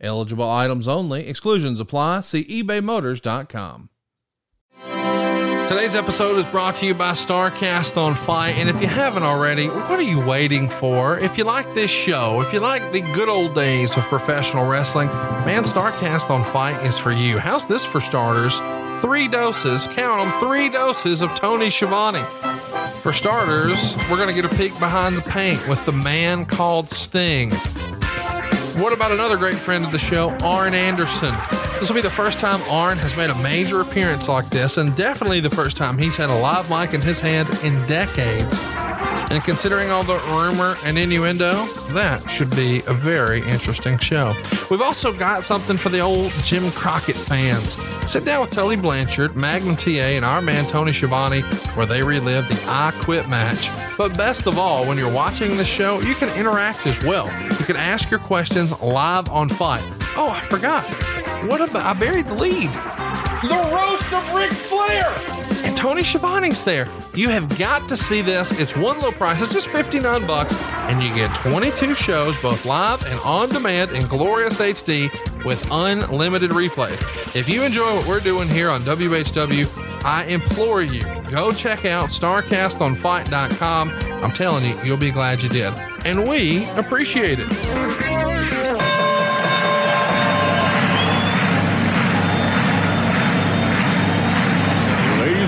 Eligible items only. Exclusions apply. See ebaymotors.com. Today's episode is brought to you by Starrcast on FITE. And if you haven't already, what are you waiting for? If you like this show, if you like the good old days of professional wrestling, man, Starrcast on FITE is for you. How's this for starters? Three doses, count them, three doses of Tony Schiavone. For starters, we're going to get a peek behind the paint with the man called Sting. What about another great friend of the show, Arn Anderson? This will be the first time Arn has made a major appearance like this, and definitely the first time he's had a live mic in his hand in decades. And considering all the rumor and innuendo, that should be a very interesting show. We've also got something for the old Jim Crockett fans. Sit down with Tully Blanchard, Magnum TA, and our man Tony Schiavone, where they relive the I Quit match. But best of all, when you're watching the show, you can interact as well. You can ask your questions live on FITE. Oh, I forgot. What about I buried the lead? The roast of Ric Flair! And Tony Schiavone's there. You have got to see this. It's one low price. It's just 59 bucks, and you get 22 shows, both live and on demand in glorious HD with unlimited replays. If you enjoy what we're doing here on WHW, I implore you, go check out StarrcastOnFITE.com. I'm telling you, you'll be glad you did. And we appreciate it.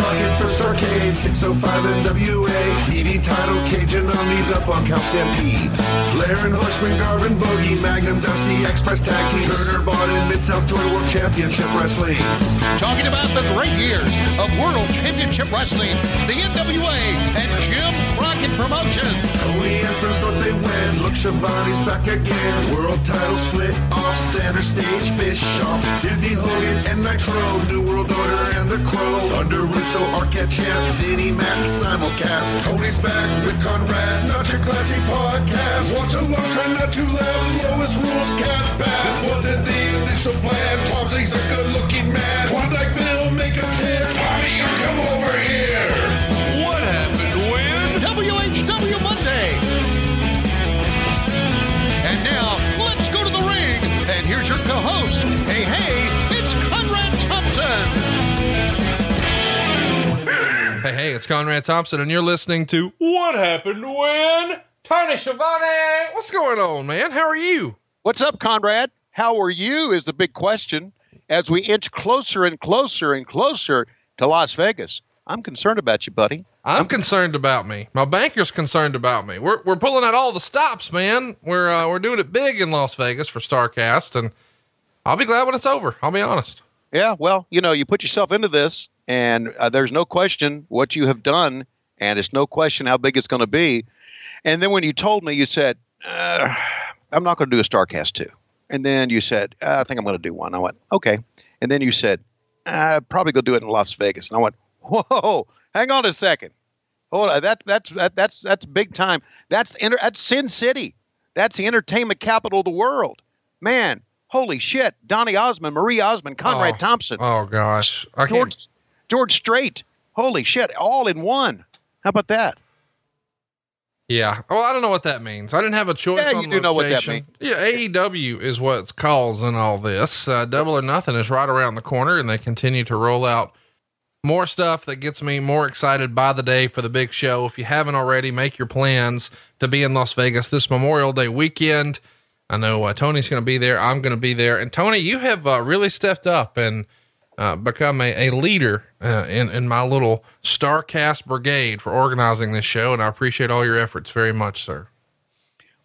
Crockett First Arcade, 605 NWA. TV title, Cajun Omni, the Bunkhouse Stampede. Flair and Horseman, Garvin Bogey, Magnum Dusty, Express Tag Team. Turner bought in Mid-South Joy World Championship Wrestling. Talking about the great years of World Championship Wrestling, the NWA, and Jim Crockett Promotions. Tony and Friends North they win. Look, Schiavone's back again. World title split off center stage. Bischoff, Disney Hogan, and Nitro. New World Order and the Crow. Thunder Russo, Arquette Champ, Vinnie Mac, simulcast. Tony's back with Conrad, not your classy podcast. Watch along, try not to laugh. Lowest rules cat back. This wasn't the initial plan. Tom's Zigg's a good looking man. Klondike Bill, make a chant. Tommy, you come over here. What happened when? WHW Monday. And now, let's go to the ring. And here's your co-host. Hey, Hey, hey, it's Conrad Thompson, and you're listening to What Happened When? Tony Schiavone, what's going on, man? How are you? What's up, Conrad? How are you? Is the big question as we inch closer and closer and closer to Las Vegas. I'm concerned about you, buddy. I'm concerned about me. My banker's concerned about me. We're we're pulling out all the stops, man. We're uh, we're doing it big in Las Vegas for Starrcast, and I'll be glad when it's over. I'll be honest. Yeah, well, you know, you put yourself into this, and uh, there's no question what you have done, and it's no question how big it's going to be. And then when you told me, you said, uh, "I'm not going to do a Starrcast two," and then you said, uh, "I think I'm going to do one." I went, "Okay," and then you said, "I'm probably go do it in Las Vegas," and I went, "Whoa, hang on a second, hold on, that, that's that, that's that's big time. That's inter- that's Sin City. That's the entertainment capital of the world, man." Holy shit! Donny Osmond, Marie Osmond, Conrad Oh, Thompson, Oh gosh, I can't. George George Strait. Holy shit! All in one. How about that? Yeah. Well, I don't know what that means. I didn't have a choice. Yeah, you do know what that location. Yeah, AEW is what's causing all this. Uh, Double or Nothing is right around the corner, and they continue to roll out more stuff that gets me more excited by the day for the big show. If you haven't already, make your plans to be in Las Vegas this Memorial Day weekend. I know uh, Tony's going to be there. I'm going to be there. And Tony, you have uh, really stepped up and uh, become a, a leader uh, in, in my little Starrcast brigade for organizing this show. And I appreciate all your efforts very much, sir.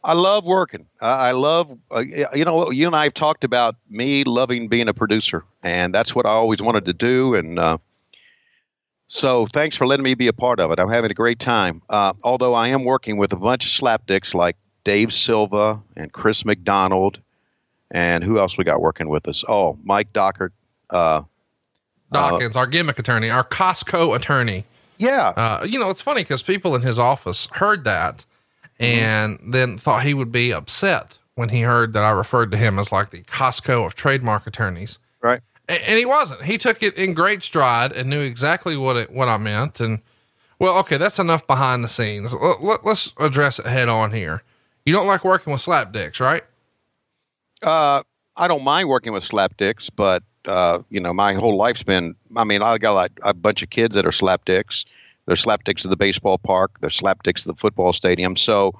I love working. I love, uh, you know, you and I have talked about me loving being a producer, and that's what I always wanted to do. And uh, so, thanks for letting me be a part of it. I'm having a great time. Uh, although I am working with a bunch of slapdicks like Dave Silva and Chris McDonald, and who else we got working with us? Oh, Mike Dockert. Uh, Dawkins, our gimmick attorney, our Costco attorney. yeah, Uh, you know, it's funny because people in his office heard that and then thought he would be upset when he heard that I referred to him as like the Costco of trademark attorneys. right. A- And he wasn't. He took it in great stride and knew exactly what it what I meant. And well, okay, that's enough behind the scenes. Let, let, us address it head on here. You don't like working with slapdicks, right? Uh, I don't mind working with slapdicks, but uh, you know, my whole life's been. I mean, I got like a bunch of kids that are slapdicks. They're slapdicks at the baseball park. They're slapdicks at the football stadium. So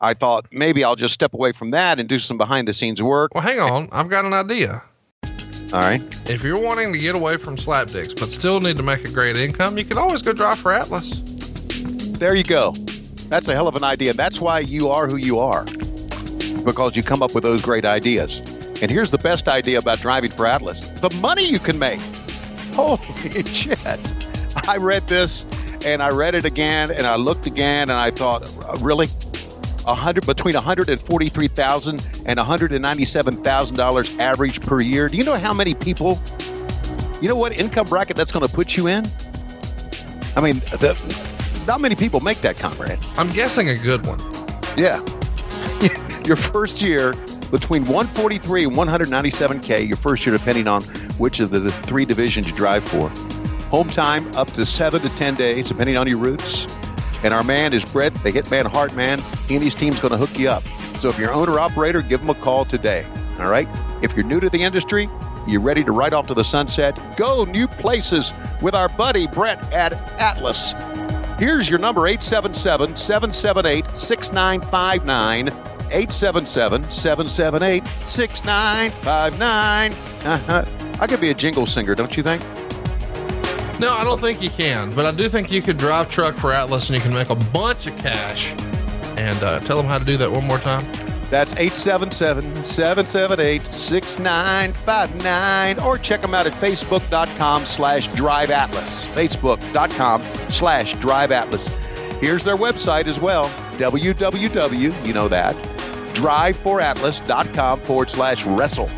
I thought maybe I'll just step away from that and do some behind the scenes work. Well, hang on. I've got an idea. All right. If you're wanting to get away from slapdicks but still need to make a great income, you can always go drive for Atlas. There you go. That's a hell of an idea. That's why you are who you are, because you come up with those great ideas. And here's the best idea about driving for Atlas the money you can make. Holy shit. I read this and I read it again and I looked again and I thought, really? A hundred between one hundred and forty-three thousand and one hundred and ninety-seven thousand dollars average per year. Do you know how many people? You know what income bracket that's going to put you in? I mean, the, not many people make that, comrade. I'm guessing a good one. Yeah. your first year between 143 and 197K, your first year, depending on which of the, three divisions you drive for. Home time up to seven to 10 days, depending on your routes. And our man is Brett, the Hitman Heartman. He and his team's going to hook you up. So if you're owner operator, give them a call today. All right. If you're new to the industry, you're ready to ride off to the sunset, go new places with our buddy Brett at Atlas. Here's your number 877 778 6959. 877 778 6959. Uh-huh. I could be a jingle singer, don't you think? No, I don't think you can, but I do think you could drive truck for Atlas and you can make a bunch of cash. And uh, tell them how to do that one more time. That's 877 778 6959. Or check them out at facebook.com slash drive atlas. Facebook.com slash drive atlas. Here's their website as well www, you know that, driveforatlas.com forward slash wrestle.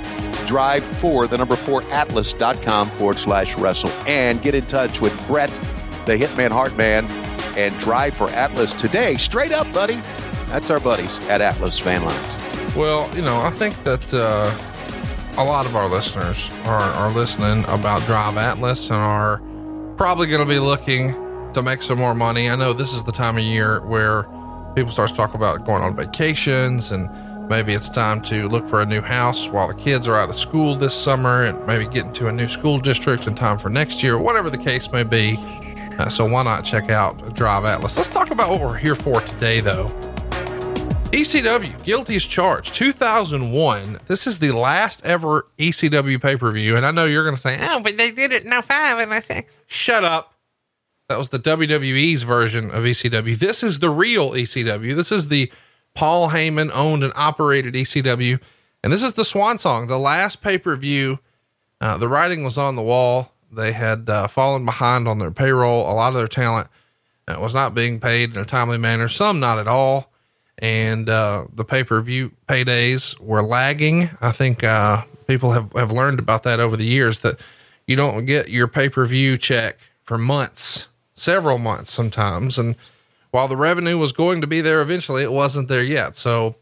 Drive for the number four atlas.com forward slash wrestle. And get in touch with Brett, the Hitman Heartman, and drive for Atlas today. Straight up, buddy. That's our buddies at Atlas Van Lines. Well, you know, I think that uh, a lot of our listeners are, are listening about Drive Atlas and are probably going to be looking to make some more money. I know this is the time of year where people start to talk about going on vacations and maybe it's time to look for a new house while the kids are out of school this summer and maybe get into a new school district in time for next year, whatever the case may be. Uh, so why not check out Drive Atlas? Let's talk about what we're here for today, though. ECW, Guilty as Charged, 2001. This is the last ever ECW pay per view. And I know you're going to say, oh, but they did it in 05. And I say, shut up. That was the WWE's version of ECW. This is the real ECW. This is the Paul Heyman owned and operated ECW. And this is the swan song, the last pay per view. Uh, the writing was on the wall. They had uh, fallen behind on their payroll. A lot of their talent uh, was not being paid in a timely manner, some not at all and uh, the pay per view paydays were lagging. I think uh, people have, have learned about that over the years that you don't get your pay per view check for months, several months sometimes. And while the revenue was going to be there eventually, it wasn't there yet. So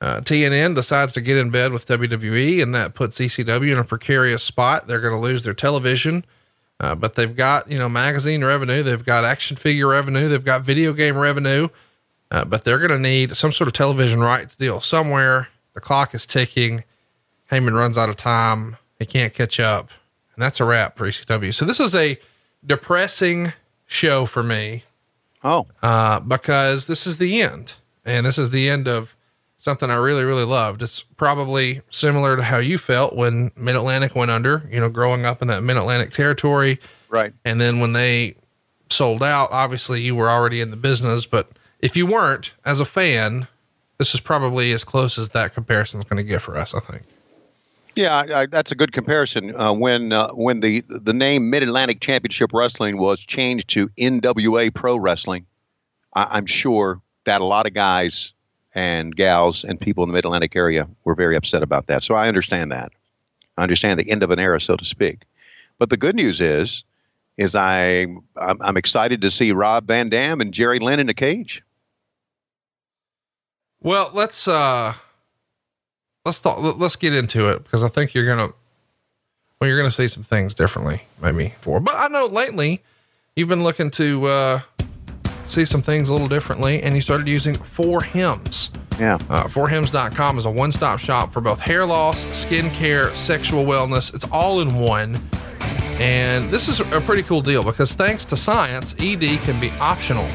uh, TNN decides to get in bed with WWE, and that puts ECW in a precarious spot. They're going to lose their television. Uh, but they've got, you know, magazine revenue, they've got action figure revenue, they've got video game revenue, uh, but they're going to need some sort of television rights deal somewhere. The clock is ticking. Heyman runs out of time. He can't catch up. And that's a wrap for ECW. So this is a depressing show for me Oh, uh, because this is the end. And this is the end of something I really, really loved. It's probably similar to how you felt when Mid Atlantic went under, you know, growing up in that Mid Atlantic territory. right. And then when they sold out, obviously you were already in the business. But if you weren't, as a fan, this is probably as close as that comparison is going to get for us. I think. Yeah, I, I, that's a good comparison. Uh, when uh, when the the name Mid Atlantic Championship Wrestling was changed to NWA Pro Wrestling, I, am sure that a lot of guys and gals and people in the Mid Atlantic area were very upset about that. So I understand that. I understand the end of an era, so to speak. But the good news is, is I I'm, I'm excited to see Rob Van Dam and Jerry Lynn in the cage. Well, let's uh let's talk, let's get into it because I think you're gonna well you're gonna see some things differently maybe for. But I know lately you've been looking to uh see some things a little differently and you started using 4Hims. Yeah. Uh, 4hims.com is a one stop shop for both hair loss, skin care, sexual wellness. It's all in one. And this is a pretty cool deal because thanks to science, ED can be optional.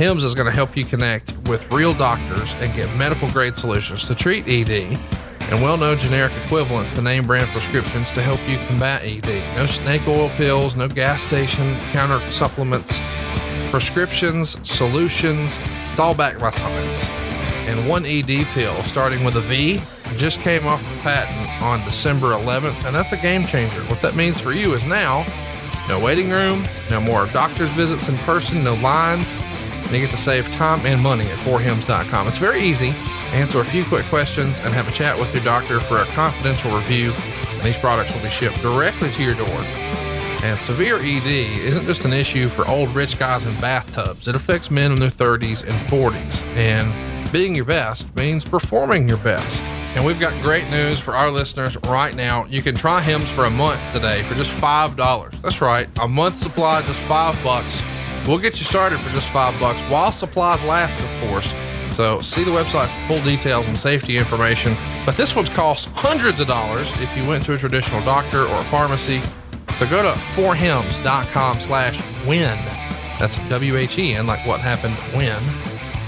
HIMS is going to help you connect with real doctors and get medical grade solutions to treat ED and well known generic equivalent to name brand prescriptions to help you combat ED. No snake oil pills, no gas station counter supplements, prescriptions, solutions. It's all backed by science and one ED pill starting with a V just came off of patent on December 11th, and that's a game changer. What that means for you is now no waiting room, no more doctor's visits in person, no lines, and you get to save time and money at 4hims.com. It's very easy. Answer a few quick questions and have a chat with your doctor for a confidential review. And these products will be shipped directly to your door. And severe ED isn't just an issue for old rich guys in bathtubs. It affects men in their 30s and 40s. And being your best means performing your best. And we've got great news for our listeners right now. You can try Hims for a month today for just $5. That's right, a month supply, just five bucks. We'll get you started for just five bucks while supplies last, of course. So see the website for full details and safety information. But this one's cost hundreds of dollars if you went to a traditional doctor or a pharmacy. So go to 4hims.com slash win. That's W-H-E-N, like what happened when.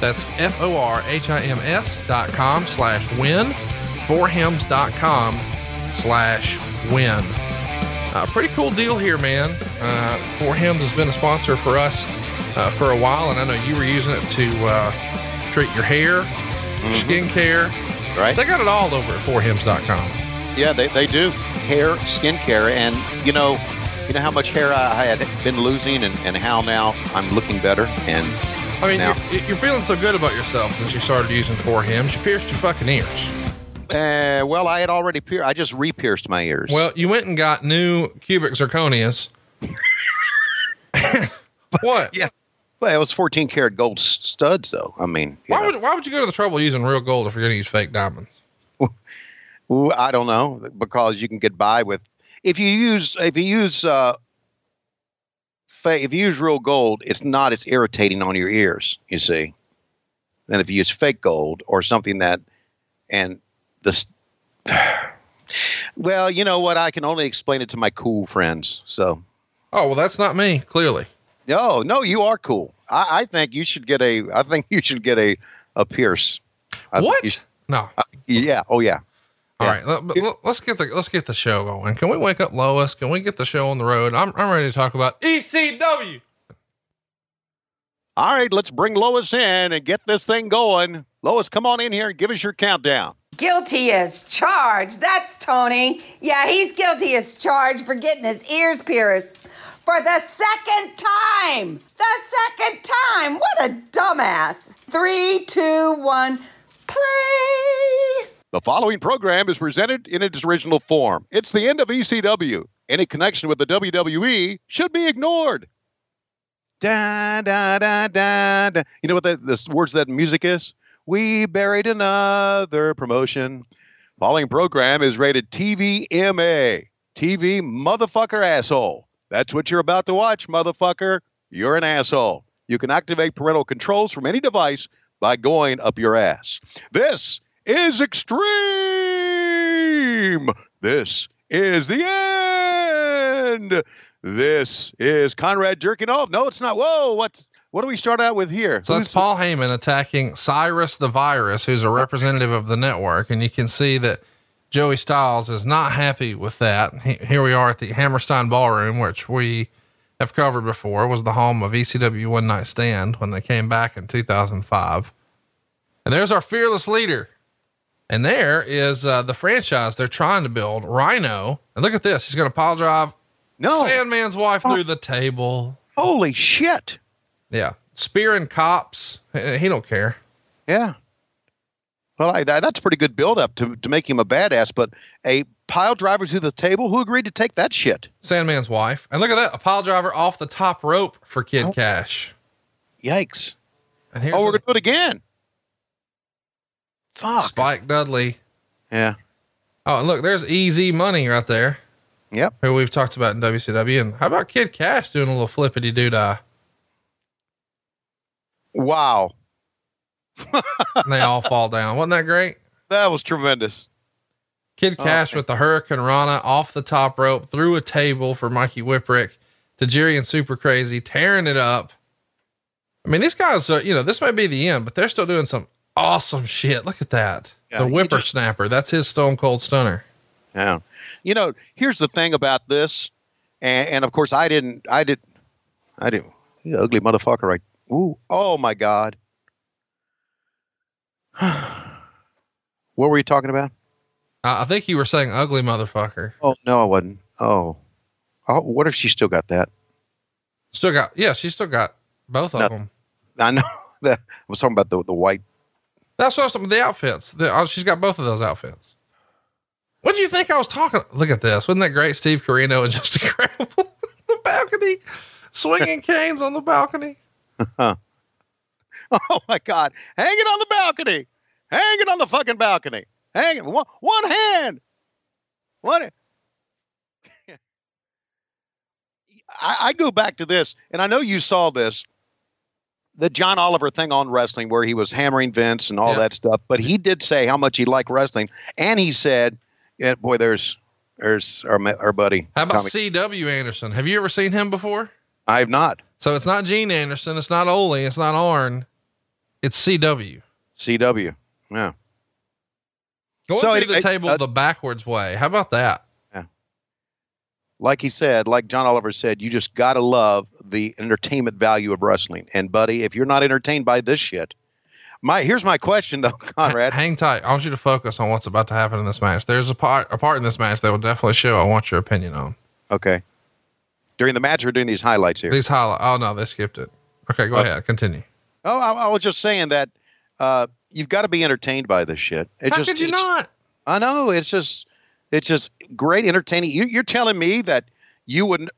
That's F O R H I M S dot com slash win, forhims.com slash win. Uh, pretty cool deal here, man. Uh, 4Hims has been a sponsor for us uh, for a while, and I know you were using it to uh, treat your hair, mm-hmm. skin care. Right. They got it all over at 4Hims.com. Yeah, they, they do. Hair, skin care, and you know, you know how much hair I had been losing, and, and how now I'm looking better, and I mean, you're, you're, feeling so good about yourself since you started using 4Hims. You pierced your fucking ears. Uh, well, I had already pierced. I just re-pierced my ears. Well, you went and got new cubic zirconias. what? Yeah. Well, it was 14 karat gold studs, though. I mean, why know. would why would you go to the trouble using real gold if you're going to use fake diamonds? I don't know because you can get by with if you use if you use uh, if you use real gold, it's not as irritating on your ears, you see, than if you use fake gold or something that, and this, well, you know what? I can only explain it to my cool friends. So, oh well, that's not me. Clearly, no, no, you are cool. I, I think you should get a. I think you should get a a pierce. I what? Should, no. Uh, yeah. Oh yeah. All yeah. right, let, us get the let's get the show going. Can we wake up Lois? Can we get the show on the road? I'm I'm ready to talk about ECW. All right, let's bring Lois in and get this thing going. Lois, come on in here and give us your countdown. Guilty as charged. That's Tony. Yeah, he's guilty as charged for getting his ears pierced for the second time. The second time. What a dumbass. Three, two, one, play. The following program is presented in its original form. It's the end of ECW. Any connection with the WWE should be ignored. Da da da da da. You know what the, the words that music is? We buried another promotion. Following program is rated TVMA. TV motherfucker asshole. That's what you're about to watch, motherfucker. You're an asshole. You can activate parental controls from any device by going up your ass. This is extreme. This is the end. This is Conrad jerking off. No, it's not. Whoa, what's what do we start out with here? So Who's, that's Paul Heyman attacking Cyrus the Virus, who's a representative of the network, and you can see that Joey Styles is not happy with that. He, here we are at the Hammerstein Ballroom, which we have covered before, was the home of ECW One Night Stand when they came back in 2005. And there's our fearless leader. And there is uh, the franchise they're trying to build, Rhino. And look at this. He's going to pile drive No. Sandman's wife through the table. Holy shit. Yeah. Spearing cops. He don't care. Yeah. Well, I, that, that's a pretty good build up to, to make him a badass, but a pile driver to the table? Who agreed to take that shit? Sandman's wife. And look at that. A pile driver off the top rope for Kid Oh. Cash. Yikes. And here's Oh, we're going to do it again. Fuck. Spike Dudley. Yeah. Oh, and look, there's easy money right there, Yep. who we've talked about in WCW. And how about Kid Cash doing a little flippity doo dah? Wow. They all fall down. Wasn't that great? That was tremendous. Kid Oh, Cash with the Hurricane Rana off the top rope through a table for Mikey Whipwreck Tajiri and Super Crazy, tearing it up. I mean, these guys are, you know, this might be the end, but they're still doing some awesome shit. Look at that. Yeah, the whippersnapper. That's his stone cold stunner. Yeah. You know, here's the thing about this, and, and of course, I didn't, I did, I didn't, you ugly motherfucker, right? Ooh, oh my God. what were you talking about? Uh, I think you were saying ugly motherfucker. Oh, no, I wasn't. Oh. oh what if she still got that? Still got, yeah, she still got both of them. I know that I was talking about the, the white. That's what some of the outfits. The, oh, she's got both of those outfits. What do you think I was talking? Look at this. Wasn't that great? Steve Corino and just incredible. the balcony, swinging canes on the balcony. Oh my God. Hanging on the balcony. Hanging on the fucking balcony. Hanging. One, one hand. One. I, I go back to this, and I know you saw this the John Oliver thing on wrestling where he was hammering Vince and all Yeah. that stuff, but he did say how much he liked wrestling, and he said, yeah, boy, there's. There's our, our buddy. How about Tommy. C.W. Anderson? Have you ever seen him before? I have not. So it's not Gene Anderson. It's not Ole. It's not Arn. It's C.W. CW. Yeah. Going So through anyway, the table uh, the backwards way. How about that? Yeah. Like he said, like John Oliver said, you just got to love the entertainment value of wrestling. And buddy, if you're not entertained by this shit, my here's my question though, Conrad. Hang tight. I want you to focus on what's about to happen in this match. There's a part, a part in this match that will definitely show. I want your opinion on Okay. During the match or during these highlights here? these highlights. Oh no, they skipped it. Okay, go Okay. ahead. Continue. Oh, I, I was just saying that uh, you've got to be entertained by this shit. It How just, could you not? I know it's just it's just great entertaining. You, you're telling me that you wouldn't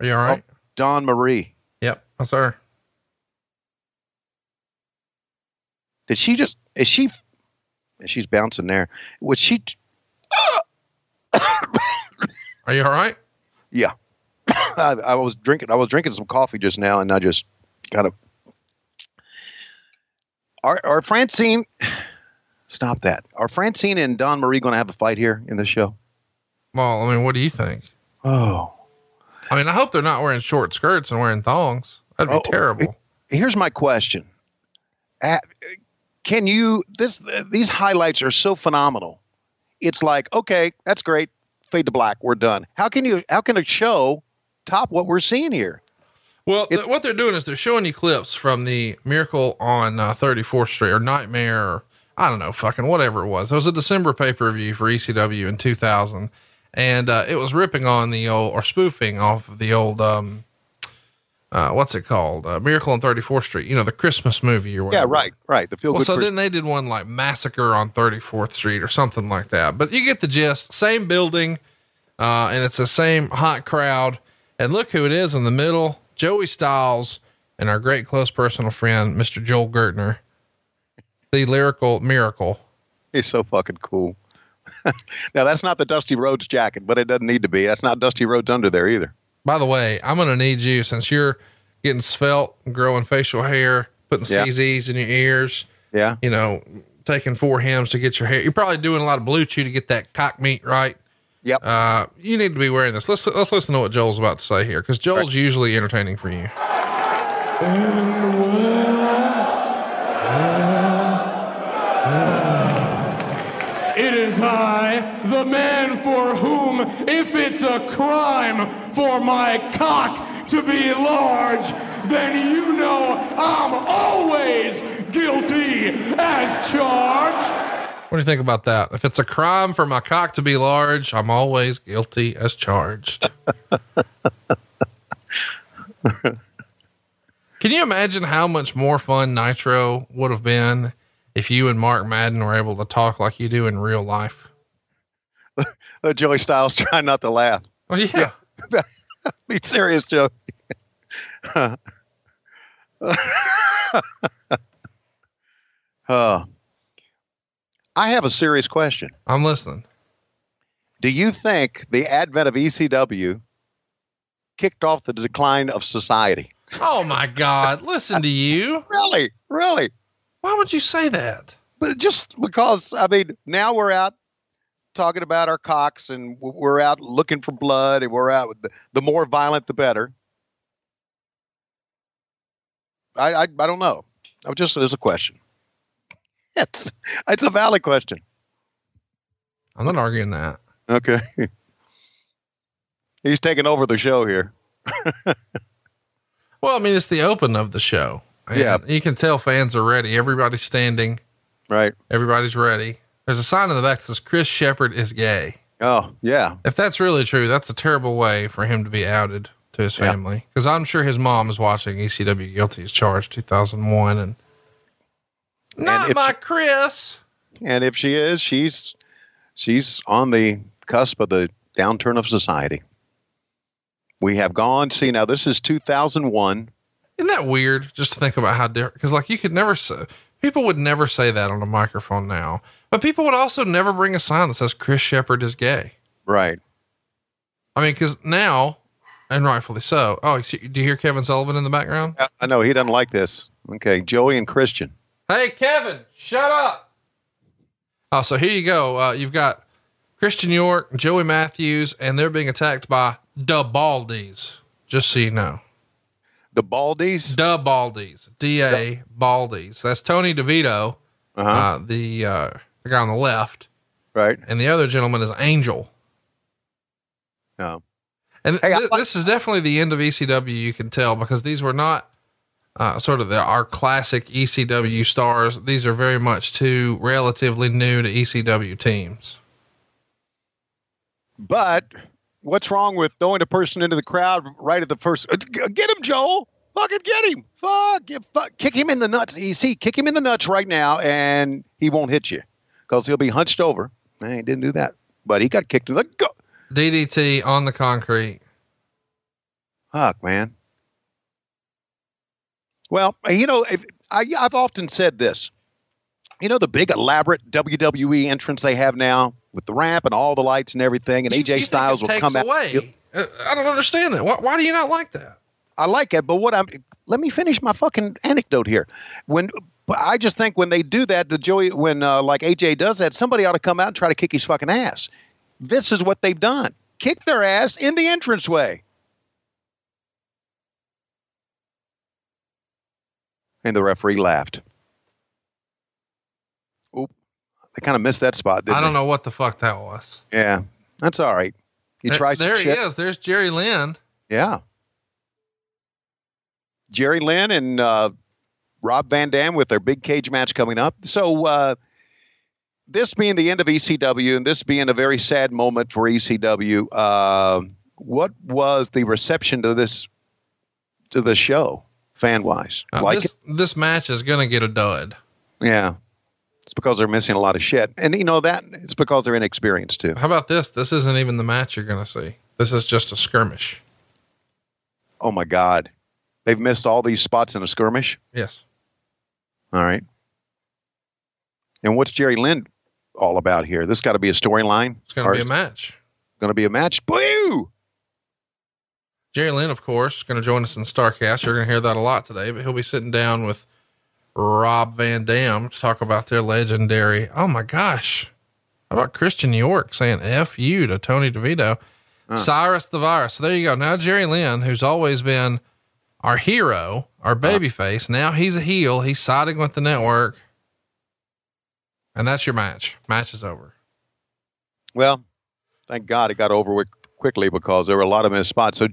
Are you all right? Dawn Marie? Yep. That's her. Did she just? Is she? She's bouncing there. Was she? Are you all right? Yeah. I, I was drinking. I was drinking some coffee just now, and I just kind of. Are, are Francine? Stop that. Are Francine and Dawn Marie going to have a fight here in this show? Well, I mean, what do you think? Oh. I mean, I hope they're not wearing short skirts and wearing thongs. That'd be Oh, terrible. Here's my question. Uh, can you? This these highlights are so phenomenal. It's like okay, that's great. Fade to black. We're done. How can you? How can a show top what we're seeing here? Well, th- what they're doing is they're showing you clips from the Miracle on uh, 34th Street or Nightmare or I don't know, fucking whatever it was. It was a December pay per view for ECW in 2000. And uh, it was ripping on the old, or spoofing off of the old, um, uh, what's it called? Uh, Miracle on 34th Street, you know, the Christmas movie or whatever. Yeah, right, right. The feel Well, so then they did one like Massacre on 34th Street or something like that. But you get the gist. Same building, uh, and it's the same hot crowd. And look who it is in the middle Joey Styles and our great close personal friend, Mr. Joel Gertner, the lyrical miracle. He's so fucking cool. now that's not the Dusty Rhodes jacket, but it doesn't need to be. That's not Dusty Rhodes under there either. By the way, I'm going to need you since you're getting svelte, growing facial hair, putting Yeah. CZs in your ears, Yeah. you know, taking 4Hims to get your hair. You're probably doing a lot of BlueChew to get that cock meat right. Yep. Uh, you need to be wearing this. Let's let's listen to what Joel's about to say here because Joel's usually entertaining for you. If it's a crime for my cock to be large, then you know I'm always guilty as charged. What do you think about that? If it's a crime for my cock to be large, I'm always guilty as charged. Can you imagine how much more fun Nitro would have been if you and Mark Madden were able to talk like you do in real life? Uh, Joey Styles trying not to laugh. Oh yeah. Be serious, Joe. uh, I have a serious question. I'm listening. Do you think the advent of ECW kicked off the decline of society? Oh my God. Listen to you. Really? Really? Why would you say that? But just because, I mean, now we're out talking about our cocks and we're out looking for blood and we're out with the, the more violent, the better. I, I, I don't know. I'm just, it's a question. It's, it's a valid question. I'm not arguing that. Okay. He's taking over the show here. Well, I mean, it's the open of the show. Yeah. You can tell fans are ready. Everybody's standing. Right. Everybody's ready. There's a sign in the back that says Chris Shepard is gay. Oh, yeah. If that's really true, that's a terrible way for him to be outed to his family. Because I'm sure his mom is watching ECW Guilty as Charged 2001 and not if my she- Chris. And if she is, she's she's on the cusp of the downturn of society. We have gone. See, now this is 2001. Isn't that weird? Just to think about how different, because like you could never say, people would never say that on a microphone now, but people would also never bring a sign that says Chris Shepard is gay. Right. I mean, because now, and rightfully so. Oh, do you hear Kevin Sullivan in the background? I- know he doesn't like this. Okay, Joey and Christian. Hey, Kevin, shut up. Oh, so here you go. Uh, you've got Christian York, Joey Matthews, and they're being attacked by the Baldies. Just so you know, The Baldies. the Baldies, D A Baldies. That's Tony DeVito, Uh-huh. uh, the uh, the guy on the left, right. and the other gentleman is Angel. No. And Hey, I thi- like- this is definitely the end of ECW. You can tell because these were not uh, sort of the, our classic ECW stars. These are very much two relatively new to ECW teams. But what's wrong with throwing a person into the crowd right at the first? uh, Get him, Joel. Fucking get him. Fuck, get, fuck. Kick him in the nuts. You see, kick him in the nuts right now, and he won't hit you because he'll be hunched over. Nah, he didn't do that, but he got kicked in the go. DDT on the concrete. Fuck, man. Well, you know, if, I, I've often said this. You know the big elaborate WWE entrance they have now with the ramp and all the lights and everything, and You- AJ you Styles will come out. away. Uh, I don't understand that. Why, why do you not like that? I like it, but what I'm let me finish my fucking anecdote here. When I just think when they do that the Joey, when uh, like AJ does that, somebody ought to come out and try to kick his fucking ass. This is what they've done: kick their ass in the entranceway. And the referee laughed. They kind of missed that spot. Didn't I don't they? know what the fuck that was. Yeah, that's all right. He There- tries. there he shit. is. There's Jerry Lynn. Yeah. Jerry Lynn and uh, Rob Van Dam with their big cage match coming up. So, uh, this being the end of ECW and this being a very sad moment for ECW, uh, what was the reception to this to the show, fan wise? Like this, this match is going to get a dud. Yeah. It's because they're missing a lot of shit. And you know that it's because they're inexperienced too. How about this? This isn't even the match you're going to see. This is just a skirmish. Oh my God. They've missed all these spots in a skirmish. Yes. All right. And what's Jerry Lynn all about here? This got to be a storyline. It's going to be a match. It's going to be a match. Boo! Jerry Lynn, of course, is going to join us in Starrcast. You're going to hear that a lot today, but he'll be sitting down with Rob Van Dam to talk about their legendary. Oh my gosh. How about Christian York saying F you to Tony DeVito? Cyrus the Virus. So there you go. Now, Jerry Lynn, who's always been our hero, our baby face, now he's a heel. He's siding with the network. And that's your match. Match is over. Well, thank God it got over with quickly because there were a lot of missed spots. So,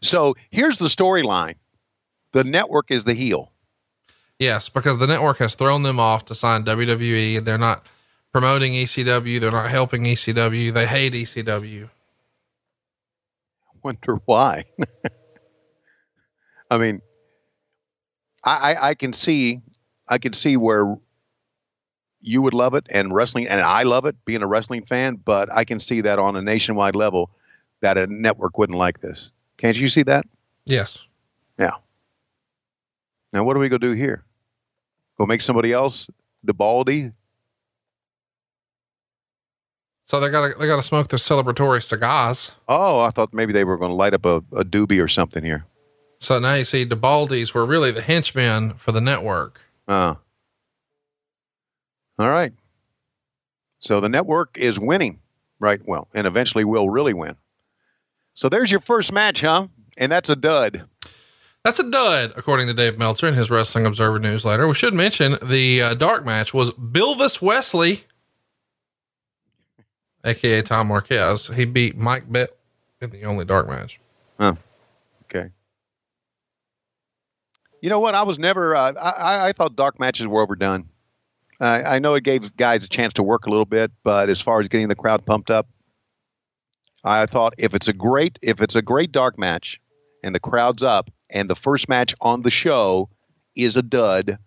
so here's the storyline: the network is the heel. Yes, because the network has thrown them off to sign WWE. They're not promoting ECW. They're not helping ECW. They hate ECW. Wonder why. I mean, I, I I can see I can see where you would love it and wrestling and I love it being a wrestling fan, but I can see that on a nationwide level that a network wouldn't like this. Can't you see that? Yes. Yeah. Now what are we gonna do here? Go make somebody else the baldy? So they gotta they gotta smoke their celebratory cigars. Oh, I thought maybe they were gonna light up a, a doobie or something here. So now you see the Baldies were really the henchmen for the network. Uh, all right. So the network is winning, right? Well, and eventually will really win. So there's your first match, huh? And that's a dud. That's a dud, according to Dave Meltzer in his Wrestling Observer newsletter. We should mention the uh, dark match was Bilvis Wesley, aka Tom Marquez. He beat Mike Bett in the only dark match. Oh, Okay. You know what? I was never. Uh, I I thought dark matches were overdone. I I know it gave guys a chance to work a little bit, but as far as getting the crowd pumped up, I thought if it's a great if it's a great dark match, and the crowd's up, and the first match on the show is a dud,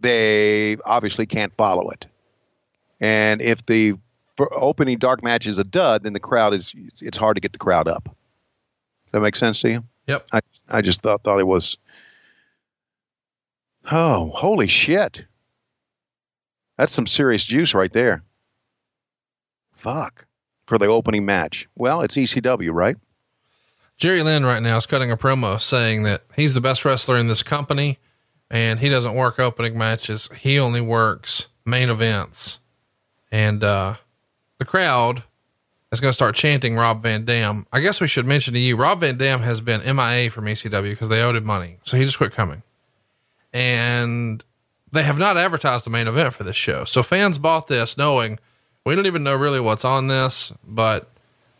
they obviously can't follow it. And if the opening dark match is a dud, then the crowd is it's, hard to get the crowd up. Does that make sense to you? Yep. I, I just thought thought it was. Oh, holy shit! That's some serious juice right there. Fuck for the opening match. Well, it's ECW, right? Jerry Lynn right now is cutting a promo saying that he's the best wrestler in this company and he doesn't work opening matches. He only works main events. And, uh, the crowd is going to start chanting Rob Van Dam. I guess we should mention to you, Rob Van Dam has been MIA from ECW because they owed him money. So he just quit coming. And they have not advertised the main event for this show. So fans bought this knowing we don't even know really what's on this, but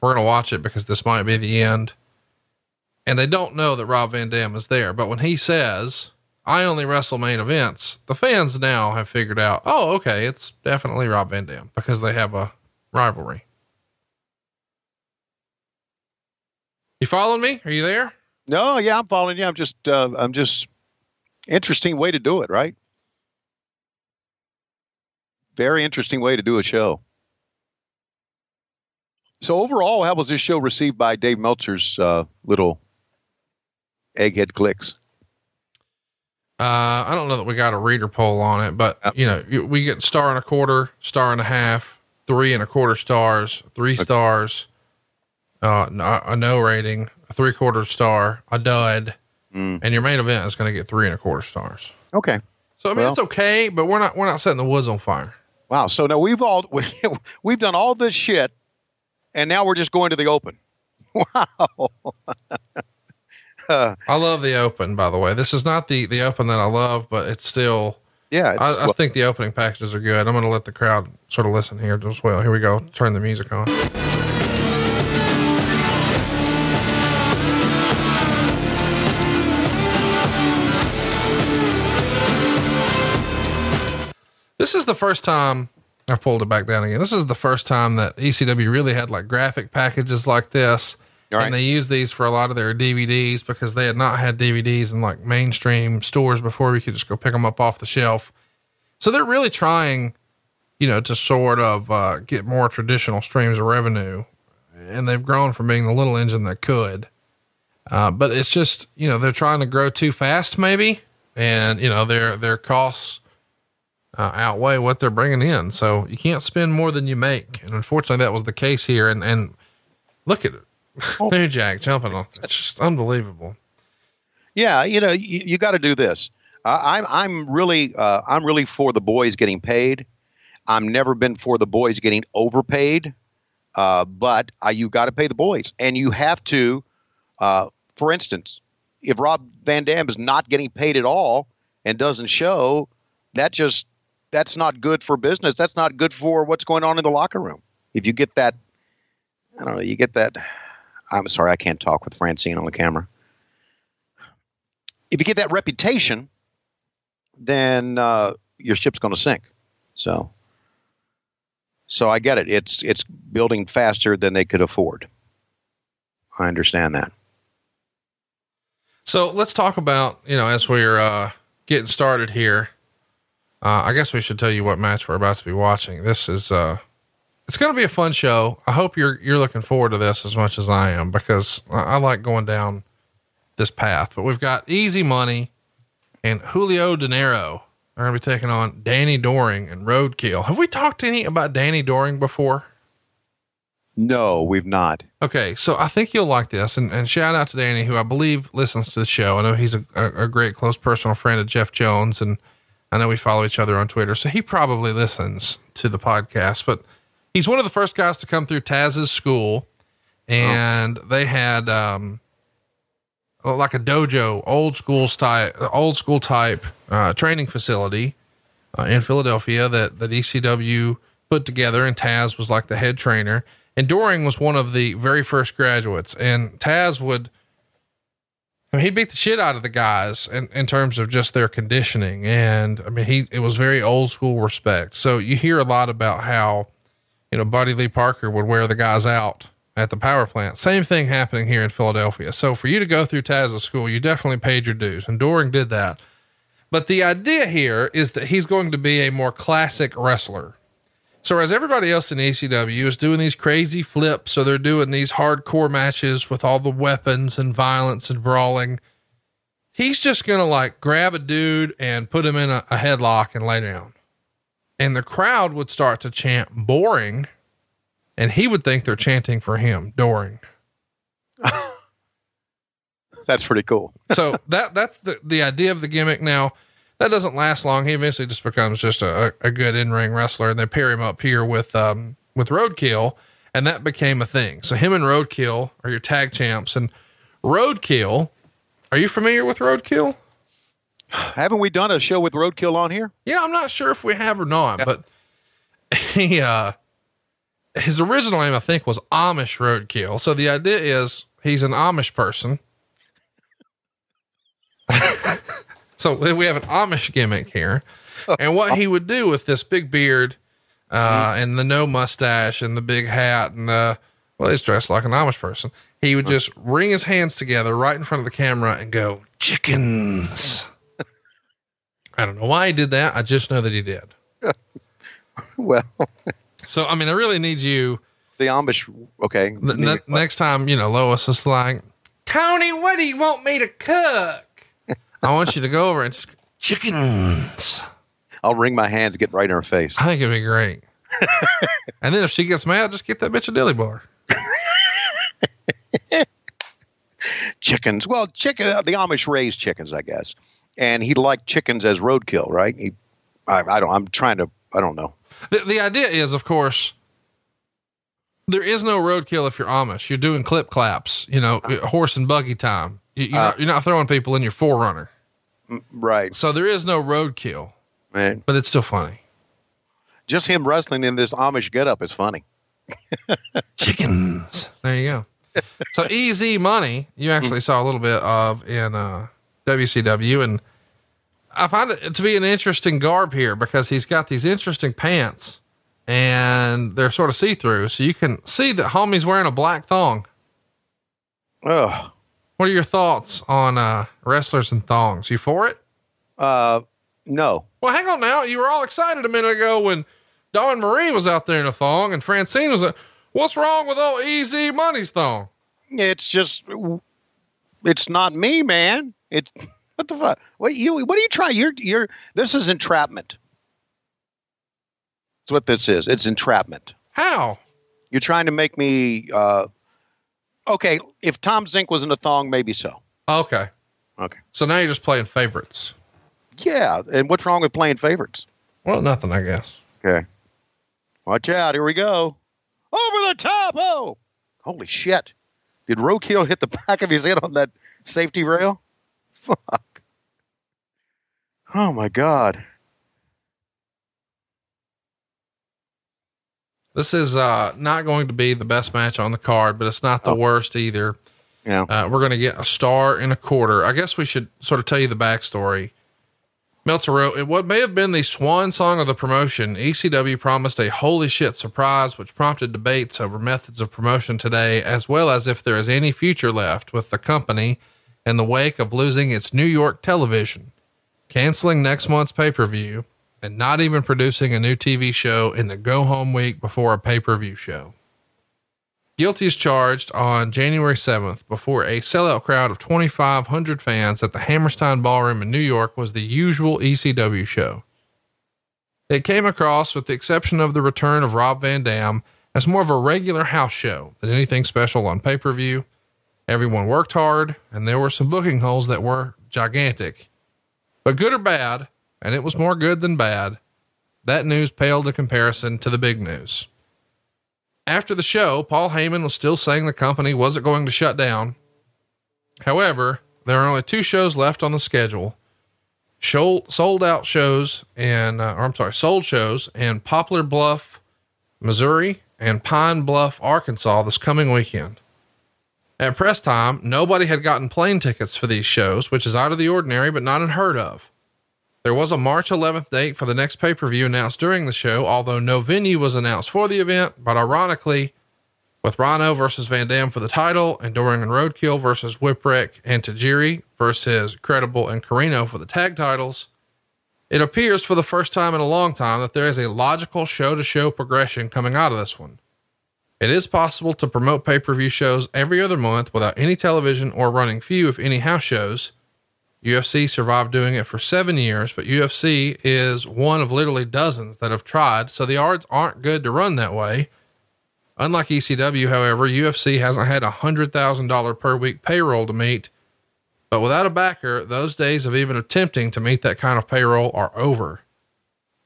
we're going to watch it because this might be the end. And they don't know that Rob Van Dam is there. But when he says, I only wrestle main events, the fans now have figured out, oh, okay, it's definitely Rob Van Dam because they have a rivalry. You following me? Are you there? No, yeah, I'm following you. I'm just, uh, I'm just interesting way to do it, right? Very interesting way to do a show. So overall, how was this show received by Dave Meltzer's uh, little egghead clicks? Uh, I don't know that we got a reader poll on it, but Yep. you know, we get star and a quarter, star and a half, three and a quarter stars, three stars, uh, a no rating, a three quarter star, a dud, Mm. and your main event is going to get three and a quarter stars. Okay. So I mean, Well- it's okay, but we're not we're not setting the woods on fire. Wow. So now we've all we've done all this shit, and now we're just going to the open. Wow. I love the open, by the way. This is not the the open that I love, but it's still. yeah. it's- I, I well, think the opening packages are good. I'm going to let the crowd sort of listen here as well. Here we go. Turn the music on. This is the first time I pulled it back down again. This is the first time that ECW really had like graphic packages like this. Right. And they used these for a lot of their DVDs because they had not had DVDs in like mainstream stores before. We could just go pick them up off the shelf. So they're really trying, you know, to sort of uh, get more traditional streams of revenue. And they've grown from being the little engine that could. Uh, but it's just, you know, they're trying to grow too fast, maybe. And, you know, their, their costs uh, outweigh what they're bringing in. So you can't spend more than you make. And unfortunately, that was the case here. And, and look at it. New Jack jumping on. It's just unbelievable. Yeah, you know, you, you got to do this. I, I'm I'm really uh, I'm really for the boys getting paid. I've never been for the boys getting overpaid, uh, but uh, you got to pay the boys, and you have to. Uh, for instance, if Rob Van Dam is not getting paid at all and doesn't show, that just that's not good for business. That's not good for what's going on in the locker room. If you get that, I don't know, you get that. I'm sorry, I can't talk with Francine on the camera if you get that reputation, then uh, your ship's going to sink. So, so I get it. It's it's building faster than they could afford. I understand that. So let's talk about, you know, as we're uh, getting started here. Uh, I guess we should tell you what match we're about to be watching. This is, uh, it's going to be a fun show. I hope you're, you're looking forward to this as much as I am because I, I like going down this path, but we've got EZ Money and Julio Dinero are going to be taking on Danny Doring and Roadkill. Have we talked to any about Danny Doring before? No, we've not. Okay, so I think you'll like this, and, and shout out to Danny, who I believe listens to the show. I know he's a, a, a great close personal friend of Jeff Jones, and I know we follow each other on Twitter, so he probably listens to the podcast. But he's one of the first guys to come through Taz's school, and they had um, like a dojo, old school style, old school type uh, training facility uh, in Philadelphia that that ECW put together, and Taz was like the head trainer. And Doring was one of the very first graduates, and Taz would. I mean, he beat the shit out of the guys in, in terms of just their conditioning. And I mean, he, it was very old school respect. So you hear a lot about how, you know, Buddy Lee Parker would wear the guys out at the power plant. Same thing happening here in Philadelphia. So for you to go through Taz's school, you definitely paid your dues, and Doring did that. But the idea here is that he's going to be a more classic wrestler. So as everybody else in ECW is doing these crazy flips, so they're doing these hardcore matches with all the weapons and violence and brawling. He's just to like grab a dude and put him in a, a headlock and lay down. And the crowd would start to chant boring and he would think they're chanting for him, Doring. That's pretty cool. so that that's the the idea of the gimmick. Now that doesn't last long. He eventually just becomes just a, a good in ring wrestler, and they pair him up here with um with Roadkill, and that became a thing. So him and Roadkill are your tag champs, and Roadkill. Are you familiar with Roadkill? Haven't we done a show with Roadkill on here? Yeah, I'm not sure if we have or not, but he uh his original name I think was Amish Roadkill. So the idea is he's an Amish person. so we have an Amish gimmick here. And what he would do with this big beard uh, and the no mustache and the big hat and the well, he's dressed like an Amish person. He would just wring his hands together right in front of the camera and go, chickens. I don't know why he did that. I just know that he did. well, so I mean, I really need you. The Amish, okay. The, ne- next time, you know, Lois is like, Tony, what do you want me to cook? I want you to go over and just chickens. I'll wring my hands, get right in her face. I think it'd be great. and then if she gets mad, just get that bitch a dilly bar. chickens. Well, chicken. The Amish raised chickens, I guess, and he liked chickens as roadkill, right? He, I, I don't. I'm trying to. I don't know. The, the idea is, of course, there is no roadkill if you're Amish. You're doing clip claps, you know, horse and buggy time. You, you're, Uh, not, you're not throwing people in your forerunner. Right. So there is no roadkill, Man, but it's still funny. just him wrestling in this Amish getup is funny. Chickens. There you go. So EZ Money, you actually saw a little bit of in uh, WCW, and I find it to be an interesting garb here because he's got these interesting pants, and they're sort of see through, so you can see that homie's wearing a black thong. Oh, What are your thoughts on uh, wrestlers and thongs? You for it? uh, no. Well, hang on now. You were all excited a minute ago when Dawn Marie was out there in a thong, and Francine was. A, What's wrong with old EZ Money's thong? It's just, it's not me, man. It's what the fuck? What you? What are you trying? You're you're. This is entrapment. That's what this is. It's entrapment. How? You're trying to make me. uh Okay, if Tom Zenk was in a thong, maybe so. Okay. Okay. So now you're just playing favorites. Yeah, and what's wrong with playing favorites? Well, nothing, I guess. Okay. Watch out. Here we go. Over the top. Oh, holy shit. Did Roadkill hit the back of his head on that safety rail? Fuck. Oh, my God. This is uh, not going to be the best match on the card, but it's not the worst either. Yeah. Uh, we're going to get a star and a quarter. I guess we should sort of tell you the backstory. Meltzer wrote, In what may have been the swan song of the promotion, ECW promised a holy shit surprise, which prompted debates over methods of promotion today, as well as if there is any future left with the company in the wake of losing its New York television, canceling next month's pay per view, and not even producing a new TV show in the go home week before a pay per view show. Guilty as Charged on January 7th before a sellout crowd of 2,500 fans at the Hammerstein Ballroom in New York was the usual ECW show. It came across, with the exception of the return of Rob Van Dam, as more of a regular house show than anything special on pay per view. Everyone worked hard, and there were some booking holes that were gigantic. But good or bad, and it was more good than bad, that news paled in comparison to the big news. After the show, Paul Heyman was still saying the company wasn't going to shut down. However, there are only two shows left on the schedule. sold out shows and, uh, or I'm sorry, sold shows in Poplar Bluff, Missouri and Pine Bluff, Arkansas this coming weekend. At press time, nobody had gotten plane tickets for these shows, which is out of the ordinary, but not unheard of. There was a March 11th date for the next pay per view announced during the show, although no venue was announced for the event. But ironically, with Rhino versus Van Dam for the title and Doring and Roadkill versus Whipwreck and Tajiri versus Credible and Corino for the tag titles, it appears for the first time in a long time that there is a logical show to show progression coming out of this one. It is possible to promote pay per view shows every other month without any television or running few, if any, house shows UFC survived doing it for seven years, but UFC is one of literally dozens that have tried. So the odds aren't good to run that way. Unlike ECW, however, UFC hasn't had a hundred thousand dollar per week payroll to meet. But without a backer, those days of even attempting to meet that kind of payroll are over.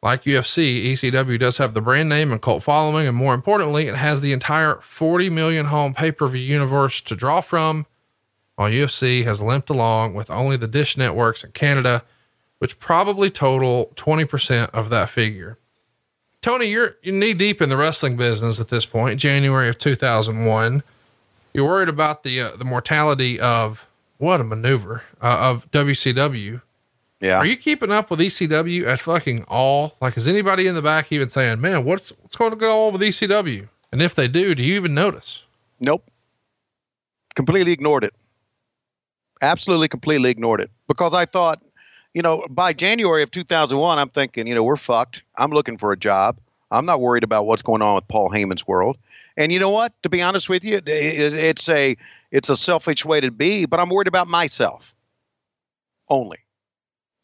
Like UFC, ECW does have the brand name and cult following, and more importantly, it has the entire 40 million home pay per view universe to draw from while UFC has limped along with only the dish networks in Canada, which probably total 20% of that figure. Tony, you're, you're knee deep in the wrestling business at this point, January of 2001. You're worried about the, uh, the mortality of what a maneuver uh, of WCW. Yeah. Are you keeping up with ECW at fucking all? Like, is anybody in the back even saying, man, what's, what's going to go on with ECW? And if they do, do you even notice? Nope. Completely ignored it absolutely completely ignored it because I thought, you know, by January of 2001, I'm thinking, you know, we're fucked. I'm looking for a job. I'm not worried about what's going on with Paul Heyman's world. And you know what? To be honest with you, it's a it's a selfish way to be, but I'm worried about myself only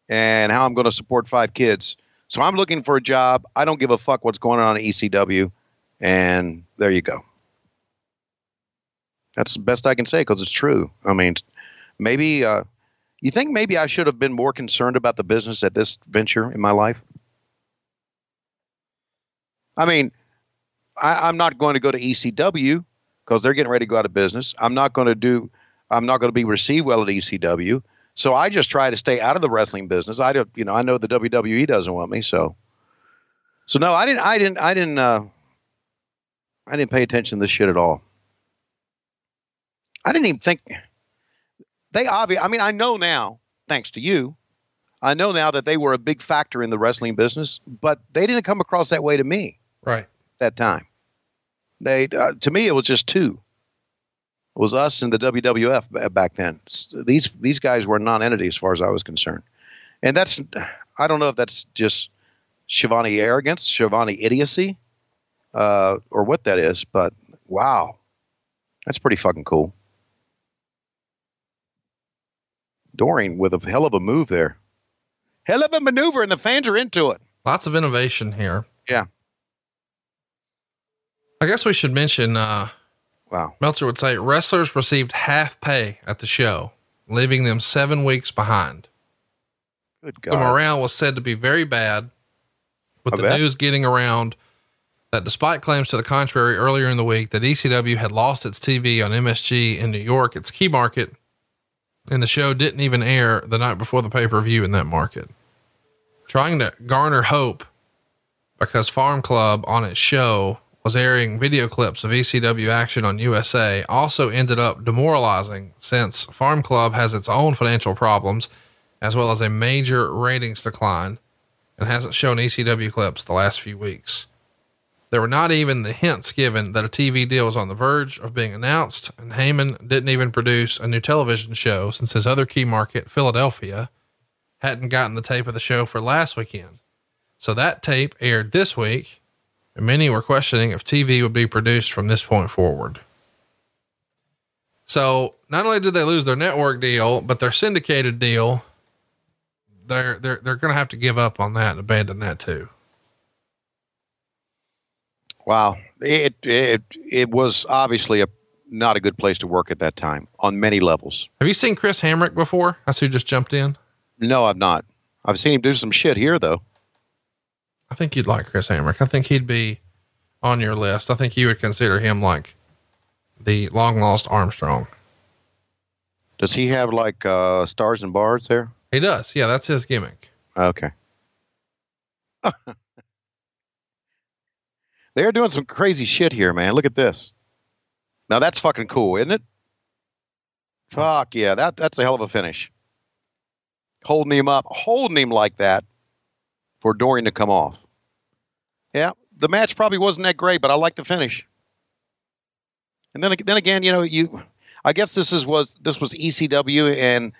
and how I'm going to support five kids. So I'm looking for a job. I don't give a fuck what's going on at ECW. And there you go. That's the best I can say because it's true. I mean, maybe uh, you think maybe I should have been more concerned about the business at this venture in my life. I mean, I, am not going to go to ECW because they're getting ready to go out of business. I'm not going to do. I'm not going to be received well at ECW. So I just try to stay out of the wrestling business. I don't, you know, I know the WWE doesn't want me, so. So no, I didn't. I didn't. I didn't. Uh, I didn't pay attention to this shit at all. I didn't even think they obviously, I mean, I know now, thanks to you, I know now that they were a big factor in the wrestling business, but they didn't come across that way to me. Right. That time. They, uh, to me, it was just two. It was us and the WWF back then. These these guys were non-entity as far as I was concerned, and that's I don't know if that's just Schiavone arrogance, Schiavone idiocy, uh, or what that is, but wow, that's pretty fucking cool. Doring with a hell of a move there. Hell of a maneuver, and the fans are into it. Lots of innovation here. Yeah. I guess we should mention, uh, wow. Meltzer would say wrestlers received half pay at the show, leaving them seven weeks behind. Good God. The morale was said to be very bad, with I the bet. news getting around that despite claims to the contrary earlier in the week that ECW had lost its TV on MSG in New York, its key market, and the show didn't even air the night before the pay per view in that market. Trying to garner hope because Farm Club on its show was airing video clips of ECW action on USA also ended up demoralizing since Farm Club has its own financial problems as well as a major ratings decline and hasn't shown ECW clips the last few weeks. There were not even the hints given that a TV deal was on the verge of being announced, and Heyman didn't even produce a new television show since his other key market, Philadelphia, hadn't gotten the tape of the show for last weekend. So that tape aired this week, and many were questioning if TV would be produced from this point forward. So not only did they lose their network deal, but their syndicated deal, they're they're they're going to have to give up on that and abandon that too. Wow, it it it was obviously a not a good place to work at that time on many levels. Have you seen Chris Hamrick before? That's who just jumped in. No, I've not. I've seen him do some shit here though. I think you'd like Chris Hamrick. I think he'd be on your list. I think you would consider him like the long lost Armstrong. Does he have like uh, stars and bars there? He does. Yeah, that's his gimmick. Okay. They're doing some crazy shit here, man. Look at this. Now that's fucking cool, isn't it? Fuck yeah, that that's a hell of a finish. Holding him up, holding him like that for Doring to come off. Yeah, the match probably wasn't that great, but I like the finish. And then then again, you know, you I guess this is was this was ECW and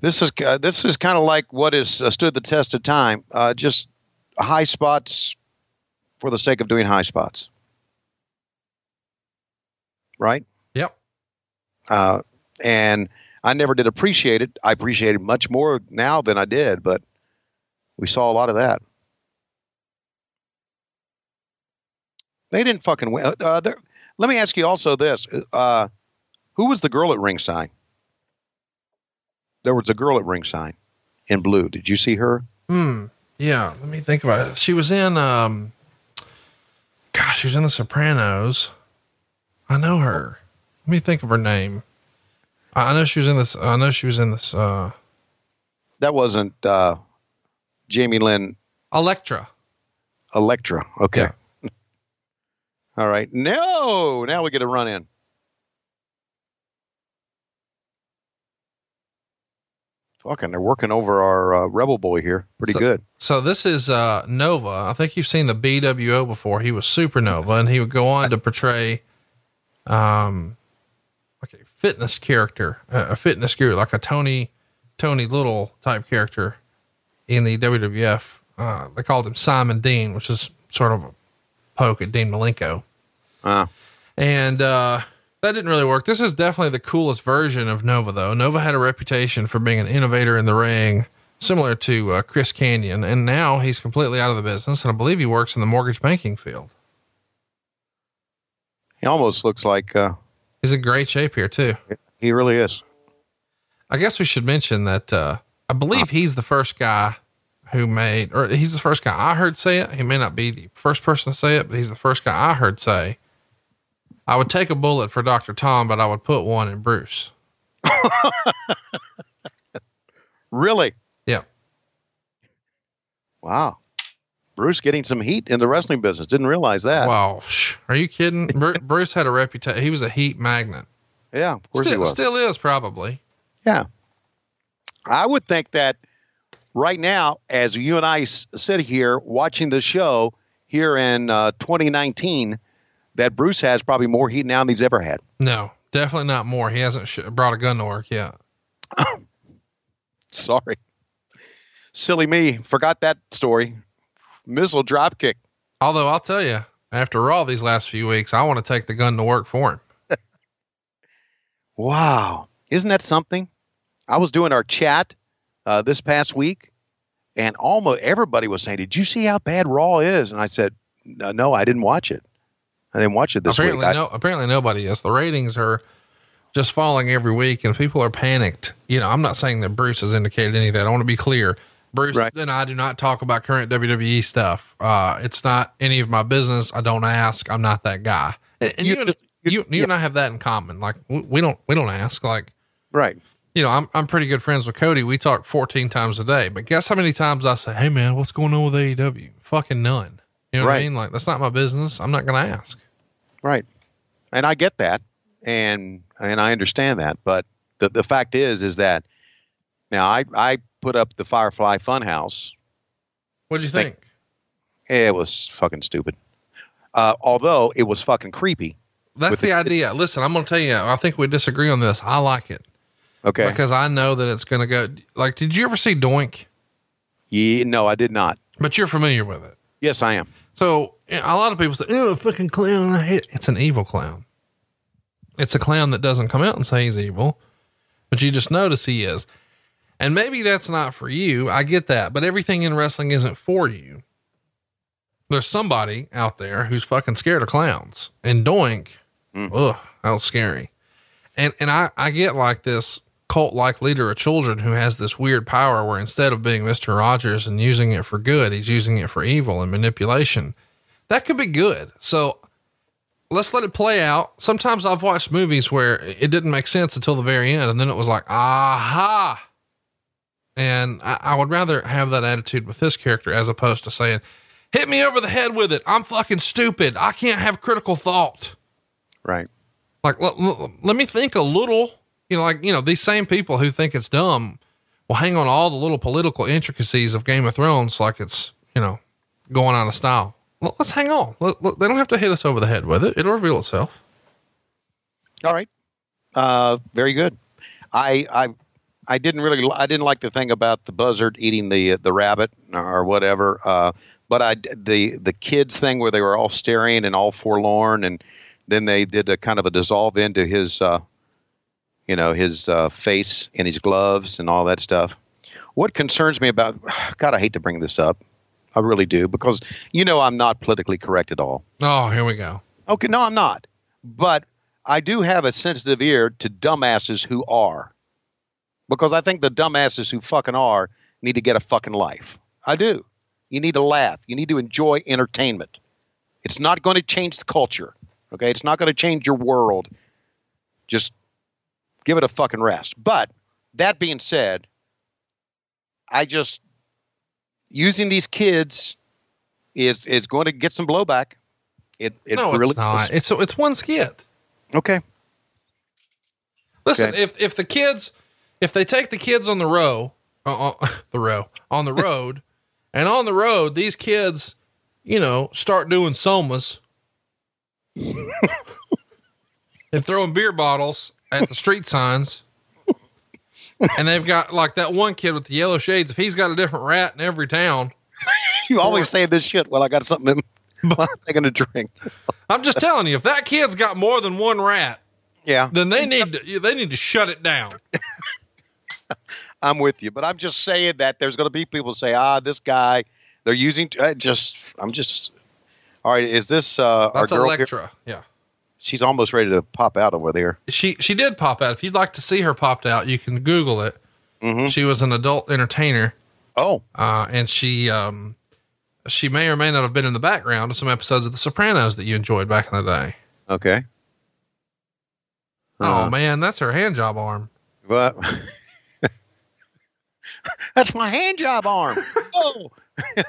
this is uh, this is kind of like what has uh, stood the test of time. Uh, just high spots for the sake of doing high spots, right? Yep. Uh, and I never did appreciate it. I appreciate it much more now than I did, but we saw a lot of that. They didn't fucking win. Uh, uh, let me ask you also this: uh, Who was the girl at ringside? There was a girl at ringside in blue. Did you see her? Hmm. Yeah. Let me think about it. She was in, um, gosh, she was in The Sopranos. I know her. Let me think of her name. I know she was in this. I know she was in this. Uh, That wasn't uh, Jamie Lynn Elektra. Elektra. Okay. Yeah. All right. No, now we get a run in. Fucking, they're working over our uh, Rebel Boy here. Pretty So- good. So this is uh, Nova. I think you've seen the BWO before. He was Supernova, and he would go on to portray, um, like a fitness character, a fitness guru, like a Tony, Tony Little type character in the WWF. Uh, they called him Simon Dean, which is sort of a poke at Dean Malenko. Uh, And uh, that didn't really work. This is definitely the coolest version of Nova, though. Nova had a reputation for being an innovator in the ring, similar to uh, Chris Kanyon. And now he's completely out of the business. And I believe he works in the mortgage banking field. he almost looks like uh, He's in great shape here, too. he really is. I guess we should mention that uh, I believe he's the first guy who made, or he's the first guy I heard say it. He may not be the first person to say it, but he's the first guy I heard say, I would take a bullet for Dr. Tom, but I would put one in Bruce. Really? Yeah. Wow. Bruce getting some heat in the wrestling business. Didn't realize that. Wow. Are you kidding? Bruce had a reputation. He was a heat magnet. Yeah, of course he Still, was. still is probably. Yeah. I would think that right now, as you and I s- sit here watching the show here in uh, 2019, that Bruce has probably more heat now than he's ever had. No, definitely not more. He hasn't sh- brought a gun to work yet. Sorry. Silly me. Forgot that story. Missile drop kick. Although I'll tell you, after all these last few weeks, I want to take the gun to work for him. Wow. Isn't that something? I was doing our chat uh, this past week, and almost everybody was saying, Did you see how bad Raw is? And I said, No, no I didn't watch it. I didn't watch it this apparently, week. I- Apparently, nobody is. The ratings are just falling every week, and people are panicked. You know, I'm not saying that Bruce has indicated any of that. I want to be clear. Bruce Right. and I do not talk about current WWE stuff. Uh, it's not any of my business. I don't ask. I'm not that guy. And, and You you, and, you- you, you and I have that in common. Like we, we don't, we don't ask. Like right. you know, I'm I'm pretty good friends with Cody. We talk 14 times a day. But guess how many times I say, "Hey man, what's going on with AEW?" Fucking none. You know what I mean? Like that's not my business. I'm not going to ask. Right. And I get that. And and I understand that. But the the fact is is that now I I put up the Firefly Funhouse. What do you Thank- think? It was fucking stupid. Uh, although it was fucking creepy. That's the, the- idea. Listen, I'm going to tell you, I think we disagree on this. I like it Okay. because I know that it's going to go. Like, did you ever see Doink? Yeah, no, I did not. But you're familiar with it. Yes, I am. So a lot of people say, "Oh, a fucking clown!" I hate it." It's an evil clown. It's a clown that doesn't come out and say he's evil, but you just notice he is. And maybe that's not for you. I get that, but everything in wrestling isn't for you. There's somebody out there who's fucking scared of clowns, and Doink, mm. ugh, that was scary. And and I I get like this cult like leader of children who has this weird power where instead of being Mister Rogers and using it for good, he's using it for evil and manipulation. That could be good. So let's let it play out. Sometimes I've watched movies where it didn't make sense until the very end, and then it was like, aha. And I, I would rather have that attitude with this character as opposed to saying, hit me over the head with it. I'm fucking stupid. I can't have critical thought. Right. Like, let, let, let me think a little, you know, like, you know, these same people who think it's dumb will hang on all the little political intricacies of Game of Thrones like it's, you know, going out of style. Let- Let's hang on. Let- let- they don't have to hit us over the head with it. It'll reveal itself. All right. Uh, very good. I I I didn't really I didn't like the thing about the buzzard eating the the rabbit or whatever. Uh, but I the the kids thing where they were all staring and all forlorn, and then they did a kind of a dissolve into his uh, you know his uh, face and his gloves and all that stuff. What concerns me about God, I hate to bring this up. I really do because you know I'm not politically correct at all. Oh, here we go. Okay, no, I'm not. But I do have a sensitive ear to dumbasses who are. Because I think the dumbasses who fucking are need to get a fucking life. I do. You need to laugh. You need to enjoy entertainment. It's not going to change the culture. Okay? It's not going to change your world. Just give it a fucking rest. But that being said, I just using these kids is is going to get some blowback. It it no, really it's not. It's, it's one skit. Okay. Listen, Okay. if if the kids, if they take the kids on the row, uh, uh, the row on the road, and on the road, these kids, you know, start doing somas and throwing beer bottles at the street signs. And they've got like that one kid with the yellow shades. If he's got a different rat in every town, You always say this shit Well, I got something in I'm taking a drink. I'm just telling you, if that kid's got more than one rat, Yeah, then they need to, they need to shut it down. I'm with you, but I'm just saying that there's going to be people say, "Ah, this guy, they're using." Uh, just, I'm just. All right, is this uh, our That's girl? here? Elektra. Yeah. She's almost ready to pop out over there. she she did pop out. If you'd like to see her popped out, you can Google it. Mhm. She was an adult entertainer, Oh, uh, and she um she may or may not have been in the background of some episodes of The Sopranos that you enjoyed back in the day. okay. oh Uh, man, that's her hand job arm. But that's my hand job arm. Oh,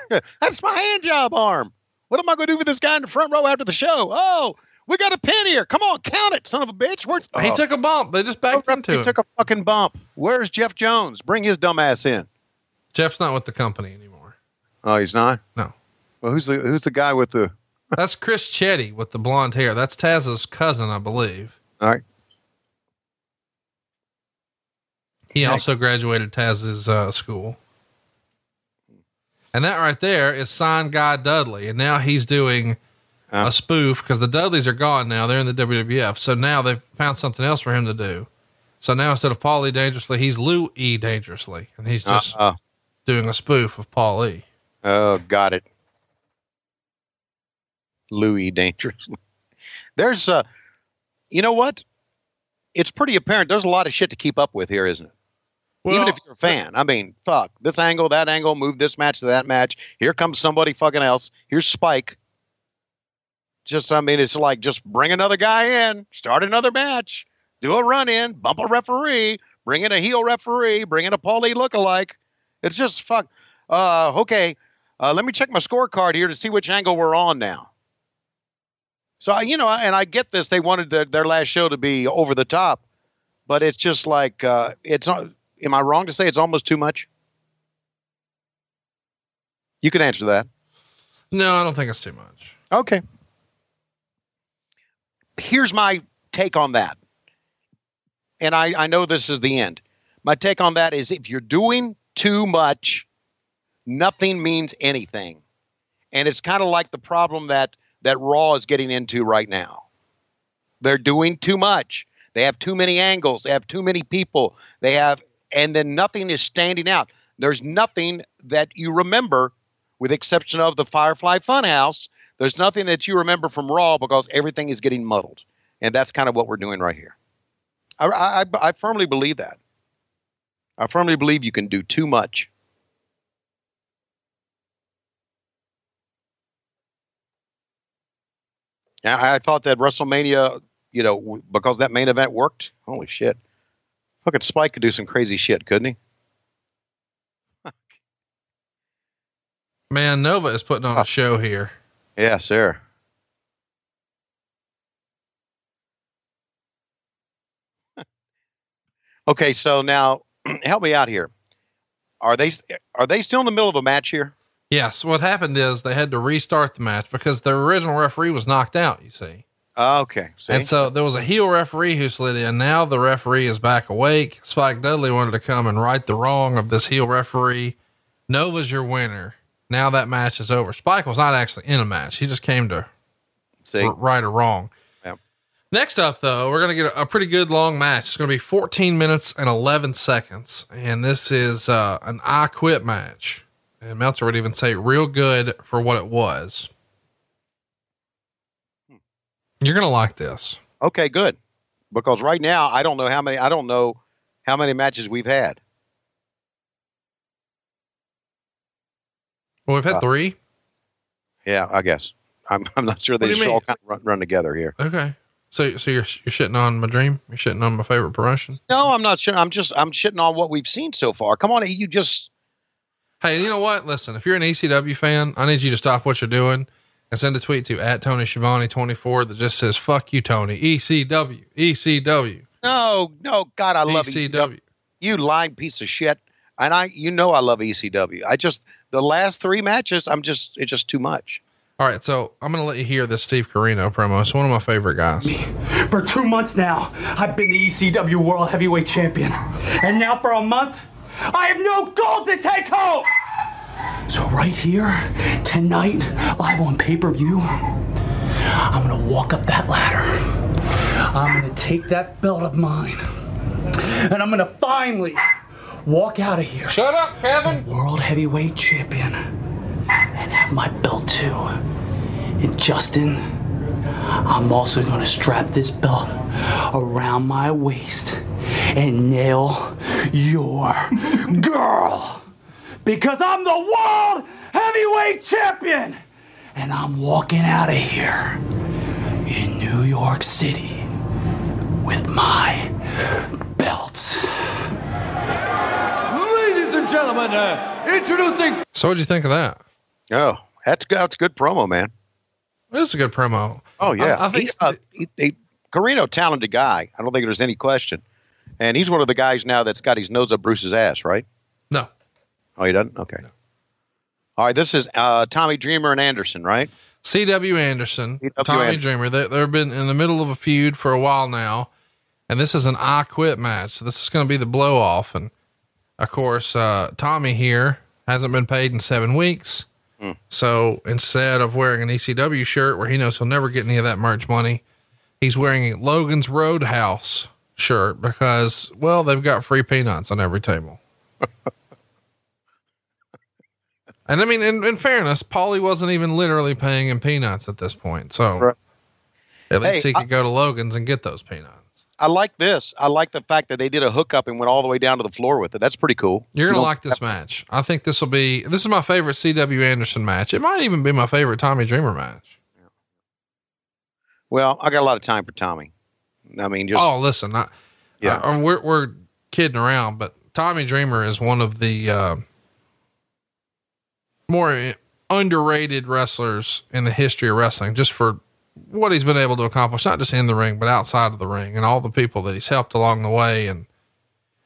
that's my hand job arm. What am I going to do with this guy in the front row after the show? Oh, we got a pin here. Come on, count it, son of a bitch. Where's He oh. took a bump. They just backed Oh, into he him. took a fucking bump. Where's Jeff Jones? Bring his dumb ass in. Jeff's not with the company anymore. Oh, he's not. No, Well, who's the who's the guy with the? that's Chris Chetti with the blonde hair. That's Taz's cousin, I believe. All right. He Yikes. also graduated Taz's uh, school. And that right there is Sign Guy Dudley. And now he's doing Huh. A spoof because the Dudleys are gone now. They're in the WWF. So now they've found something else for him to do. So now instead of Paul E. Dangerously, he's Lou E. Dangerously. And he's just Uh, doing a spoof of Paul E. oh, got it. Louis Dangerously. There's uh, you know what? It's pretty apparent. There's a lot of shit to keep up with here, isn't it? Even if you're a fan. I mean, fuck this angle, that angle, move this match to that match. Here comes somebody fucking else. Here's Spike. Just, I mean, it's like just bring another guy in, start another match, do a run in, bump a referee, bring in a heel referee, bring in a Paulie lookalike. It's just fuck. Uh, okay. Uh, let me check my scorecard here to see which angle we're on now. So you know, and I get this. They wanted their, their last show to be over the top, but it's just like uh, it's not. Am I wrong to say it's almost too much? You can answer that. No, I don't think it's too much. Okay. Here's my take on that. And I, I know this is the end. My take on that is if you're doing too much, nothing means anything. And it's kind of like the problem that, that Raw is getting into right now. They're doing too much. They have too many angles. They have too many people. They have, and then nothing is standing out. There's nothing that you remember, with exception of the Firefly Funhouse. There's nothing that you remember from Raw because everything is getting muddled, and that's kind of what we're doing right here. I, I, I firmly believe that. I firmly believe you can do too much. I, I thought that WrestleMania, you know, because that main event worked. Holy shit! Fucking Spike could do some crazy shit, couldn't he? Man, Nova is putting on a show here. Yeah, sir. okay, so now help me out here. Are they are they still in the middle of a match here? Yes. What happened is they had to restart the match because the original referee was knocked out, you see. Okay. See? And so there was a heel referee who slid in. Now the referee is back awake. Spike Dudley wanted to come and right the wrong of this heel referee. Nova's your winner. Now that match is over. Spike was not actually in a match. He just came to See? right or wrong. Yep. Next up, though, we're going to get a, a pretty good long match. It's going to be 14 minutes and 11 seconds. And this is uh, an I quit match. And Meltzer would even say real good for what it was. You're going to like this. Okay, good. Because right now I don't know how many I don't know how many matches we've had. Well, we've had Uh, three. Yeah, I guess. I'm I'm not sure they What do you just mean? all kind of run, run together here. Okay. So, so you're, you're shitting on my dream? You're shitting on my favorite promotion? No, I'm not sure. I'm just I'm shitting on what we've seen so far. Come on, you just Hey, you know what? Listen, if you're an ECW fan, I need you to stop what you're doing and send a tweet to at Tony Schiavone 24 that just says, fuck you, Tony. ECW, ECW, no, no. God, I love ECW. ECW. You lying piece of shit. And I, you know, I love ECW. I just the last three matches, I'm just it's just too much. All right. So I'm going to let you hear this Steve Corino promo. It's one of my favorite guys. For two months now, I've been the ECW World Heavyweight Champion. And now for a month, I have no gold to take home! So, right here, tonight, live on pay per view, I'm gonna walk up that ladder. I'm gonna take that belt of mine. And I'm gonna finally walk out of here. Shut up, Kevin. World Heavyweight Champion. And have my belt too. And Justin, I'm also gonna strap this belt around my waist and nail your girl. Because I'm the World Heavyweight Champion! And I'm walking out of here in New York City with my belts. Ladies and gentlemen, uh, introducing So what'd you think of that? Oh, that's good. That's good promo, man. It was a good promo. Oh yeah, I, I think He's, uh, he, he, Corino, talented guy. I don't think there's any question. And he's one of the guys now that's got his nose up Bruce's ass, right? no. Oh, he doesn't. Okay. All right. This is uh, Tommy Dreamer and Anderson, right? C.W. Anderson, C.W. Tommy Anderson. Dreamer. They, they've been in the middle of a feud for a while now, and this is an I quit match. So this is going to be the blow off. And of course, uh, Tommy here hasn't been paid in seven weeks. So instead of wearing an ECW shirt where he knows he'll never get any of that merch money, he's wearing Logan's Roadhouse shirt because, well, they've got free peanuts on every table. and I mean, in, in fairness, Paulie wasn't even literally paying him peanuts at this point. So Right. at least Hey, he could go to Logan's and get those peanuts. I like this. I like the fact that they did a hookup and went all the way down to the floor with it. That's pretty cool. You're gonna know, like this match. I think this will be, this is my favorite CW Anderson match. It might even be my favorite Tommy Dreamer match. Well, I got a lot of time for Tommy. I mean, just oh, listen, I, Yeah. I- we're, we're kidding around, but Tommy Dreamer is one of the, uh, more underrated wrestlers in the history of wrestling, just for what he's been able to accomplish, not just in the ring, but outside of the ring and all the people that he's helped along the way. And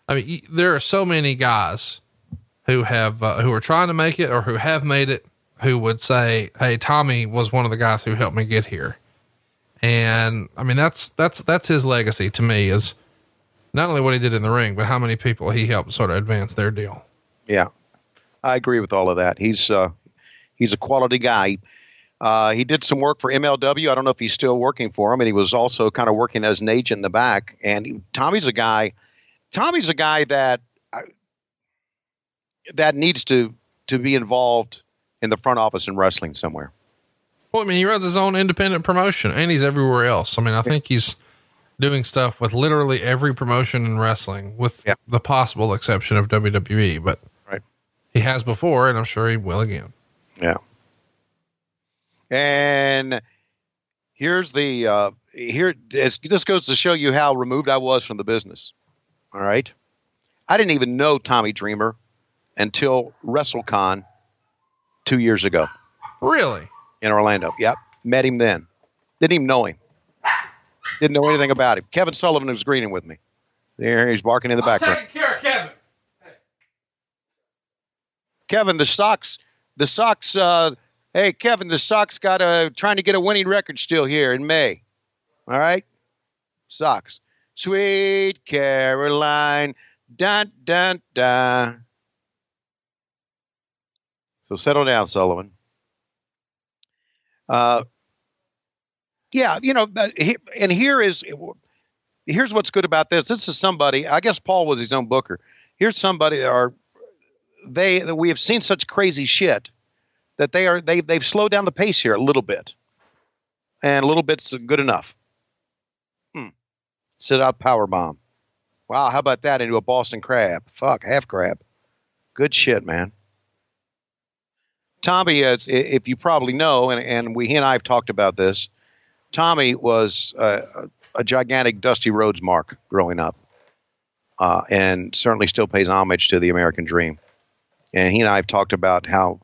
I mean, there are so many guys who have, uh, who are trying to make it or who have made it who would say, Hey, Tommy was one of the guys who helped me get here. And I mean, that's, that's, that's his legacy to me is not only what he did in the ring, but how many people he helped sort of advance their deal. Yeah, I agree with all of that. He's uh, he's a quality guy. Uh, he did some work for MLW. I don't know if he's still working for him, and he was also kind of working as an agent in the back. And he, Tommy's a guy. Tommy's a guy that uh, that needs to to be involved in the front office in wrestling somewhere. Well, I mean, he runs his own independent promotion and he's everywhere else. I mean, I think he's doing stuff with literally every promotion in wrestling with Yeah. the possible exception of WWE, but Right. he has before and I'm sure he will again. Yeah. And here's the uh, here. This, goes to show you how removed I was from the business. All right, I didn't even know Tommy Dreamer until WrestleCon two years ago Really? in Orlando. Yep, met him then. Didn't even know him. Didn't know anything about him. Kevin Sullivan was greeting with me. There, he's barking in the background. care of Kevin. Kevin, the Sox, the Sox. Uh, hey, Kevin, the Sox got a trying to get a winning record still here in May. All right, Sox. Sweet Caroline, dun dun dun. So settle down, Sullivan. Uh, yeah, you know, and here is here's what's good about this. This is somebody. I guess Paul was his own booker. Here's somebody are they that we have seen such crazy shit that they are they they've slowed down the pace here a little bit, and a little bit's good enough. Hmm. Sit out power bomb. Wow, how about that into a Boston crab? Fuck, half crab. Good shit, man. Tommy, is, if you probably know, and, and we he and I have talked about this. Tommy was uh, a, a gigantic Dusty Rhodes mark growing up, uh, and certainly still pays homage to the American Dream and he and I have talked about how,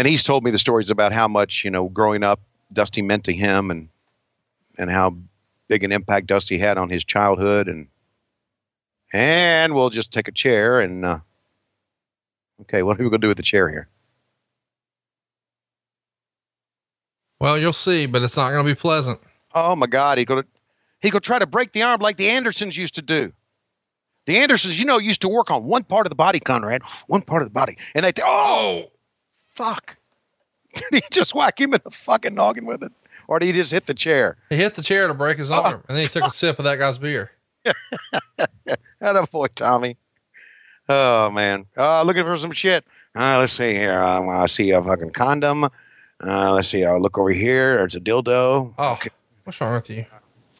and he's told me the stories about how much you know growing up Dusty meant to him, and and how big an impact Dusty had on his childhood, and and we'll just take a chair and uh, okay, what are we going to do with the chair here? Well, you'll see, but it's not going to be pleasant. Oh my God, he going to going to try to break the arm like the Andersons used to do. The Andersons, you know, used to work on one part of the body, Conrad, one part of the body, and they oh fuck. Did he just whack him in the fucking noggin with it? Or did he just hit the chair? He hit the chair to break his arm and then he took a sip of that guy's beer. That boy, Tommy. Oh man. Uh looking for some shit. Uh, let's see here. Um, I see a fucking condom. Uh, let's see. I'll look over here. There's a dildo. Oh, okay. what's wrong with you?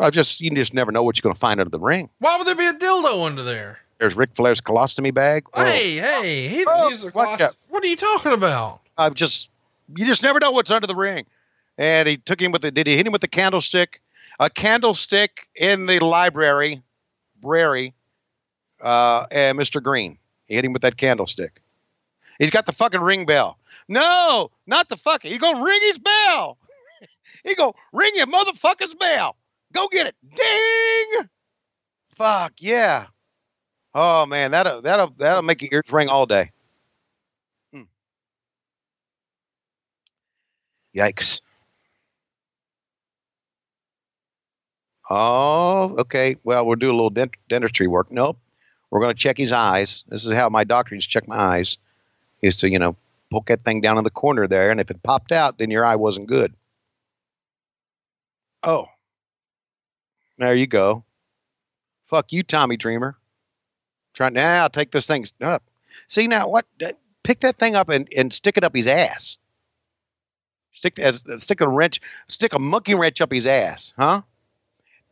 I just you just never know what you're going to find under the ring. Why would there be a dildo under there? There's Ric Flair's colostomy bag. Oh, Hey, hey, he Oh, didn't use a out. What are you talking about? I've just you just never know what's under the ring. And he took him with the did he hit him with the candlestick? A candlestick in the library, Brary, uh, and Mr. Green. He hit him with that candlestick. He's got the fucking ring bell. No, not the fucking. He go ring his bell. he go ring your motherfucker's bell. Go get it. Ding. Fuck yeah. Oh man, that'll that'll that'll make your ears ring all day. Yikes. Oh, okay. Well, we'll do a little dent- dentistry work. Nope. We're going to check his eyes. This is how my doctor used to check my eyes. He used to, you know, poke that thing down in the corner there, and if it popped out, then your eye wasn't good. Oh. There you go. Fuck you, Tommy Dreamer. Trying now, I'll take this thing up. See now what? Pick that thing up and, and stick it up his ass. Stick as stick a wrench, stick a monkey wrench up his ass, huh?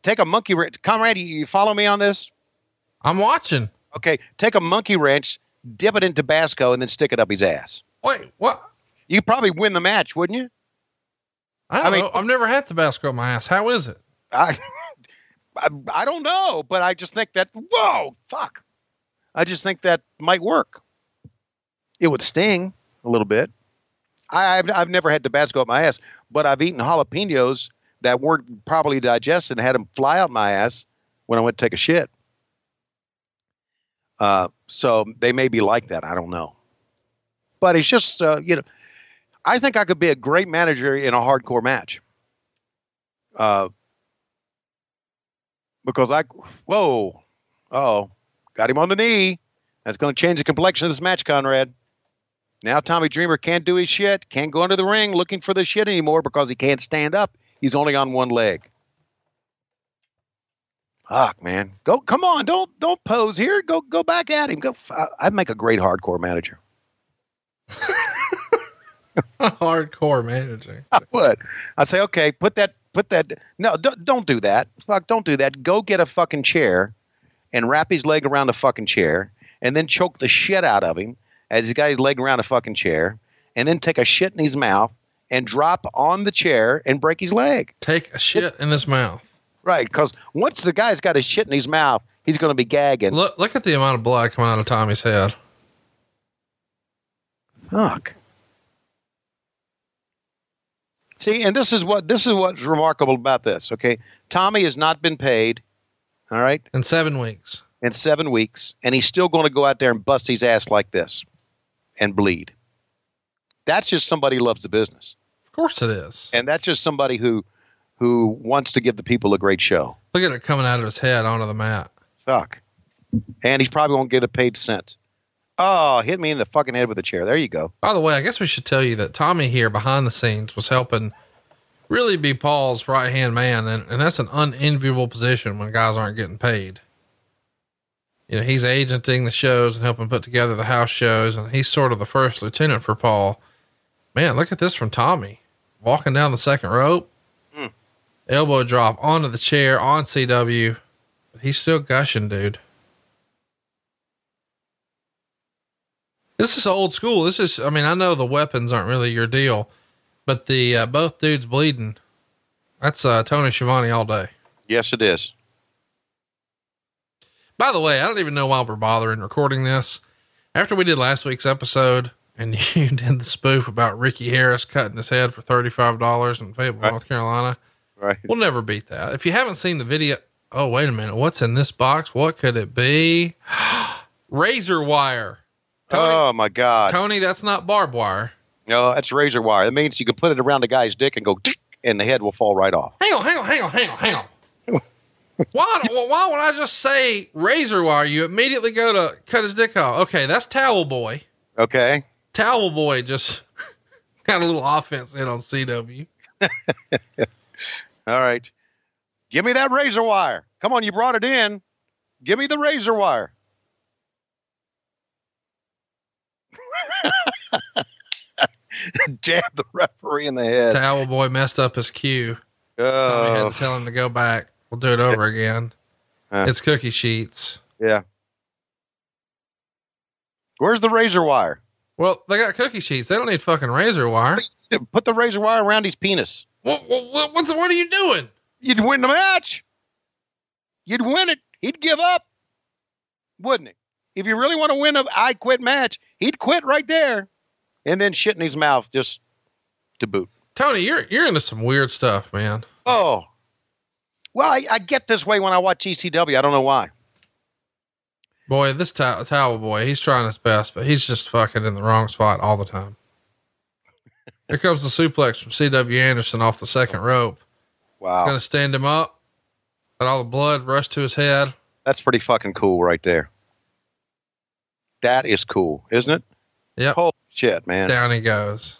Take a monkey wrench. Conrad, you, you follow me on this? I'm watching. Okay, take a monkey wrench, dip it in Tabasco, and then stick it up his ass. Wait, what? You could probably win the match, wouldn't you? I don't I mean- know. I've never had Tabasco up my ass. How is it? I, I, I don't know, but I just think that whoa, fuck. I just think that might work. It would sting a little bit. I, I've, I've never had Tabasco up my ass, but I've eaten jalapenos that weren't properly digested and had them fly out my ass when I went to take a shit. Uh, so they may be like that. I don't know. But it's just, uh, you know, I think I could be a great manager in a hardcore match. Uh, because I, whoa, oh, got him on the knee. That's going to change the complexion of this match, Conrad. Now Tommy Dreamer can't do his shit, can't go into the ring looking for the shit anymore because he can't stand up. He's only on one leg. Fuck, man. Go, come on. Don't, don't pose here. Go, go back at him. Go. I- I'd make a great hardcore manager. Hardcore managing. I would. I'd say, okay, put that, put that. No, don't, don't do that. Fuck, don't do that. Go get a fucking chair and wrap his leg around the fucking chair and then choke the shit out of him as he's got his leg around a fucking chair and then take a shit in his mouth and drop on the chair and break his leg. Take a shit in his mouth. Right. Because once the guy's got his shit in his mouth, he's going to be gagging. Look, look at the amount of blood coming out of Tommy's head. Fuck. See, and this is what this is what's remarkable about this. Okay, Tommy has not been paid. All right, In seven weeks. in seven weeks, and he's still going to go out there and bust his ass like this, and bleed. That's just somebody who loves the business, Of course it is. and that's just somebody who who wants to give the people a great show. Look at it coming out of his head onto the mat. Fuck, and he's probably won't get a paid cent. Oh, hit me in the fucking head with a chair. There you go. By the way, I guess we should tell you that Tommy here behind the scenes was helping really be Paul's right hand man. And, and that's an unenviable position when guys aren't getting paid. You know, he's agenting the shows and helping put together the house shows. And he's sort of the first lieutenant for Paul. Man, look at this from Tommy walking down the second rope, elbow drop onto the chair on CW. But he's still gushing, dude. This is old school. This is, I mean, I know the weapons aren't really your deal, but the uh, both dudes bleeding. That's uh, Tony Schiavone all day. Yes, it is. By the way, I don't even know why we're bothering recording this. After we did last week's episode and you did the spoof about Ricky Harris cutting his head for $35 in Fayetteville, Right. North Carolina, Right. we'll never beat that. If you haven't seen the video, oh, wait a minute. What's in this box? What could it be? Razor wire. Tony, oh my God. Tony, that's not barbed wire. No, that's razor wire. That means you can put it around a guy's dick and go, and the head will fall right off. Hang on, hang on, hang on, hang on, hang on. Why, why would I just say razor wire? You immediately go to cut his dick off. Okay, that's Towel Boy. Okay. Towel Boy just got a little offense in on CW. All right. Give me that razor wire. Come on, you brought it in. Give me the razor wire. Jab the referee in the head. Towel Boy messed up his cue. Oh. Tommy had to tell him to go back. We'll do it over again. Uh. It's cookie sheets. yeah. Where's the razor wire? Well, they got cookie sheets. They don't need fucking razor wire. Put the razor wire around his penis. What, what, what, what are you doing? You'd win the match. You'd win it. He'd give up, wouldn't he? If you really want to win a I quit match, he'd quit right there, and then shit in his mouth just to boot. Tony, you're you're into some weird stuff, man. Oh, well, I, I get this way when I watch ECW. I don't know why. Boy, this tow- towel boy, he's trying his best, but he's just fucking in the wrong spot all the time. Here comes the suplex from CW Anderson off the second rope. Wow, Gonna stand him up. Let all the blood rush to his head. that's pretty fucking cool right there. That is cool, isn't it? Yep. Holy shit, man. Down he goes.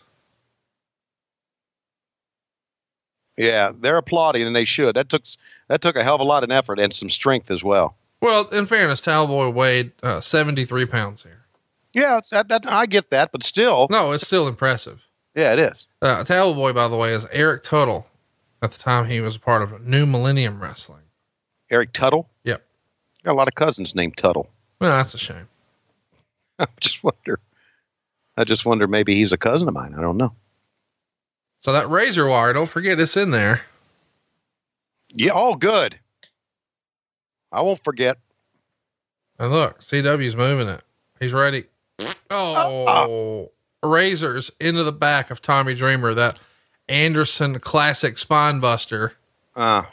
Yeah, they're applauding, and they should. That took that took a hell of a lot of effort and some strength as well. Well, in fairness, Towel Boy weighed uh, 73 pounds here. Yeah, that, that I get that, but still, No, it's still impressive. yeah, it is. Uh, Towel Boy, by the way, is Eric Tuttle. At the time, he was a part of New Millennium Wrestling. Eric Tuttle. Yep. Got a lot of cousins named Tuttle. Well, that's a shame. I just wonder. I just wonder maybe he's a cousin of mine. I don't know. So that razor wire, don't forget it's in there. Yeah. all good. I won't forget. And look, CW's moving it. He's ready. Oh, razors into the back of Tommy Dreamer, that Anderson classic spine buster. Uh,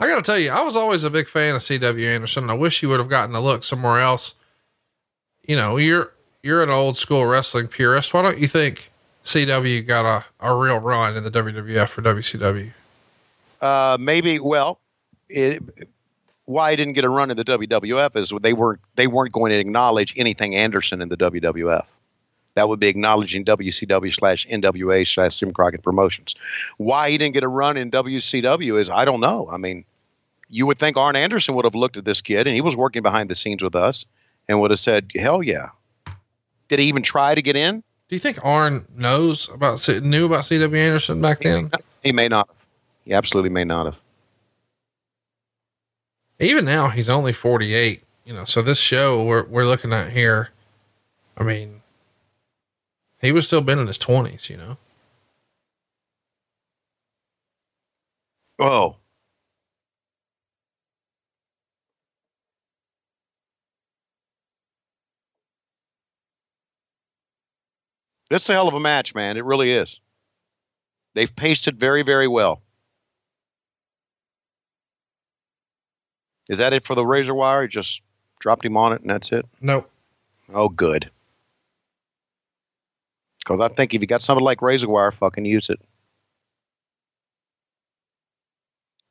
I got to tell you, I was always a big fan of CW Anderson. I wish you would have gotten a look somewhere else. You know, you're you're an old school wrestling purist. Why don't you think CW got a, a real run in the WWF for WCW? uh, maybe. Well, it, why I didn't get a run in the WWF is they weren't they weren't going to acknowledge anything Anderson in the WWF. That would be acknowledging WCW slash NWA slash Jim Crockett Promotions. Why he didn't get a run in WCW is I don't know. I mean, you would think Arn Anderson would have looked at this kid, and he was working behind the scenes with us, and would have said, "Hell yeah." Did he even try to get in? Do you think Arn knows about C- knew about CW Anderson back then? He may not. He absolutely may not have. Even now, he's only 48. You know, so this show we're we're looking at here, I mean, he was still been in his 20s. You know, Oh. It's a hell of a match, man. It really is. They've paced it very, very well. Is that it for the razor wire? You just dropped him on it and that's it? nope. Oh, good. Because I think if you got something like razor wire, fucking use it.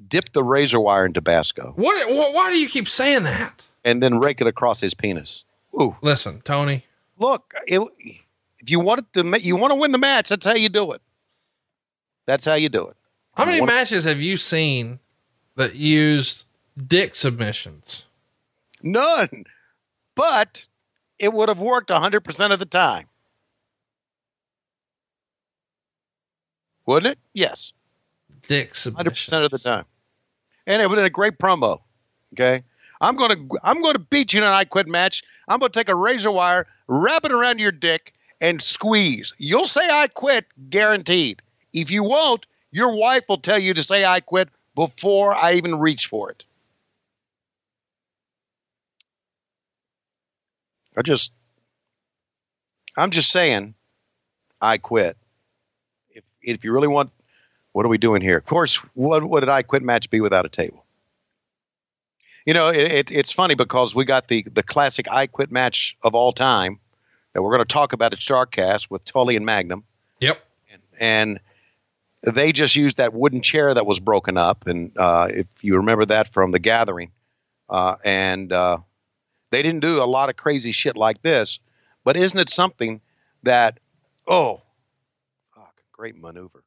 Dip the razor wire in Tabasco What, what? Why do you keep saying that? and then rake it across his penis. Ooh, Listen, Tony. look! It, if you want to, ma- you want to win the match. That's how you do it. That's how you do it. How many matches have you seen that used dick submissions? None, but it would have worked hundred percent of the time, wouldn't it? Yes. Dick submissions. 100% of the time, and it would have been a great promo. Okay, I'm gonna I'm gonna beat you in an I Quit match. I'm gonna take a razor wire, wrap it around your dick, and squeeze. You'll say I quit, guaranteed. If you won't, your wife will tell you to say I quit before I even reach for it. I just, I'm just saying, I quit. If if you really want what are we doing here? Of course, what would an I quit match be without a table? You know, it, it, it's funny because we got the the classic I quit match of all time that we're going to talk about at Starrcast with Tully and Magnum, Yep. and they just used that wooden chair that was broken up, and uh, if you remember that from the Gathering, uh, and uh, they didn't do a lot of crazy shit like this, but isn't it something that oh, fuck, great maneuver.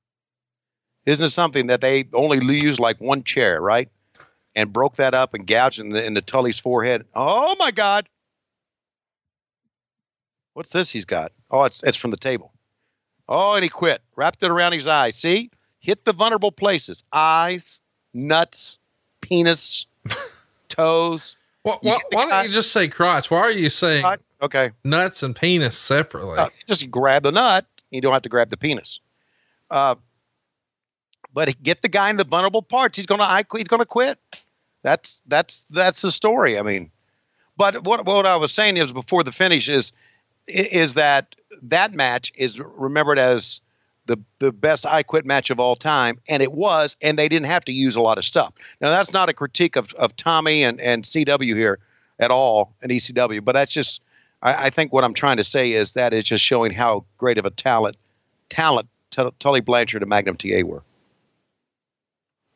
Isn't it something that they only used like one chair, right? And broke that up and gouged in the, in the Tully's forehead. Oh my God. What's this he's got? Oh, it's, it's from the table. Oh, and he quit. Wrapped it around his eye. See? Hit the vulnerable places eyes, nuts, penis, toes. Why, You why, guy- don't you just say crotch? Why are you saying? Okay. nuts and penis separately? Uh, just grab the nut. You don't have to grab the penis. Uh, but get the guy in the vulnerable parts. He's gonna. I, he's gonna quit. That's that's that's the story. I mean, but what what I was saying is before the finish is is that that match is remembered as the the best I quit match of all time, and it was, and they didn't have to use a lot of stuff. Now that's not a critique of of Tommy and and CW here at all, and ECW, but that's just I, I think what I'm trying to say is that it's just showing how great of a talent talent T- Tully Blanchard and Magnum TA were.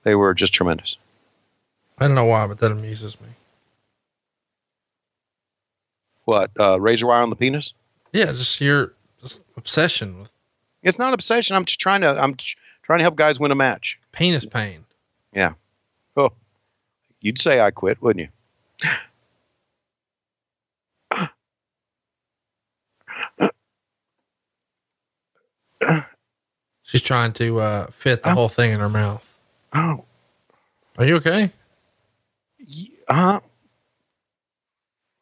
They were just tremendous. I don't know why, but that amuses me. What uh, razor wire on the penis? Yeah, just your just obsession with It's not obsession. I'm just trying to. I'm trying to help guys win a match. penis pain. Yeah. Oh, you'd say I quit, wouldn't you? She's trying to uh, fit the Oh. whole thing in her mouth. Oh, Are you okay? uh huh.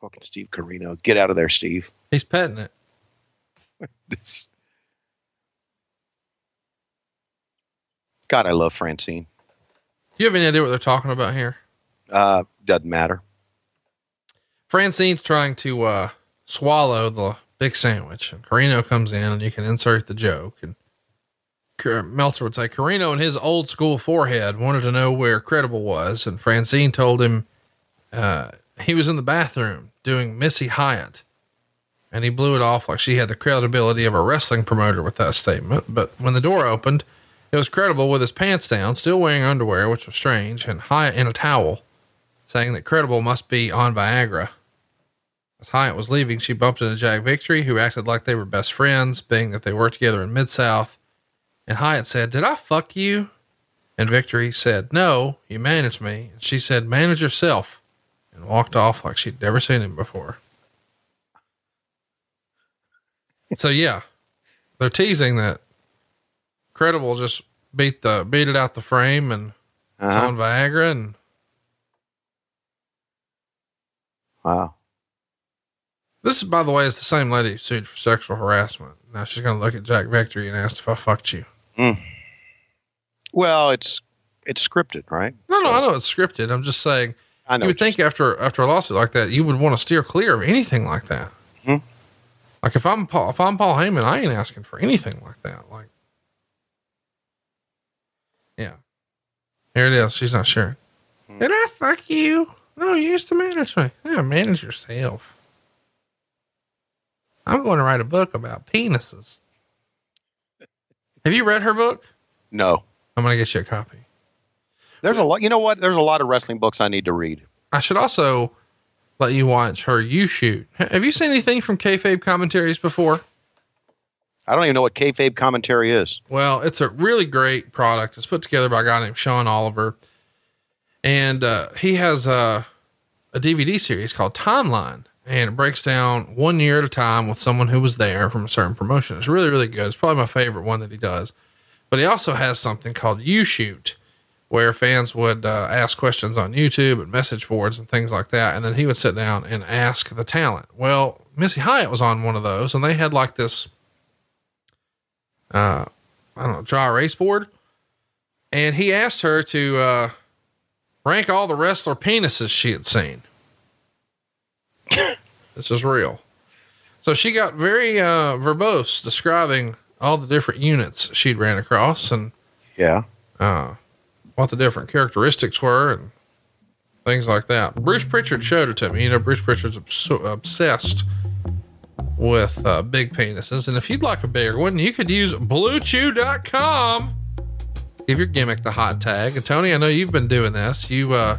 Fucking Steve Corino, get out of there, Steve. He's petting it. This. God, I love Francine. Do you have any idea what they're talking about here? Uh, doesn't matter. Francine's trying to uh, swallow the big sandwich. And Corino comes in and you can insert the joke. And Meltzer would say Corino in his old school forehead wanted to know where Credible was. And Francine told him, uh, he was in the bathroom doing Missy Hyatt. And he blew it off like she had the credibility of a wrestling promoter with that statement. But when the door opened, it was Credible with his pants down, still wearing underwear, which was strange, and Hyatt in a towel, saying that Credible must be on Viagra. As Hyatt was leaving, she bumped into Jack Victory, who acted like they were best friends, being that they worked together in Mid South. And Hyatt said, Did I fuck you? And Victory said, No, you managed me. And she said, Manage yourself. And walked off like she'd never seen him before. so, yeah, they're teasing that Credible just beat the beat it out the frame and Uh-huh. on Viagra and Wow. This, by the way, is the same lady who sued for sexual harassment. Now she's going to look at Jack Victory and ask if I fucked you. Well, it's it's scripted, right? No, no, I know it's scripted. I'm just saying. I know You would think after after a lawsuit like that, you would want to steer clear of anything like that. Mhm. Like if I'm Paul, if I'm Paul Heyman, I ain't asking for anything like that. Like, yeah, here it is. She's not sure. Hmm. Did I fuck you? No, you used to manage me. Yeah, manage yourself. I'm going to write a book about penises. Have you read her book? No. I'm going to get you a copy. There's a lot. You know what? There's a lot of wrestling books I need to read. I should also let you watch her You Shoot. Have you seen anything from kayfabe commentaries before? I don't even know what kayfabe commentary is. Well, it's a really great product. It's put together by a guy named Sean Oliver, and uh, he has a, a DVD series called Timeline, and it breaks down one year at a time with someone who was there from a certain promotion. It's really, really good. It's probably my favorite one that he does. But he also has something called You Shoot, where fans would uh, ask questions on YouTube and message boards and things like that, and then he would sit down and ask the talent. Well, Missy Hyatt was on one of those, and they had like this uh, I don't know, dry erase board. And he asked her to uh, rank all the wrestler penises she had seen. this is real. So she got very uh, verbose describing all the different units she'd ran across and Yeah. uh, what the different characteristics were and things like that. Bruce Pritchard showed it to me. You know, Bruce Pritchard's obs- obsessed with uh, big penises. And if you'd like a bigger one, you could use bluechew.com. Give your gimmick the hot tag. And Tony, I know you've been doing this. You, uh,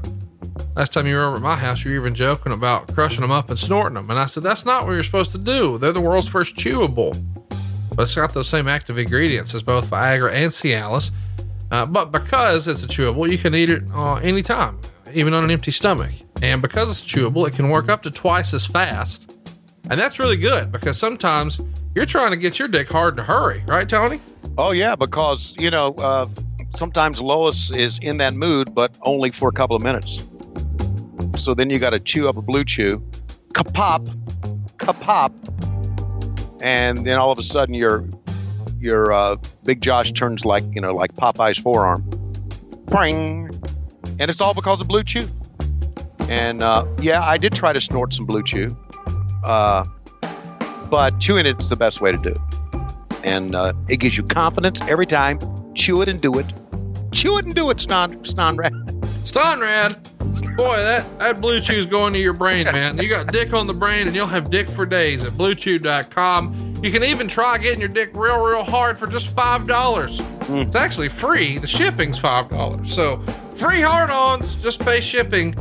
last time you were over at my house, you were even joking about crushing them up and snorting them. And I said, that's not what you're supposed to do. They're the world's first chewable. But it's got those same active ingredients as both Viagra and Cialis. Uh, but because it's a chewable, you can eat it uh, anytime, even on an empty stomach. And because it's chewable, it can work up to twice as fast. And that's really good because sometimes you're trying to get your dick hard to hurry, right, Tony? Oh yeah, because you know uh, sometimes Lois is in that mood, but only for a couple of minutes. So then you got to chew up a blue chew, kapop, kapop, and then all of a sudden your your uh, big Josh turns like you know like Popeye's forearm, Pring. and it's all because of blue chew. And uh, yeah, I did try to snort some blue chew, uh, but chewing it's the best way to do it and uh, it gives you confidence every time. Chew it and do it. Chew it and do it, Ston Stonrad. Stonrad, boy, that, that blue chew's going to your brain, man. You got dick on the brain and you'll have dick for days at bluechew.com. You can even try getting your dick real, real hard for just $5. It's actually free. The shipping's $5. So free hard ons, just pay shipping.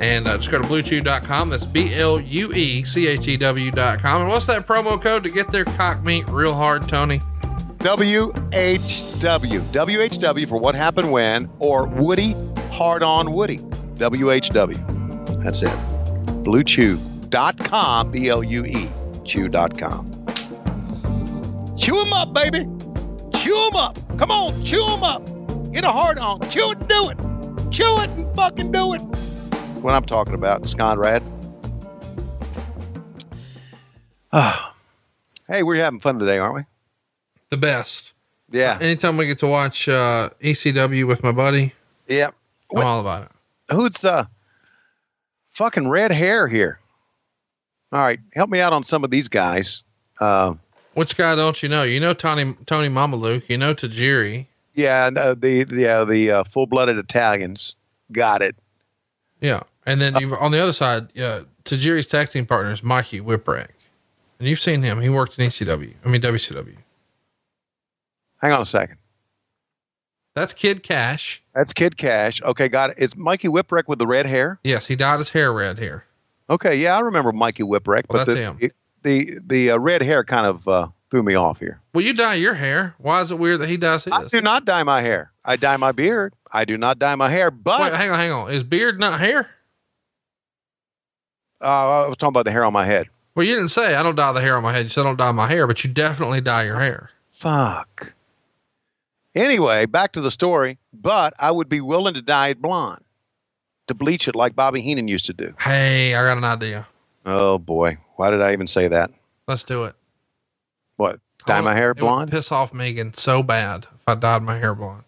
And uh, just go to bluechew.com. That's B L U E C H E W.com. And what's that promo code to get their cock meat real hard, Tony? WHW. WHW for what happened when, or Woody, hard on Woody. WHW. That's it. BlueChew.com, B L U E, chew.com. Chew them up, baby. Chew them up. Come on, chew them up. Get a hard on. Chew it and do it. Chew it and fucking do it. What I'm talking about, Sconrad. Ah. hey, we're having fun today, aren't we? The best. Yeah. Anytime we get to watch uh, ECW with my buddy, Yeah. I'm What- all about it. Who's the fucking red hair here? All right, help me out on some of these guys. Uh, Which guy don't you know? You know Tony Tony Mamaluke. You know Tajiri. yeah, uh, the the yeah, the uh, full blooded Italians got it. Yeah, and then you've, on the other side, uh, Tajiri's tag team partner is Mikey Whipwreck, and you've seen him. He worked in ECW. I mean WCW. Hang on a second. That's Kid Cash. That's Kid Cash. Okay, got it. It's Mikey Whipwreck with the red hair. Yes, he dyed his hair red here. Okay, yeah, I remember Mikey Whipwreck, Well, but that's the, him. the the the uh, red hair kind of uh, threw me off here. Well, you dye your hair. Why is it weird that he dyes his? I do not dye my hair. I dye my beard. I do not dye my hair, but Wait, hang on, hang on. Is beard not hair? uh, I was talking about the hair on my head. Well, you didn't say I don't dye the hair on my head. You said I don't dye my hair, but you definitely dye your hair. Fuck. Anyway, back to the story. But I would be willing to dye it blonde, to bleach it like Bobby Heenan used to do. Hey, I got an idea. Oh boy, why did I even say that? Let's do it. What? Dye my hair blonde? piss off Megan so bad if I dyed my hair blonde.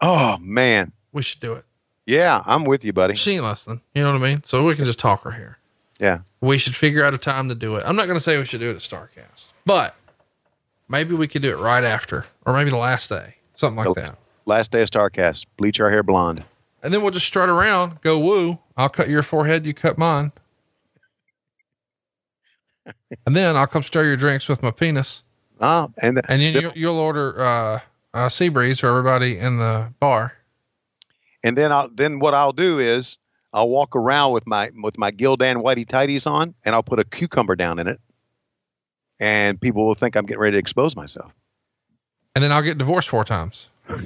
Oh man, We should do it. yeah, I'm with you, buddy. She ain't listening. You know what I mean? So we can just talk her hair. Yeah, We should figure out a time to do it. I'm not going to say we should do it at Starrcast, but maybe we could do it right after, or maybe the last day, something like that. last day of Starrcast, bleach our hair blonde. And then we'll just strut around, go woo. I'll cut your forehead, you cut mine. and then I'll come stir your drinks with my penis. Ah, and And then you'll, you'll order uh, a sea breeze for everybody in the bar. and then I'll then what I'll do is I'll walk around with my with my Gildan whitey tighties on, and I'll put a cucumber down in it, and people will think I'm getting ready to expose myself. And then I'll get divorced four times.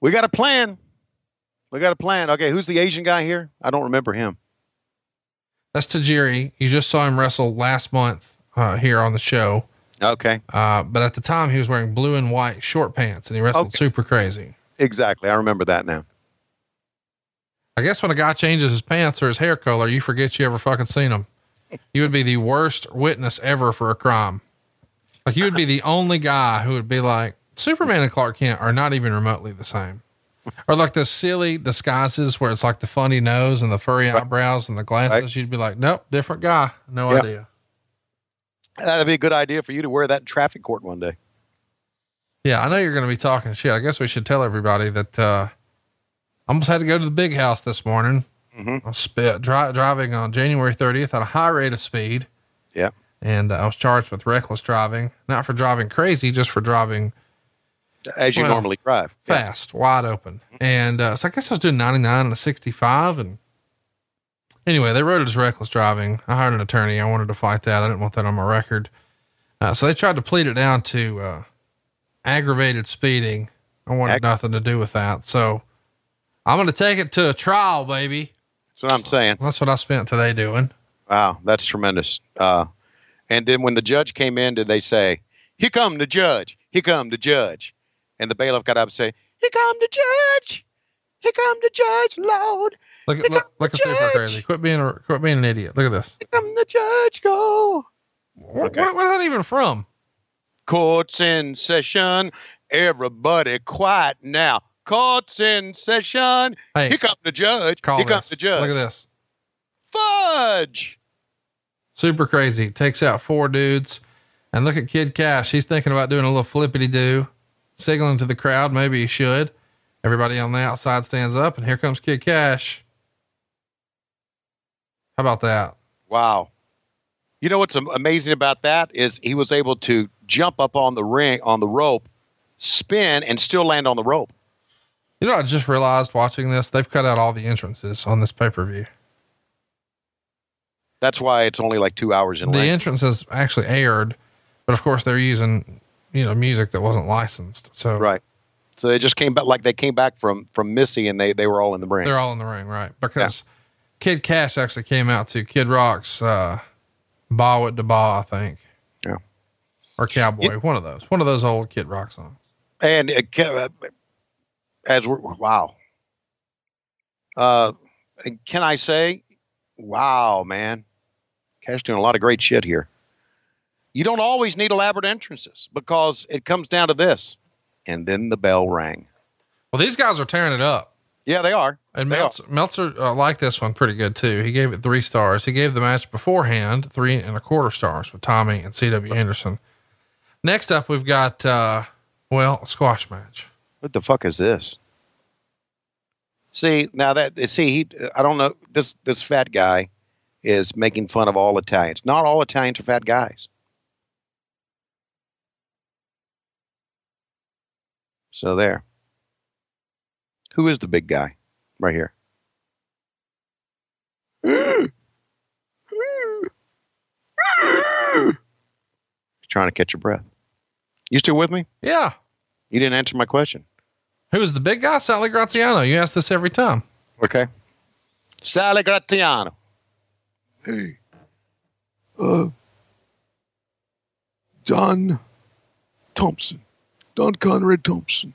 We got a plan. We got a plan. Okay, who's the Asian guy here? I don't remember him. That's Tajiri. You just saw him wrestle last month uh, here on the show. Okay, Uh, but at the time, he was wearing blue and white short pants and he wrestled Okay. super crazy. exactly. I remember that now. I guess when a guy changes his pants or his hair color, you forget you ever fucking seen him. You would be the worst witness ever for a crime. Like you would be the only guy who would be like, Superman and Clark Kent are not even remotely the same. Or like those silly disguises where it's like the funny nose and the furry eyebrows and the glasses. Right. You'd be like, nope, different guy. No Yeah. idea. That'd be a good idea for you to wear that in traffic court one day. Yeah, I know you're going to be talking shit. I guess we should tell everybody that uh, I almost had to go to the big house this morning. Mhm. I was spit, dri- driving on January 30th at a high rate of speed. Yeah. And uh, I was charged with reckless driving, not for driving crazy, just for driving As you Well, normally drive. Yeah. fast, wide open. And uh, so I guess I was doing 99 and a 65. And anyway, they wrote it as reckless driving. I hired an attorney. I wanted to fight that. I didn't want that on my record. Uh, so they tried to plead it down to uh, aggravated speeding. I wanted Ag- nothing to do with that. So I'm going to take it to a trial, baby. That's what I'm saying. That's what I spent today doing. Wow, that's tremendous. Uh, and then when the judge came in, did they say, "Here come the judge! Here come the judge!" And the bailiff got up and say, "Here come the judge! Here come the judge, Lord! Look, Here look, look super crazy. Quit being a, quit being an idiot. Look at this. Here come the judge, go!" What, Okay. what, that even from? Court's in session. Everybody quiet now. Court's in session. Hey, Here come the judge. Here this. comes the judge. Look at this. Fudge. Super crazy. Takes out four dudes. And look at Kid Cash. He's thinking about doing a little flippity do, signaling to the crowd. Maybe he should. Everybody on the outside stands up, and here comes Kid Cash. How about that? Wow. You know what's amazing about that is he was able to jump up on the ring on the rope, spin, and still land on the rope. You know, I just realized watching this, they've cut out all the entrances on this pay per view. That's why it's only like two hours in The length. entrances actually aired, but of course they're using, you know, music that wasn't licensed. So right. So they just came back like they came back from from Missy and they they were all in the ring. they're all in the ring, right? Because Kid Cash actually came out to Kid Rock's uh Bawitdaba, I think. Yeah. Or Cowboy, one of those. One of those old Kid Rock songs. And uh, uh, as we're, wow. Uh, and can I say, wow, man, Cash doing a lot of great shit here. You don't always need elaborate entrances because it comes down to this. And then the bell rang. Well, these guys are tearing it up. Yeah, they are. And They Meltzer, Meltzer uh, liked this one pretty good too. He gave it three stars. He gave the match beforehand three and a quarter stars with Tommy and C.W. Anderson. Next up, we've got, uh, well, a squash match. What the fuck is this? See now that see he I don't know this this fat guy is making fun of all Italians. Not all Italians are fat guys. So there. Who is the big guy? Right here. He's Trying to catch your breath. You still with me? Yeah. You didn't answer my question. Who is the big guy? Sally Graziano. You ask this every time. Okay. Sally Graziano. Hey, uh, Don Thompson, Don Conrad Thompson,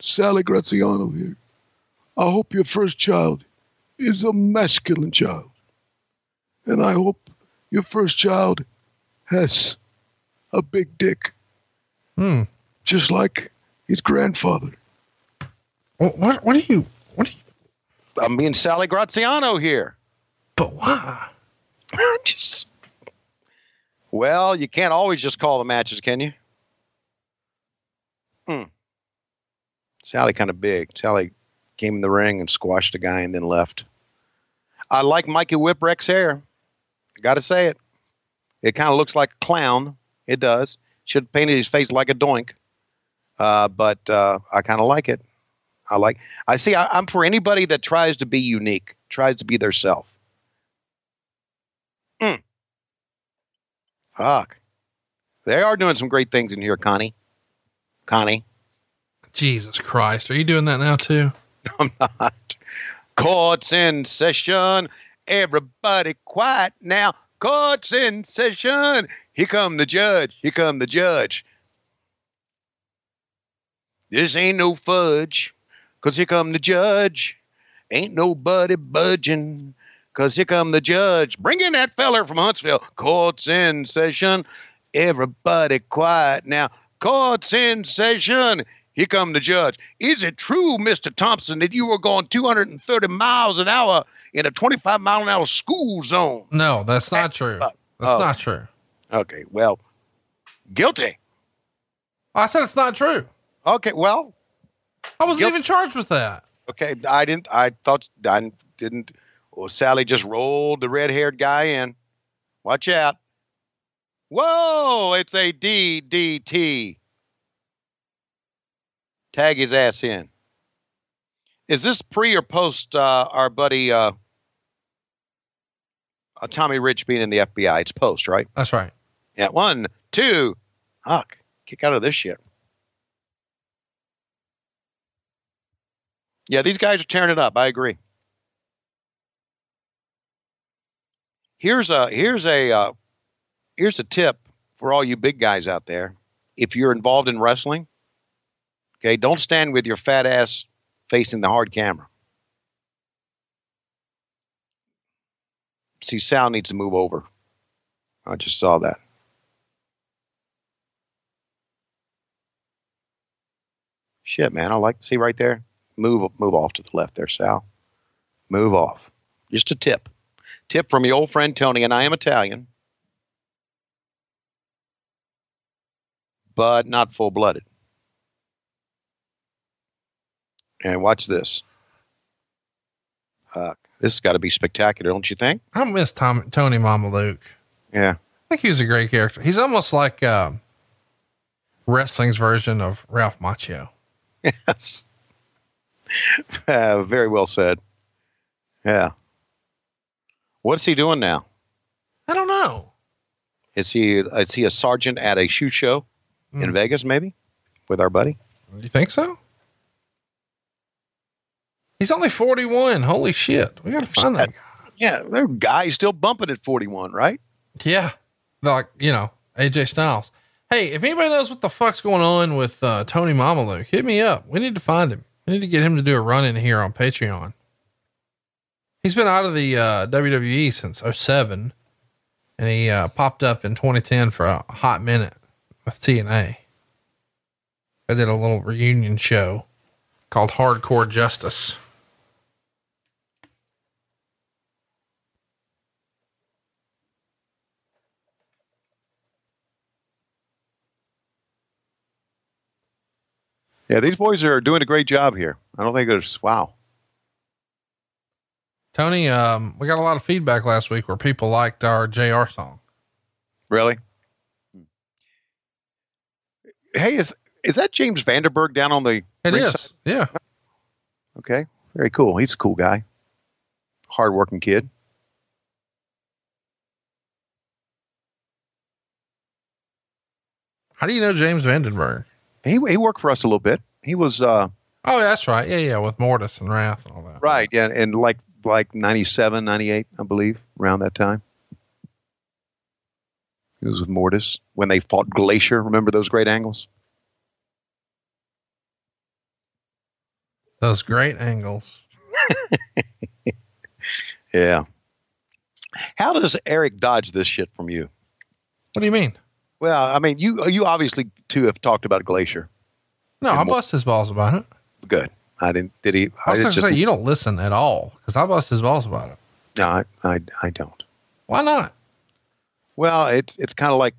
Sally Graziano here. I hope your first child is a masculine child. And I hope your first child has a big dick, Hmm. just like his grandfather. What, what, what do you, what do you, I'm being Sally Graziano here. but why? Just- well, you can't always just call the matches, can you? Hmm. Sally kind of big. Sally came in the ring and squashed a guy and then left. I like Mikey Whipwreck's hair. I got to say it. It kind of looks like a clown. It does. Should have painted his face like a doink. Uh, but uh, I kind of like it. I like. I see. I, I'm for anybody that tries to be unique, tries to be their self. Mm. Fuck. They are doing some great things in here, Connie. Connie. Jesus Christ. Are you doing that now too? I'm not. Court's in session. Everybody quiet now. Court's in session. Here come the judge. Here come the judge. This ain't no fudge. Cause here come the judge. Ain't nobody budging. Cause here come the judge. Bring in that feller from Huntsville. Court's in session. Everybody quiet now. Court's in session. Here come the judge. Is it true, Mr. Thompson, that you were going 230 miles an hour in a 25 mile an hour school zone? No, that's not true. That's Oh. not true. Okay, well, guilty. I said it's not true. Okay, well, I wasn't even charged with that. okay. I didn't. I thought I didn't. Well, Sally just rolled the red-haired guy in. Watch out! Whoa! It's a DDT. Tag his ass in. Is this pre or post uh, our buddy uh, uh, Tommy Rich being in the FBI? It's post, right? That's right. Yeah. One, two. Huck, kick out of this shit. Yeah, these guys are tearing it up. I agree. Here's a here's a uh, here's a tip for all you big guys out there. If you're involved in wrestling, okay, don't stand with your fat ass facing the hard camera. See, Sal needs to move over. I just saw that. Shit, man. I like to see right there. Move move off to the left there, Sal. Move off. Just a tip. Tip from your old friend Tony, and I am Italian. But not full blooded. And watch this. Huck. This has got to be spectacular, don't you think? I miss Tom, Tony Mamaluke. Yeah. I think he was a great character. He's almost like um, wrestling's version of Ralph Macchio. Yes. Uh, very well said. Yeah. What's he doing now? I don't know. Is he is he a sergeant at a shoe show in Hmm. Vegas, maybe, with our buddy? Do you think so? He's only 41. Holy shit. We got to find that guy. Yeah, that guys still bumping at forty one, right? Yeah. Like, you know, AJ Styles. Hey, if anybody knows what the fuck's going on with uh, Tony Mamaluke, hit me up. We need to find him. We need to get him to do a run in here on Patreon he's been out of the uh, WWE since 07 and he uh, popped up in 2010 for a hot minute with TNA. I did a little reunion show called Hardcore Justice. Yeah, these boys are doing a great job here. I don't think there's wow. Tony, um, we got a lot of feedback last week where people liked our JR song. Really? Hey, is is that James Vandenberg down on the? It is, Yeah. Okay, very cool. He's a cool guy, hardworking kid. How do you know James Vandenberg? He he worked for us a little bit. He was uh Oh, that's right. Yeah. Yeah. With Mortis and Wrath and all that. right, yeah, and like like 97, 98, I believe, around that time. He was with Mortis when they fought Glacier. Remember those great angles? Those great angles. Yeah. How does Eric dodge this shit from you? What do you mean? Well, I mean, you you obviously too have talked about Glacier. No, I bust his balls about it. Good. I didn't. Did he? I was going to just- say, you don't listen at all because I bust his balls about it. no, I, I I don't. Why not? Well, it's it's kind of like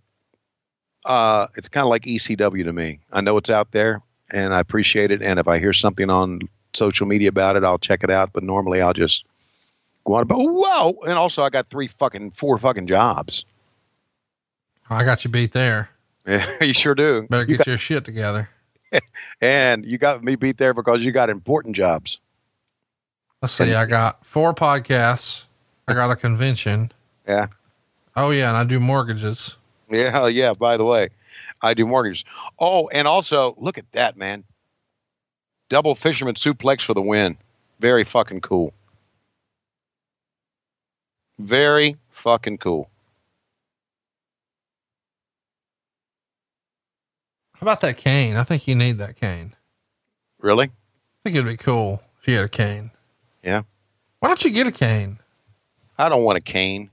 uh, it's kind of like ECW to me. I know it's out there, and I appreciate it. And if I hear something on social media about it, I'll check it out. But normally, I'll just go on. But whoa! And also, I got three fucking four fucking jobs. I got you beat there. Yeah, you sure do. Better You get your shit together. and you got me beat there because you got important jobs. Let's see. I got four podcasts. I got a convention. Yeah. Oh yeah, and I do mortgages. Yeah, yeah. By the way, I do mortgages. Oh, and also look at that, man. Double fisherman suplex for the win. Very fucking cool. Very fucking cool. How about that cane? I think you need that cane. Really? I think it'd be cool if you had a cane. Yeah. Why don't you get a cane? I don't want a cane.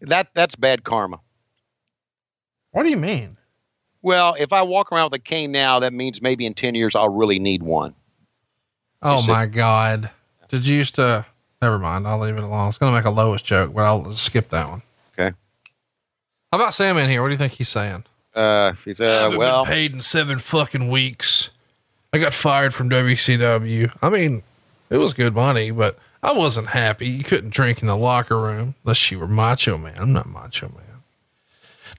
That that's bad karma. What do you mean? Well, if I walk around with a cane now, that means maybe in ten years I'll really need one. Oh Is it- my God. Did you used to, never mind. I'll leave it alone. I was going to make a Lois joke, but I'll skip that one. Okay. How about Sam in here? What do you think he's saying? Uh, he said, well, paid in seven fucking weeks. I got fired from WCW. I mean, it was good money, but I wasn't happy. You couldn't drink in the locker room unless you were Macho Man. I'm not Macho Man.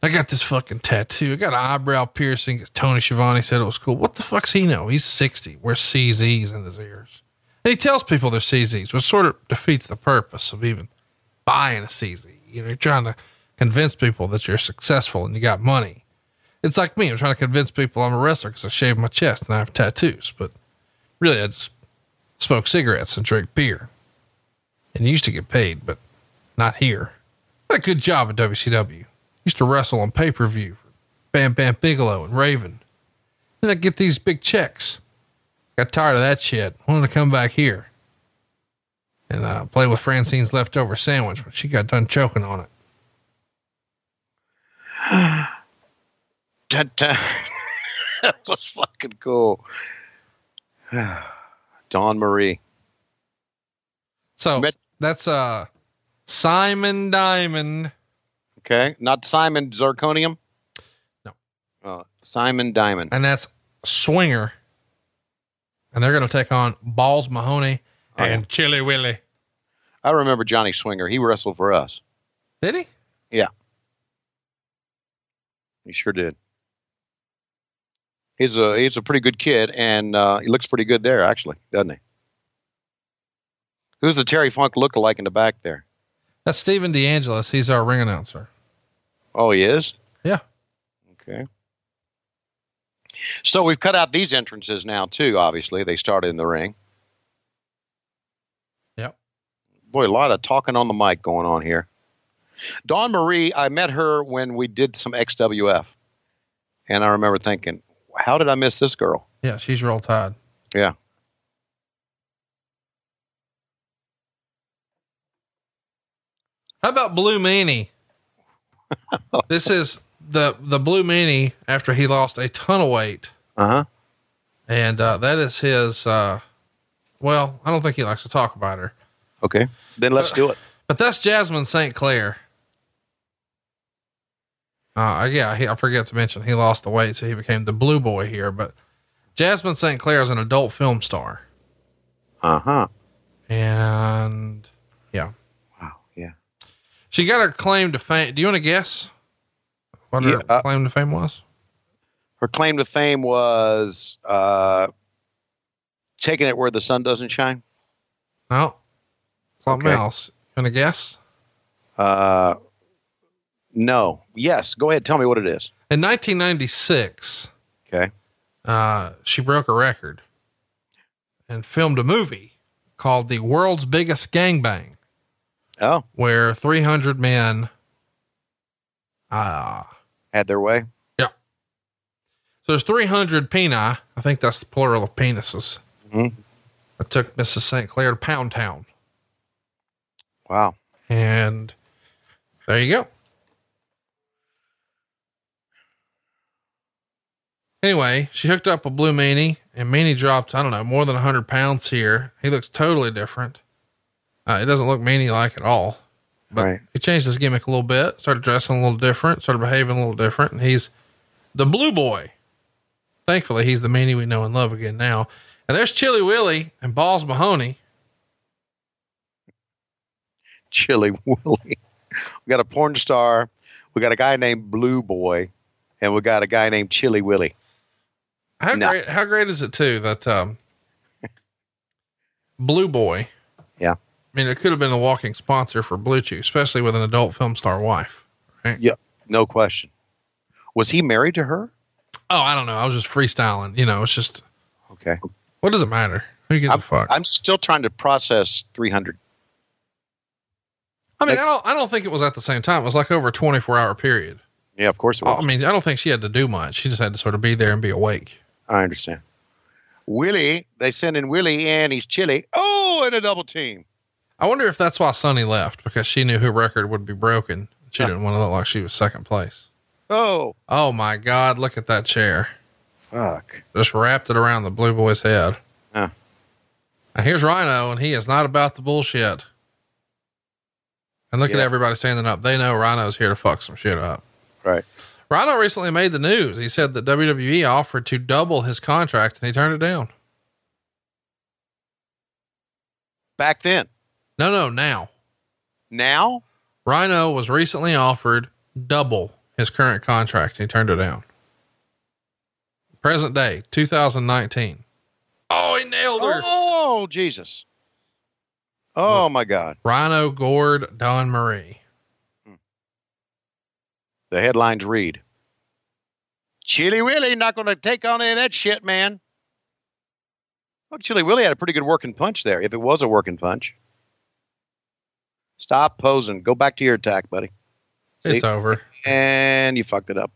I got this fucking tattoo. I got an eyebrow piercing. Tony Schiavone said it was cool. What the fuck's he know? He's 60. Wears CZs in his ears. And he tells people they're CZs, which sort of defeats the purpose of even buying a CZ. You know, you're trying to convince people that you're successful and you got money. It's like me. I'm trying to convince people I'm a wrestler because I shave my chest and I have tattoos. But really, I just smoke cigarettes and drink beer. And used to get paid, but not here. Had a good job at WCW. Used to wrestle on pay per view for Bam Bam Bigelow and Raven. Then I get these big checks. Got tired of that shit. Wanted to come back here and uh, play with Francine's leftover sandwich when she got done choking on it. Dun, dun. that was fucking cool. Dawn Marie. So Met- that's uh Simon Diamond. Okay, not Simon Zirconium. No. Uh, Simon Diamond. and that's Swinger. And they're going to take on Balls Mahoney Oh, yeah. and Chilly Willy. I remember Johnny Swinger. He wrestled for us. Did he? Yeah. He sure did. He's a he's a pretty good kid, and uh, he looks pretty good there, actually, doesn't he? Who's the Terry Funk lookalike in the back there? That's Stephen DeAngelis. He's our ring announcer. Oh, he is. Yeah. Okay. So we've cut out these entrances now too. Obviously, they started in the ring. Yep. Boy, a lot of talking on the mic going on here. Dawn Marie, I met her when we did some XWF, and I remember thinking, "How did I miss this girl?" Yeah, she's roll tide. Yeah. How about Blue Meanie? this is the the Blue Meanie after he lost a ton of weight, Uh huh. and uh, that is his. Uh, well, I don't think he likes to talk about her, Okay. Then let's do it. but that's Jasmine St. Clair. Uh, yeah, he, I forget to mention he lost the weight, so he became the Blue Boy here. But Jasmine St. Clair is an adult film star. Uh huh. And yeah. Wow. Yeah. She got her claim to fame. Do you want to guess what her Yeah, uh, claim to fame was? Her claim to fame was uh, taking it where the sun doesn't shine. No. Something Okay. else. You want to guess? Uh, no. Yes. Go ahead. Tell me what it is. In 1996, Okay. uh, she broke a record and filmed a movie called The World's Biggest Gangbang, Oh, where 300 men, uh, had their way. yeah. So there's 300 peni. I think that's the plural of penises. Mhm. I took Mrs. St. Claire to Pound Town. Wow. And there you go. Anyway, she hooked up with Blue Meanie, and Meanie dropped, I don't know, more than 100 pounds here. He looks totally different. Uh, it doesn't look Meanie like at all. But Right. he changed his gimmick a little bit, started dressing a little different, started behaving a little different, and he's the Blue Boy. Thankfully, he's the Meanie we know and love again now. And there's Chilly Willy and Balls Mahoney. Chilly Willy. We got a porn star. We got a guy named Blue Boy, and we got a guy named Chilly Willy. How No. great, how great is it too that, um, Blue Boy, Yeah. I mean, it could have been a walking sponsor for BlueChew, especially with an adult film star wife. Yeah. No question. Was he married to her? Oh, I don't know. I was just freestyling. You know, it's just, Okay. what does it matter? Who gives a I'm, fuck? I'm still trying to process 300. I mean, I don't, I don't think it was at the same time. It was like over a 24 hour period. Yeah, of course it was. I mean, I don't think she had to do much. She just had to sort of be there and be awake. I understand. Willie, they send in Willie and he's chilly. Oh, and a double team. I wonder if that's why Sonny left because she knew her record would be broken. She didn't want to look like she was second place. Oh, Oh my God. Look at that chair. fuck. Just wrapped it around the blue boy's head. Huh. Now here's Rhino, and he is not about the bullshit. And look at everybody standing up. They know Rhino's here to fuck some shit up. Right. Rhino recently made the news. He said that WWE offered to double his contract and he turned it down. Back then. No, no, now. Now? Rhino was recently offered double his current contract and he turned it down. Present day, 2019. Oh, he nailed her. Oh, Jesus. Oh, my God. Rhino gored Dawn Marie. The headlines read Chilly Willy not going to take on any of that shit, man. Well, Chilly Willy had a pretty good working punch there, if it was a working punch. Stop posing. Go back to your attack, buddy. See? It's over. And you fucked it up.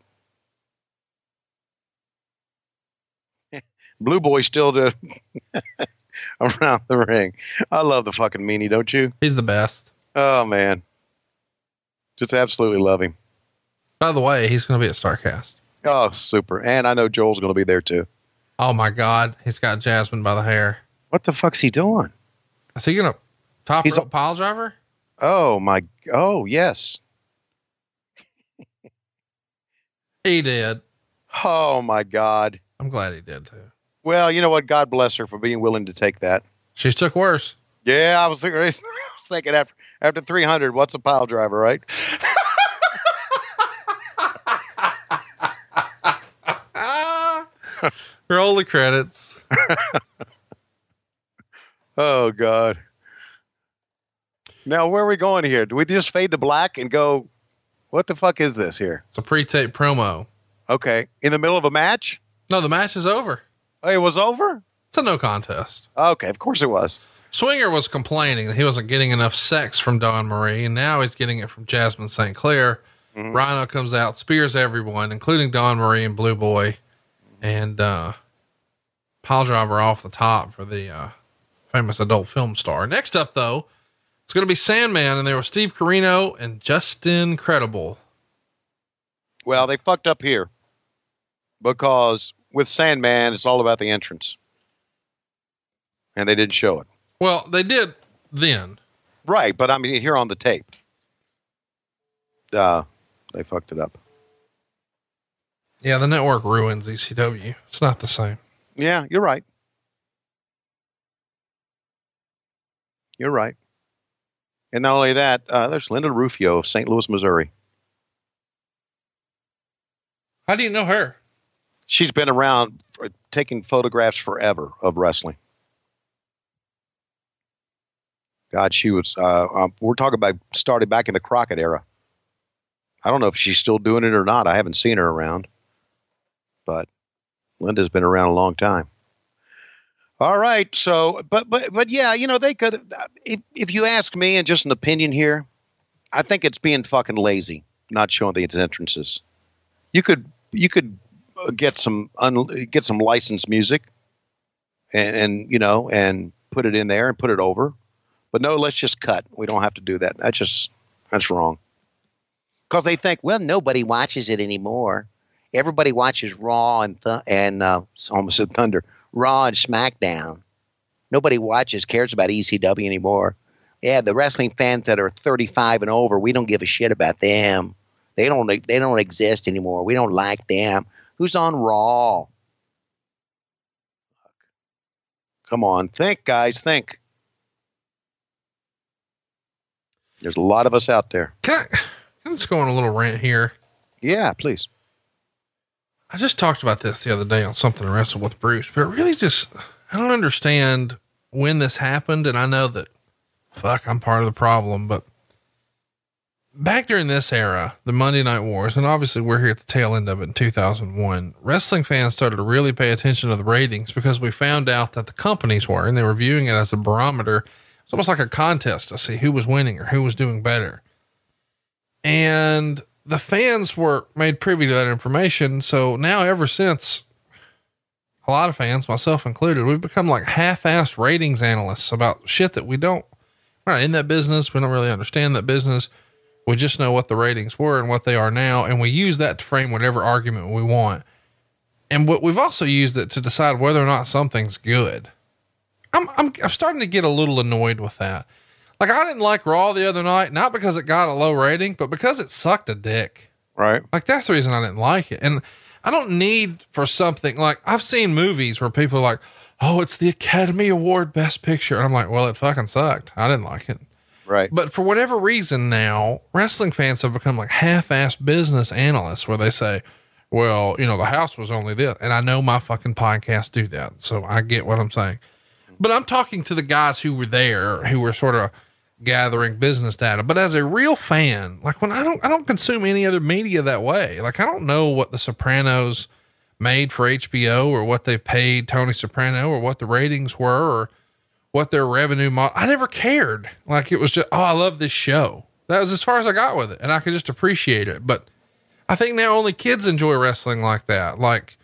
Blue Boy still to around the ring. I love the fucking meanie, don't you? He's the best. Oh man, just absolutely love him. By the way, he's going to be at Starrcast. Oh, super! And I know Joel's going to be there too. Oh my God. He's got Jasmin by the hair. What the fuck's he doing? Is he going to top He's rope pile driver? Oh my! Oh yes. He did. Oh my God. I'm glad he did too. Well, you know what? God bless her for being willing to take that. She's took worse. Yeah, I was thinking. I was thinking after after 300, what's a pile driver, right? Roll the credits. Oh God. Now where are we going here? Do we just fade to black and go? What the fuck is this here? It's a pre-tape promo. Okay, in the middle of a match. No, the match is over. Oh, it was over. It's a no contest. Okay, of course it was. Swinger was complaining that he wasn't getting enough sex from Dawn Marie, and now he's getting it from Jasmin St. Claire. Mm-hmm. Rhino comes out, spears everyone, including Dawn Marie and Blue Boy, and uh, pile driver off the top for the uh, famous adult film star. Next up, though, it's going to be Sandman, and there was Steve Corino and Justin Credible. Well, they fucked up here because with Sandman, it's all about the entrance, and they didn't show it. Well, they did then. Right, but I mean here on the tape, uh, they fucked it up. Yeah, the network ruins ECW. It's not the same. Yeah, you're right. You're right. And not only that, uh, there's Linda Rufio of St. Louis, Missouri. How do you know her? She's been around for, taking photographs forever of wrestling. God, she was. Uh, um, we're talking about started back in the Crockett era. I don't know if she's still doing it or not. I haven't seen her around, but Linda's been around a long time. All right, so but but but yeah, you know they could. If, if you ask me, and just an opinion here, I think it's being fucking lazy, not showing the entrances. You could you could get some un, get some licensed music, and, and you know and put it in there and put it over, but no, let's just cut. We don't have to do that. That's just that's wrong. Because they think, well, nobody watches it anymore. Everybody watches Raw and th- and uh, almost said Thunder, Raw and SmackDown. Nobody watches, cares about ECW anymore. Yeah, the wrestling fans that are 35 and over, we don't give a shit about them. They don't they don't exist anymore. We don't like them. Who's on Raw? Come on, think, guys, think. There's a lot of us out there. Can I, I'm just going a little rant here. Yeah, please. I just talked about this the other day on something to wrestle with Bruce, but it really just, I don't understand when this happened. And I know that, fuck, I'm part of the problem, but back during this era, the Monday Night Wars, and obviously we're here at the tail end of it in 2001, wrestling fans started to really pay attention to the ratings because we found out that the companies were, and they were viewing it as a barometer. It's almost like a contest to see who was winning or who was doing better. And the fans were made privy to that information. So now, ever since, a lot of fans, myself included, we've become like half-assed ratings analysts about shit that we don't. We're not in that business. We don't really understand that business. We just know what the ratings were and what they are now, and we use that to frame whatever argument we want. And what we've also used it to decide whether or not something's good. I'm I'm I'm starting to get a little annoyed with that. Like I didn't like Raw the other night, not because it got a low rating, but because it sucked a dick. Right. Like that's the reason I didn't like it. And I don't need for something like I've seen movies where people are like, "Oh, it's the Academy Award Best Picture," and I'm like, "Well, it fucking sucked. I didn't like it." Right. But for whatever reason now, wrestling fans have become like half-ass business analysts where they say, "Well, you know, the house was only this," and I know my fucking podcasts do that, so I get what I'm saying. But I'm talking to the guys who were there, who were sort of gathering business data. But as a real fan, like when I don't, I don't consume any other media that way. Like I don't know what The Sopranos made for HBO or what they paid Tony Soprano or what the ratings were or what their revenue model. I never cared. Like it was just, oh, I love this show. That was as far as I got with it, and I could just appreciate it. But I think now only kids enjoy wrestling like that. Like,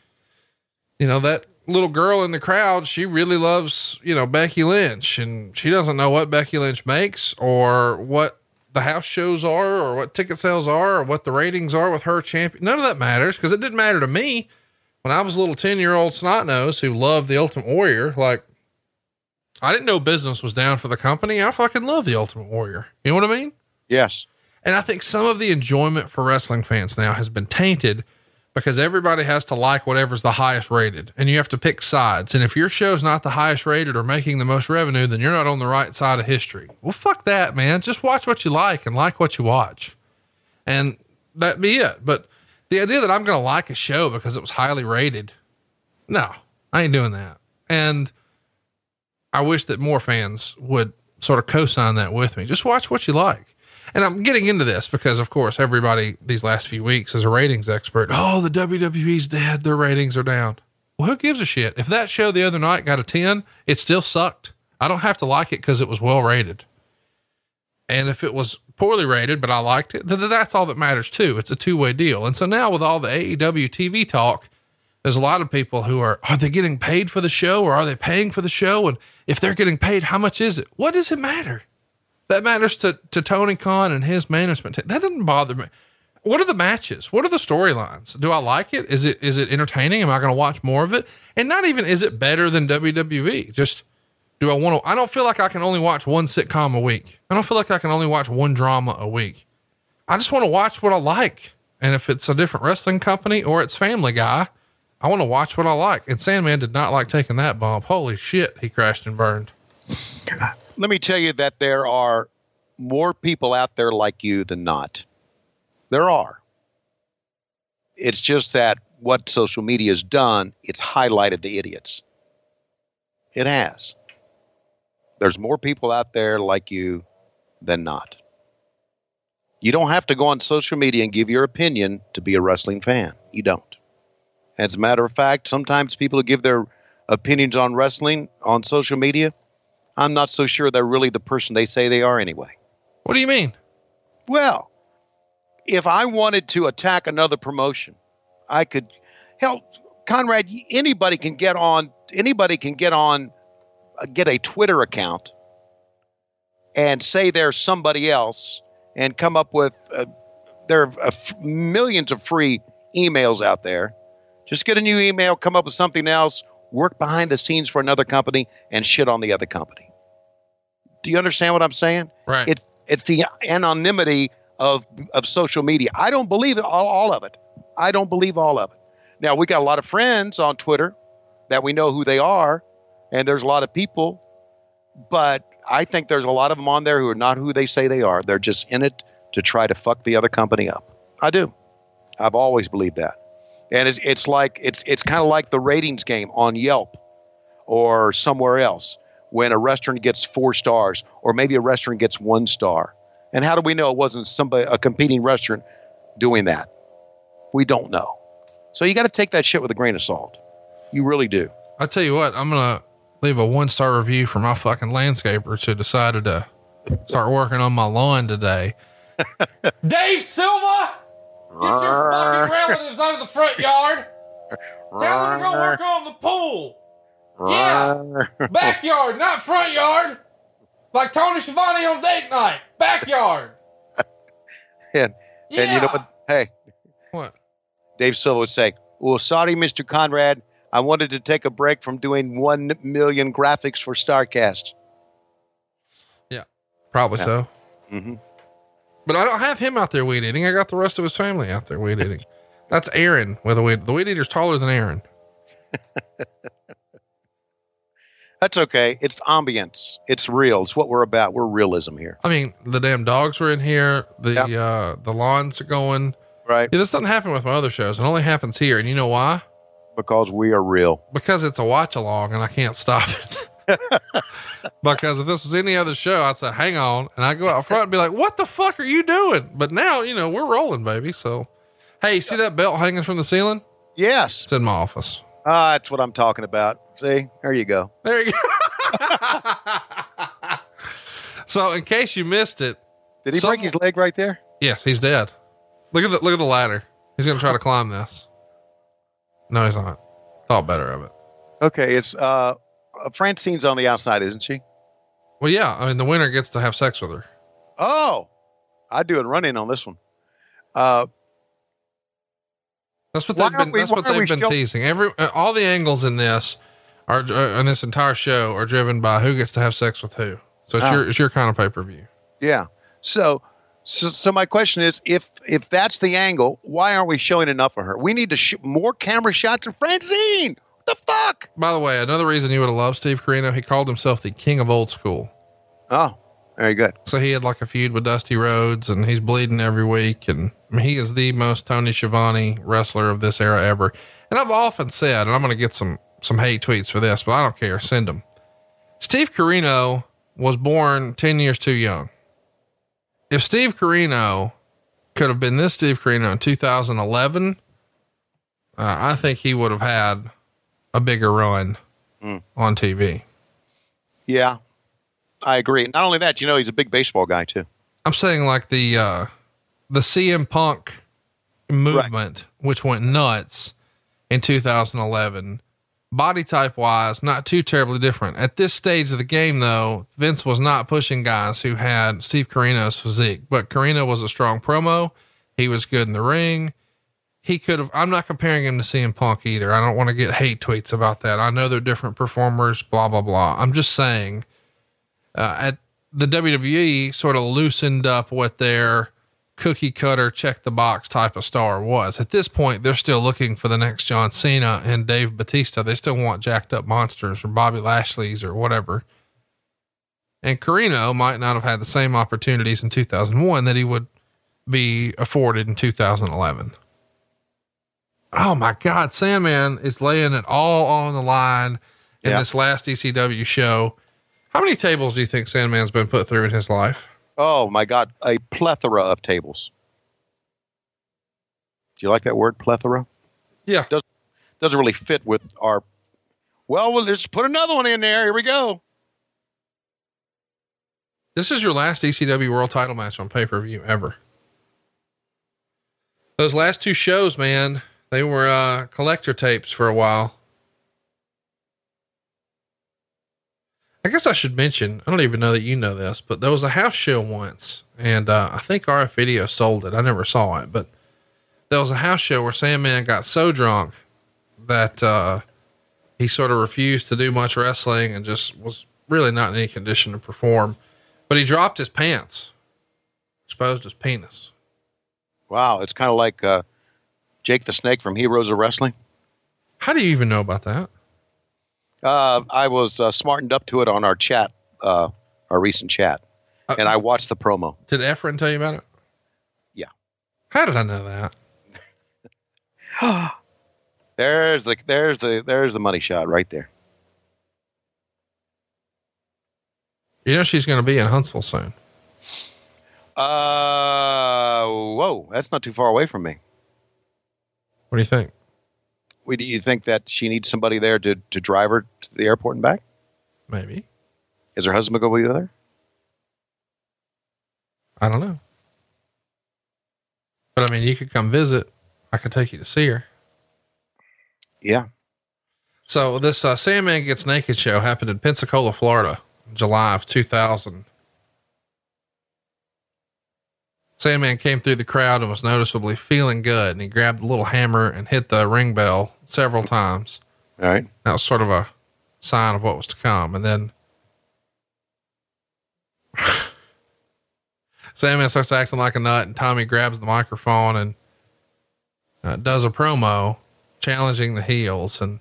you know that little girl in the crowd, she really loves, you know, Becky Lynch and she doesn't know what Becky Lynch makes or what the house shows are or what ticket sales are or what the ratings are with her champion. None of that matters because it didn't matter to me when I was a little 10 year old snot nose who loved the Ultimate Warrior. Like, I didn't know business was down for the company. I fucking love the Ultimate Warrior. You know what I mean? Yes. And I think some of the enjoyment for wrestling fans now has been tainted because everybody has to like whatever's the highest rated and you have to pick sides. And if your show's not the highest rated or making the most revenue, then you're not on the right side of history. Well, fuck that, man. Just watch what you like and like what you watch. And that be it. But the idea that I'm going to like a show because it was highly rated, no, I ain't doing that. And I wish that more fans would sort of co-sign that with me. Just watch what you like. And I'm getting into this because, of course, everybody these last few weeks is a ratings expert. Oh, the WWE's dead. Their ratings are down. Well, who gives a shit? If that show the other night got a 10, it still sucked. I don't have to like it because it was well rated. And if it was poorly rated, but I liked it, then that's all that matters too. It's a two way deal. And so now with all the AEW TV talk, there's a lot of people who are, are they getting paid for the show or are they paying for the show? And if they're getting paid, how much is it? What does it matter? That matters to, to Tony Khan and his management. That doesn't bother me. What are the matches? What are the storylines? Do I like it? Is it is it entertaining? Am I going to watch more of it? And not even is it better than WWE? Just do I want to? I don't feel like I can only watch one sitcom a week. I don't feel like I can only watch one drama a week. I just want to watch what I like. And if it's a different wrestling company or it's Family Guy, I want to watch what I like. And Sandman did not like taking that bump. Holy shit, he crashed and burned. Let me tell you that there are more people out there like you than not. There are. It's just that what social media has done, it's highlighted the idiots. It has. There's more people out there like you than not. You don't have to go on social media and give your opinion to be a wrestling fan. You don't. As a matter of fact, sometimes people who give their opinions on wrestling on social media, I'm not so sure they're really the person they say they are anyway. What do you mean? Well, if I wanted to attack another promotion, I could help Conrad. Anybody can get on. Anybody can get on. Uh, get a Twitter account and say they're somebody else, and come up with. Uh, there are uh, f- millions of free emails out there. Just get a new email, come up with something else, work behind the scenes for another company, and shit on the other company. Do you understand what I'm saying? Right. It's it's the anonymity of of social media. I don't believe all, all of it. I don't believe all of it. Now we got a lot of friends on Twitter that we know who they are, and there's a lot of people, but I think there's a lot of them on there who are not who they say they are. They're just in it to try to fuck the other company up. I do. I've always believed that. And it's it's like it's it's kind of like the ratings game on Yelp or somewhere else when a restaurant gets four stars or maybe a restaurant gets one star. And how do we know it wasn't somebody a competing restaurant doing that? We don't know. So you got to take that shit with a grain of salt. You really do. I tell you what, I'm gonna leave a one star review for my fucking landscapers who decided to start working on my lawn today. Dave Silva, get your fucking relatives out of the front yard. Tell them to go work on the pool. Yeah, backyard, not front yard. Like Tony Schiavone on date night, backyard. And and you know what? Hey, What? Dave Silva would say, "Well, sorry, Mr. Conrad, I wanted to take a break from doing one million graphics for Starrcast." Yeah, probably Yeah. so. hmm But I don't have him out there weed eating. I got the rest of his family out there weed eating. That's Aaron with a weed. The weed eater's taller than Aaron. That's okay. It's ambience. It's real. It's what we're about. We're realism here. I mean, the damn dogs were in here. The uh the lawns are going. Right. Yeah, this doesn't happen with my other shows. It only happens here. And you know why? Because we are real. Because it's a watch along and I can't stop it. because if this was any other show, I'd say, hang on. And I go out front and be like, what the fuck are you doing? But now, you know, we're rolling, baby. So, hey, see that belt hanging from the ceiling? Yes. It's in my office. Ah, that's what I'm talking about. See, there you go. There you go. so, in case you missed it, Did he some- break his leg right there? Yes, he's dead. Look at the look at the ladder. He's gonna try to climb this. No, he's not. Thought better of it. Okay, it's uh, uh, Francine's on the outside, isn't she? Well, yeah. I mean, the winner gets to have sex with her. Oh, I'd do a run in on this one. Uh, That's what they've been. we- that's what they've been show- teasing. Every uh, all the angles in this are uh, in this entire show are driven by who gets to have sex with who. So it's Ah. your it's your kind of pay per view. yeah. So, so, so my question is, if if that's the angle, why aren't we showing enough of her? We need to sh- more camera shots of Francine. The fuck? By the way, another reason you would have loved Steve Corino, he called himself the king of old school. Oh, very good. So he had like a feud with Dusty Rhodes, and he's bleeding every week. And I mean, he is the most Tony Schiavone wrestler of this era ever. And I've often said, and I'm going to get some some hate tweets for this, but I don't care. Send them. Steve Corino was born ten years too young. If Steve Corino could have been this Steve Corino in 2011, uh, I think he would have had a bigger run Mm. on TV. Yeah, I agree. Not only that, you know, he's a big baseball guy too. I'm saying like the uh the CM Punk movement, which went nuts in 2011. Body type wise, not too terribly different. At this stage of the game, though, Vince was not pushing guys who had Steve Corino's physique, but Corino was a strong promo. He was good in the ring. He could have, I'm not comparing him to CM Punk either. I don't want to get hate tweets about that. I know they're different performers, blah, blah, blah. I'm just saying uh, at the WWE sort of loosened up what their cookie cutter, check the box type of star was. At this point, they're still looking for the next John Cena and Dave Batista. They still want jacked up monsters or Bobby Lashley's or whatever. And Corino might not have had the same opportunities in 2001 that he would be afforded in 2011. Oh my God, Sandman is laying it all on the line in Yeah. this last ECW show. How many tables do you think Sandman's been put through in his life? Oh my God, a plethora of tables. Do you like that word, plethora? Yeah. Does, doesn't really fit with our. Well, well, let's put another one in there. Here we go. This is your last ECW world title match on pay per view ever. Those last two shows, man, they were uh, collector tapes for a while. I guess I should mention, I don't even know that you know this, but there was a house show once, and uh, I think RF Video sold it. I never saw it, but there was a house show where Sandman got so drunk that uh, he sort of refused to do much wrestling and just was really not in any condition to perform. But he dropped his pants, exposed his penis. Wow, it's kind of like uh, Jake the Snake from Heroes of Wrestling. How do you even know about that? Uh, I was uh, smartened up to it on our chat, uh, our recent chat, Uh, and I watched the promo. Did Efren tell you about it? Yeah. How did I know that? There's the there's the there's the money shot right there. You know she's going to be in Huntsville soon. Uh, whoa, that's not too far away from me. What do you think? Wait, Do you think that she needs somebody there to, to drive her to the airport and back? Maybe. Is her husband going to be with her? I don't know. But I mean, you could come visit. I could take you to see her. Yeah. So this uh, Sandman Gets Naked show happened in Pensacola, Florida, July of 2000. Sandman came through the crowd and was noticeably feeling good, and he grabbed the little hammer and hit the ring bell several times. All right. That was sort of a sign of what was to come. And then Sandman starts acting like a nut, and Tommy grabs the microphone and uh, does a promo challenging the heels. And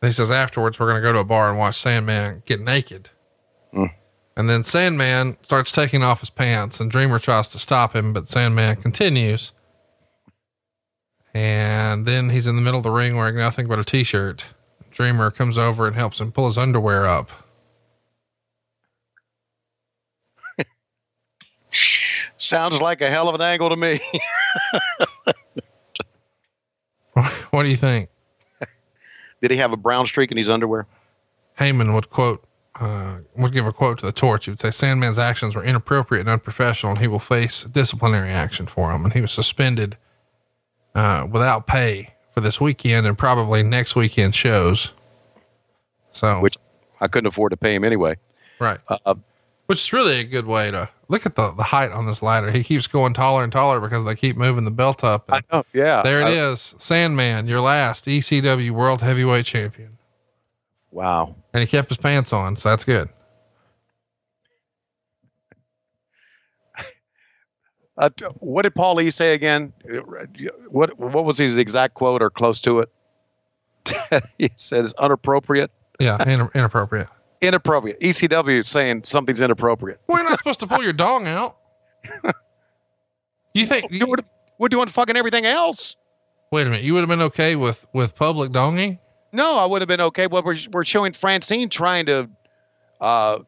he says, afterwards, we're going to go to a bar and watch Sandman get naked. Mm. And then Sandman starts taking off his pants, and Dreamer tries to stop him, but Sandman continues. And then he's in the middle of the ring wearing nothing but a t shirt. Dreamer comes over and helps him pull his underwear up. Sounds like a hell of an angle to me. what do you think? Did he have a brown streak in his underwear? Heyman would quote, uh, would give a quote to the torch. He would say, Sandman's actions were inappropriate and unprofessional, and he will face disciplinary action for them. And he was suspended uh, without pay for this weekend and probably next weekend shows. So, Which I couldn't afford to pay him anyway. right. Uh, Which is really a good way to look at the, the height on this ladder. He keeps going taller and taller because they keep moving the belt up. I know. Yeah. there it I- is, Sandman, your last ECW World Heavyweight Champion. Wow. And he kept his pants on, so that's good. Uh, what did Paulie say again? What what was his exact quote or close to it? he said it's inappropriate. Yeah, in, inappropriate. Inappropriate. ECW saying something's inappropriate. Well, you're not supposed to pull your dong out. You think? You would- We're doing fucking everything else. Wait a minute. You would have been okay with with public donging? No, I would have been okay. Well, we're we're showing Francine trying to uh,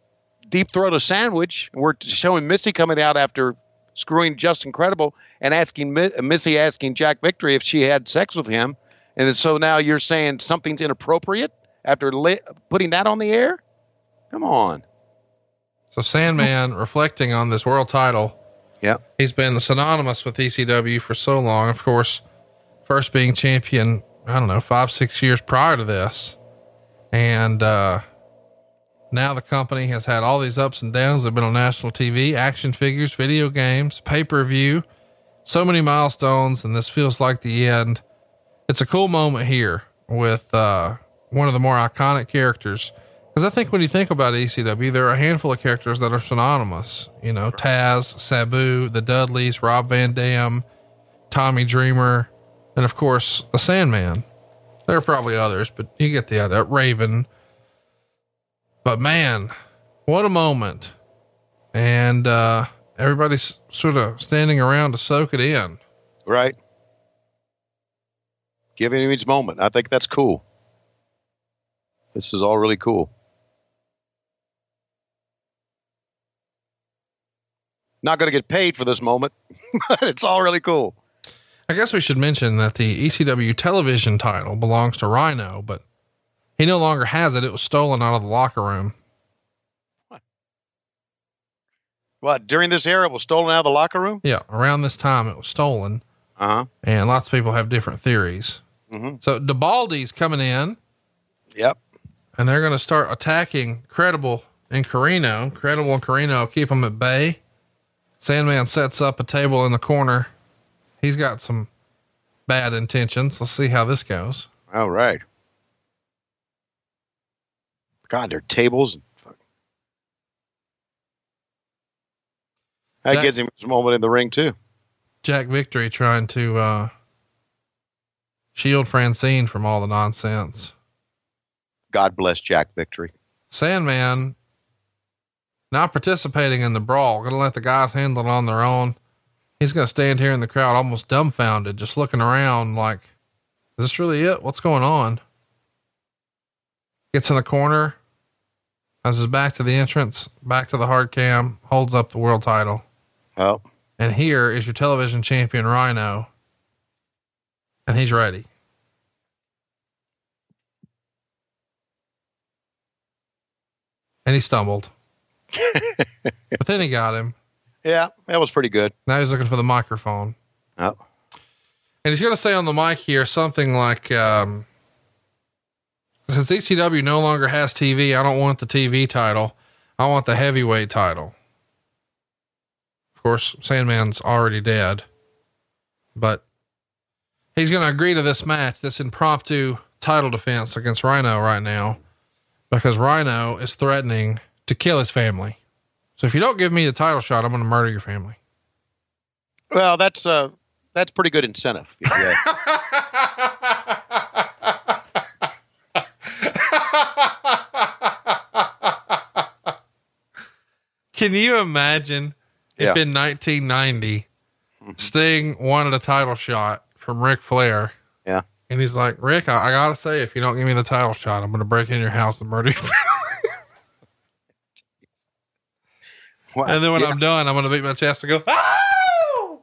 deep throat a sandwich. We're showing Missy coming out after screwing Justin Credible and asking Mi- Missy asking Jack Victory if she had sex with him, and so now you're saying something's inappropriate after li- putting that on the air. Come on. So Sandman, reflecting on this world title, Yeah. he's been synonymous with ECW for so long. Of course, first being champion, I don't know, five six years prior to this, and uh, now the company has had all these ups and downs. They've been on national TV, action figures, video games, pay per view, so many milestones, and this feels like the end. It's a cool moment here with uh, one of the more iconic characters. Because I think when you think about ECW, there are a handful of characters that are synonymous. You know, Taz, Sabu, the Dudleys, Rob Van Dam, Tommy Dreamer, and of course the Sandman. There are probably others, but you get the idea. Raven. But man, what a moment! And uh, everybody's sort of standing around to soak it in. Right. Giving him moment. I think that's cool. This is all really cool. Not going to get paid for this moment, but it's all really cool. I guess we should mention that the ECW television title belongs to Rhino, but he no longer has it. It was stolen out of the locker room. What, What? during this era, it was stolen out of the locker room? Yeah, around this time it was stolen. Uh huh. And lots of people have different theories. Mm-hmm. So DeBaldi's coming in. Yep. And they're going to start attacking Credible and Corino. Credible and Corino keep them at bay. Sandman sets up a table in the corner. He's got some bad intentions. Let's see how this goes. All right. God, their tables. That Jack- gives him his moment in the ring too. Jack Victory trying to uh, shield Francine from all the nonsense. God bless Jack Victory. Sandman not participating in the brawl, gonna let the guys handle it on their own. He's gonna stand here in the crowd almost dumbfounded, just looking around like, is this really it? What's going on? Gets in the corner, has his back to the entrance, back to the hard cam, holds up the world title. Oh, And here is your television champion, Rhino. And he's ready. And he stumbled. but then he got him. Yeah, that was pretty good. Now he's looking for the microphone. Oh, And he's going to say on the mic here something like, um, since ECW no longer has TV, I don't want the TV title. I want the heavyweight title. Of course, Sandman's already dead, but he's going to agree to this match, this impromptu title defense against Rhino right now, because Rhino is threatening to kill his family. So if you don't give me the title shot, I'm going to murder your family. well, that's uh, that's pretty good incentive. Can you imagine if in 1990 Sting wanted a title shot from Ric Flair? Yeah. And he's like, Rick, I, I gotta say, if you don't give me the title shot, I'm gonna break in your house and murder you. Wow. and then when Yeah. I'm done, I'm gonna beat my chest and go, ah!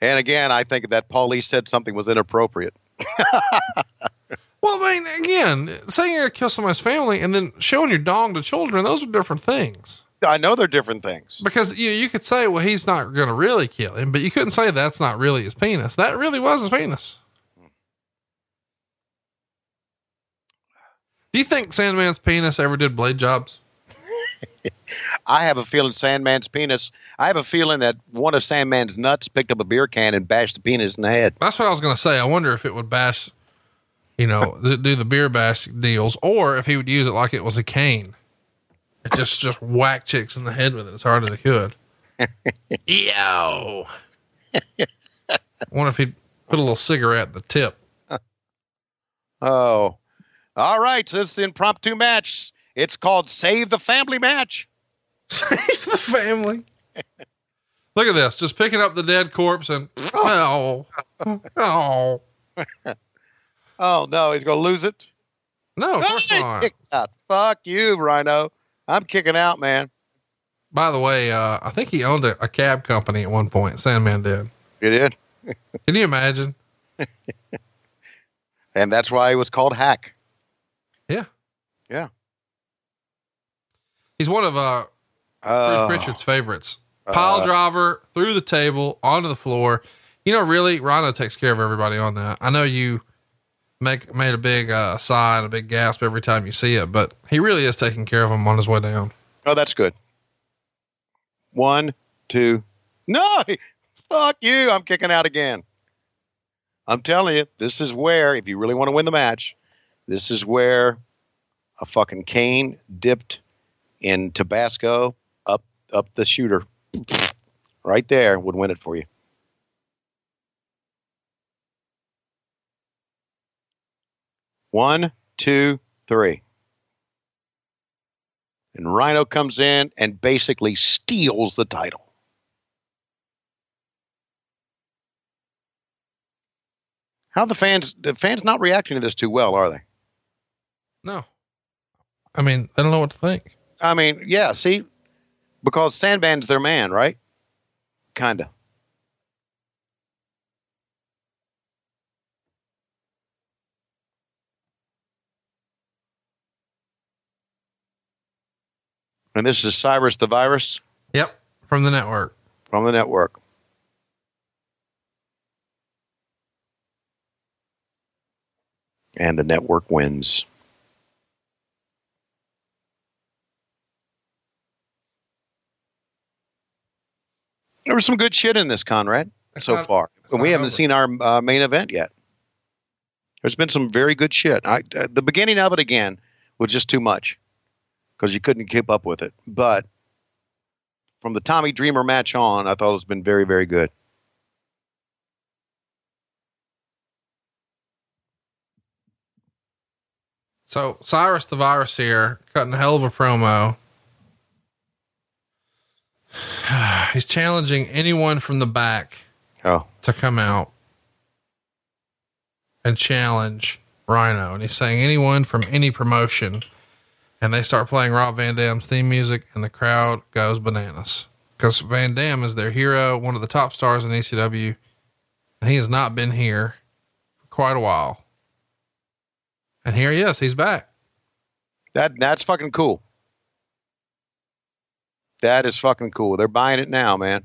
And again, I think that Paulie said something was inappropriate. Well, I mean, again, saying you're gonna kill somebody's family and then showing your dong to children, those are different things. I know they're different things. Because you you could say, well, he's not gonna really kill him, but you couldn't say that's not really his penis. That really was his penis. Do you think Sandman's penis ever did blade jobs? I have a feeling Sandman's penis. I have a feeling that one of Sandman's nuts picked up a beer can and bashed the penis in the head. That's what I was going to say. I wonder if it would bash, you know, do the beer bash deals, or if he would use it like it was a cane. It just just whack chicks in the head with it as hard as it could. Yo. wonder if he'd put a little cigarette at the tip. Oh, all right. So it's the impromptu match. It's called Save the Family Match. Save the family. Look at this, just picking up the dead corpse and oh, oh, Oh no, he's gonna lose it. no, of course not. out. Fuck you, Rhino. I'm kicking out, man. By the way, uh, I think he owned a, a cab company at one point. Sandman did. He did, Can you imagine? and that's why it was called Hack. Yeah. Yeah. He's one of uh, Uh, Bruce Prichard's favorites. Pile uh, driver through the table onto the floor. You know, really, Rhino takes care of everybody on that. I know you make made a big uh, sigh and a big gasp every time you see it, but he really is taking care of him on his way down. Oh, that's good. One, two. No, fuck you. I'm kicking out again. I'm telling you, this is where, if you really want to win the match, this is where a fucking cane dipped in Tabasco up up the shooter, right there would win it for you. One, two, three. And Rhino comes in and basically steals the title. How the fans the fans not reacting to this too well, are they? No. I mean, I don't know what to think. I mean, yeah, see, because Sandman's their man, right? Kinda. And this is Cyrus the Virus Yep. From the network. from the network. And the network wins. There was some good shit in this, Conrad, It's so not- far. And we haven't over. seen our uh, main event yet. There's been some very good shit. I, uh, the beginning of it again was just too much because you couldn't keep up with it. But from the Tommy Dreamer match on, I thought it's been very, very good. So Cyrus the Virus here, cutting a hell of a promo. He's challenging anyone from the back Oh, to come out and challenge Rhino. And he's saying anyone from any promotion. And they start playing Rob Van Dam's theme music, and the crowd goes bananas. Because Van Dam is their hero, one of the top stars in ECW, and he has not been here for quite a while. And here he is, he's back. that that's fucking cool. That is fucking cool. They're buying it now, man.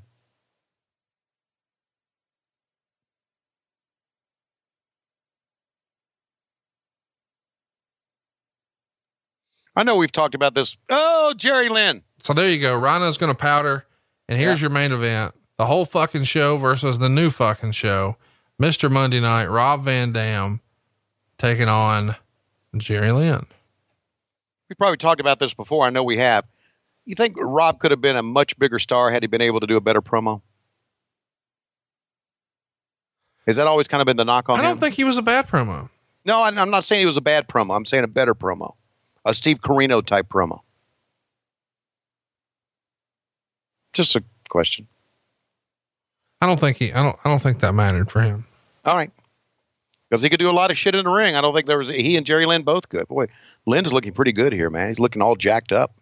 I know we've talked about this. Oh, Jerry Lynn. So there you go. Rhino's going to powder. And here's your main event the whole fucking show versus the new fucking show. Mr. Monday Night, Rob Van Dam taking on Jerry Lynn. We probably talked about this before. I know we have. You think Rob could have been a much bigger star had he been able to do a better promo? Has that always kind of been the knock on I don't him? think he was a bad promo. no, I'm not saying he was a bad promo. I'm saying a better promo, a Steve Corino type promo. Just a question. I don't think he, I don't, I don't think that mattered for him. All right. Because he could do a lot of shit in the ring. I don't think there was he and Jerry Lynn both good. Boy, Lynn's looking pretty good here, man. He's looking all jacked up.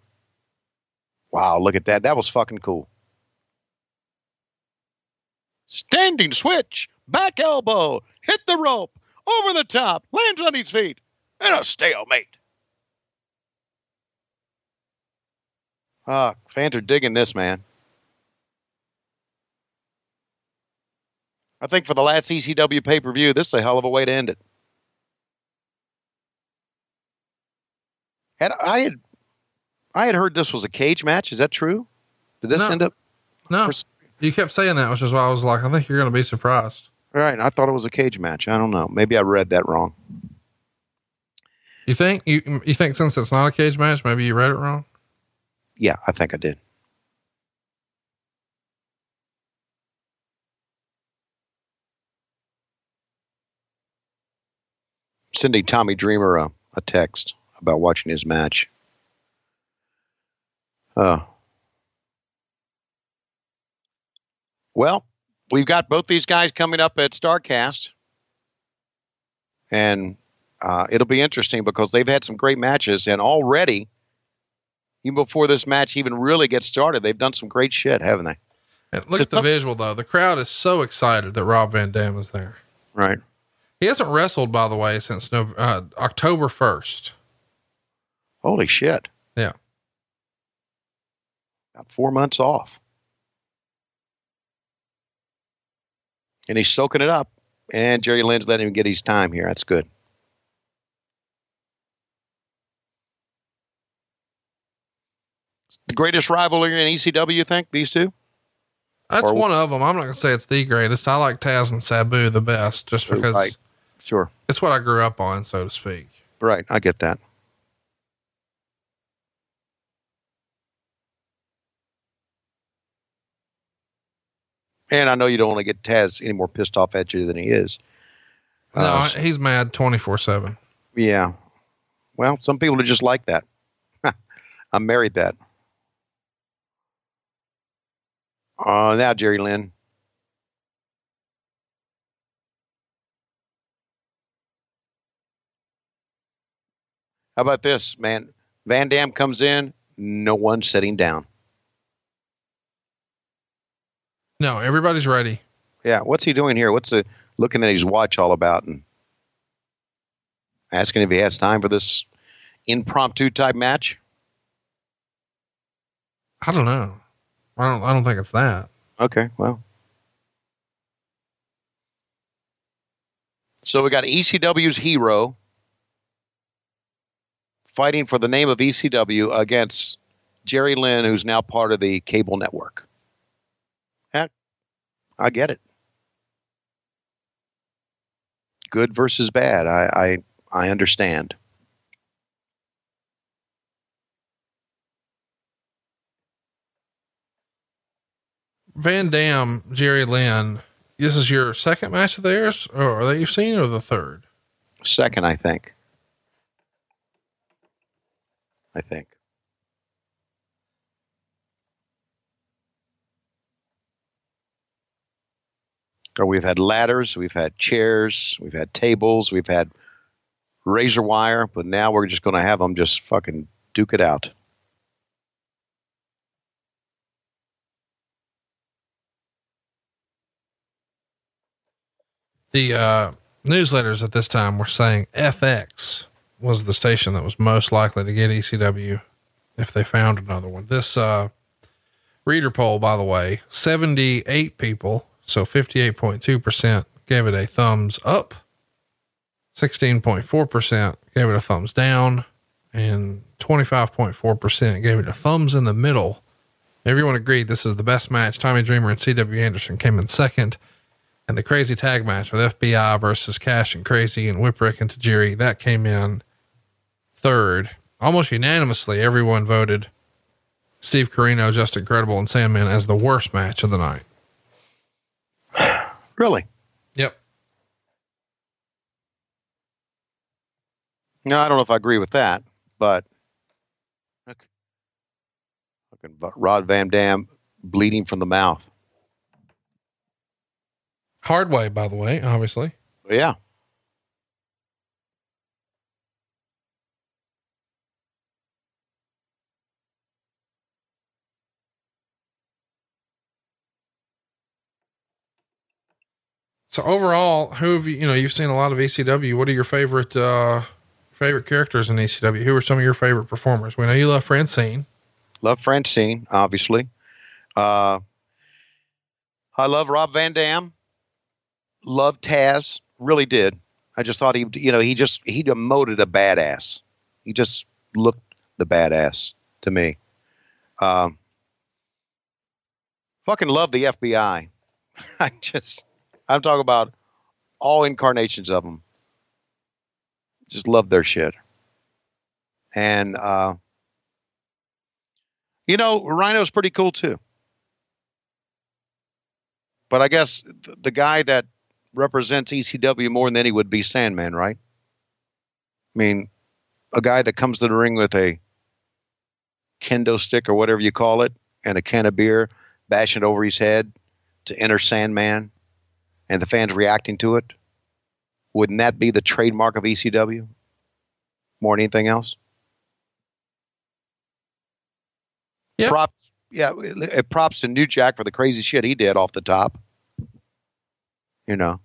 Wow, look at that. That was fucking cool. Standing switch, back elbow, hit the rope, over the top, lands on his feet, and a stalemate. Ah, fans are digging this, man. I think for the last ECW pay per view, this is a hell of a way to end it. Had I had I had heard this was a cage match. Is that true? Did this No. end up? No, you kept saying that, which is why I was like, I think you're going to be surprised. All right, I thought it was a cage match. I don't know. Maybe I read that wrong. You think, you, you think since it's not a cage match, maybe you read it wrong? Yeah, I think I did. Sending Tommy Dreamer a, a text about watching his match. Uh, well, we've got both these guys coming up at Starrcast. And uh, it'll be interesting because they've had some great matches. And already, even before this match even really gets started, they've done some great shit, haven't they? And look at the visual though. The crowd is so excited that Rob Van Dam is there. Right. He hasn't wrestled, by the way, since no, uh, October 1st. Holy shit. Yeah. Got four months off. And he's soaking it up. And Jerry Lynn's letting him get his time here. That's good. The greatest rivalry in ECW, you think, these two? That's Or- one of them. I'm not going to say it's the greatest. I like Taz and Sabu the best just because Right. Sure. it's what I grew up on, so to speak. Right. I get that. And I know you don't want to get Taz any more pissed off at you than he is. No, Uh, he's mad 24 7. Yeah. Well, some people are just like that. I'm married that. Uh, now, Jerry Lynn. How about this, man? Van Dam comes in, no one sitting down. No, everybody's ready. Yeah, what's he doing here? What's the looking at his watch all about and asking if he has time for this impromptu type match? I don't know. I don't, I don't think it's that. Okay, well. So we got ECW's hero fighting for the name of ECW against Jerry Lynn, who's now part of the cable network. I get it. Good versus bad. I I, I understand. Van Dam, Jerry Lynn, this is your second match of theirs, or that you've seen, or the third? Second, I think. I think. Or we've had ladders, we've had chairs, we've had tables, we've had razor wire, but now we're just going to have them just fucking duke it out. The uh, newsletters at this time were saying FX was the station that was most likely to get ECW if they found another one. This uh, reader poll, by the way, 78 people, so 58.2% gave it a thumbs up, 16.4% gave it a thumbs down, and 25.4% gave it a thumbs in the middle. Everyone agreed this is the best match. Tommy Dreamer and CW Anderson came in second. And the crazy tag match with FBI versus Cash and Crazy and Whipwreck and Tajiri, that came in third. Almost unanimously, everyone voted Steve Corino, Justin Credible, and Sandman as the worst match of the night. Really? Yep. No, I don't know if I agree with that, but okay. fucking Rob Van Dam bleeding from the mouth. Hard way, by the way, obviously. Yeah. So overall, who have you, you know, you've seen a lot of ECW. What are your favorite, uh, favorite characters in ECW? Who are some of your favorite performers? We know you love Francine. Love Francine, obviously. Uh, I love Rob Van Dam. Love Taz. Really did. I just thought he, you know, he just, he demoted a badass. He just looked the badass to me. Um, fucking love the FBI. I just, I'm talking about all incarnations of them. Just love their shit. And, uh, you know, Rhino's pretty cool too. But I guess th- the guy that represents ECW more than any would be Sandman, right? I mean, a guy that comes to the ring with a kendo stick or whatever you call it and a can of beer, bashing it over his head to enter Sandman and the fans reacting to it. Wouldn't that be the trademark of ECW more than anything else? Yep. Props, yeah, it, props to New Jack for the crazy shit he did off the top. You know.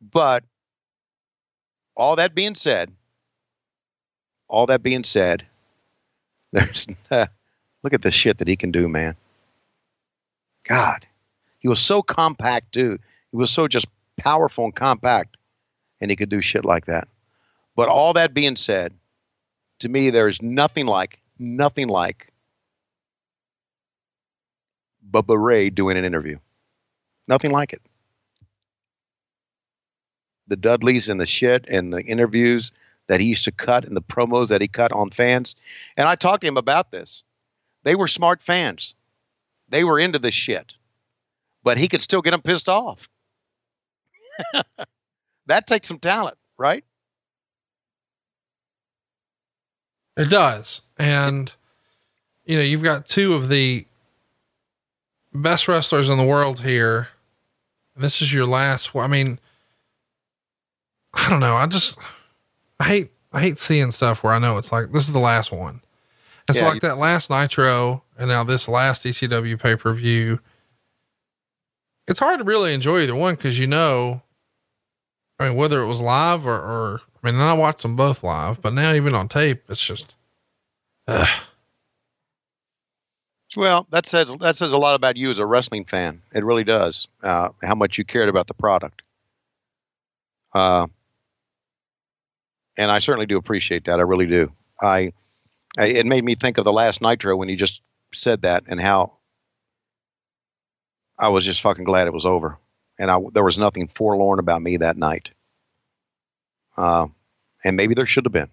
But all that being said, all that being said, there's look at the shit that he can do, man. God, he was so compact, too. He was so just powerful and compact, and he could do shit like that. But all that being said, to me, there's nothing like, nothing like Bubba Ray doing an interview. Nothing like it. The Dudleys and the shit and the interviews that he used to cut and the promos that he cut on fans. And I talked to him about this. They were smart fans. They were into this shit. But he could still get them pissed off. that takes some talent, right? It does. And, you know, you've got two of the best wrestlers in the world here. This is your last. I mean, I don't know. I just, I hate, I hate seeing stuff where I know it's like, this is the last one. It's Yeah, like you- that last Nitro and now this last ECW pay per view. It's hard to really enjoy either one because you know, I mean, whether it was live or, or, I mean, I watched them both live, but now even on tape, it's just. Well, that says that says a lot about you as a wrestling fan. It really does. Uh, how much you cared about the product. Uh, and I certainly do appreciate that. I really do. I, I it made me think of the last Nitro when you just said that and how I was just fucking glad it was over, and I there was nothing forlorn about me that night. Uh, and maybe there should have been.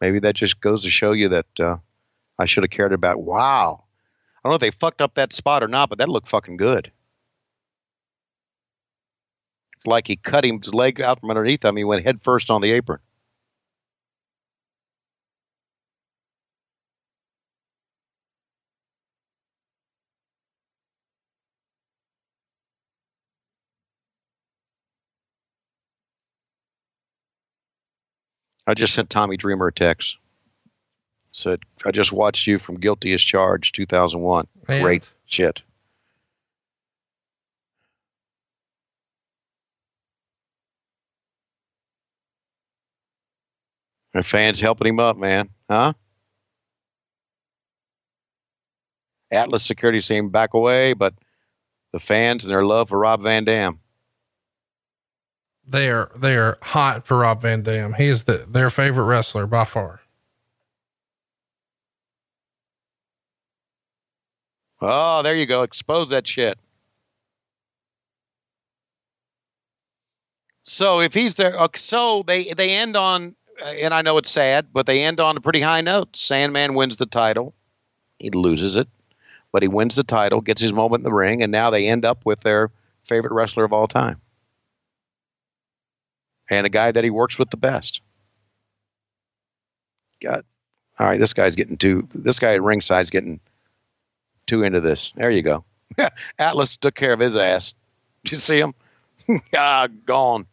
Maybe that just goes to show you that. Uh, I should have cared about. Wow. I don't know if they fucked up that spot or not, but that looked fucking good. It's like he cut his leg out from underneath him. He went head first on the apron. I just sent Tommy Dreamer a text. Said, I just watched you from Guilty as Charged 2001. Man. Great shit. The fans helping him up, man. Huh? Atlas Security saying back away, but the fans and their love for Rob Van Dam. They are they are hot for Rob Van Dam. He's the their favorite wrestler by far. Oh, there you go. Expose that shit. So if he's there, so they they end on, uh, and I know it's sad, but they end on a pretty high note. Sandman wins the title. He loses it, but he wins the title, gets his moment in the ring, and now they end up with their favorite wrestler of all time, and a guy that he works with the best. God, all right, this guy's getting too. This guy at ringside's getting too into this. There you go. Atlas took care of his ass. Did you see him? ah, gone.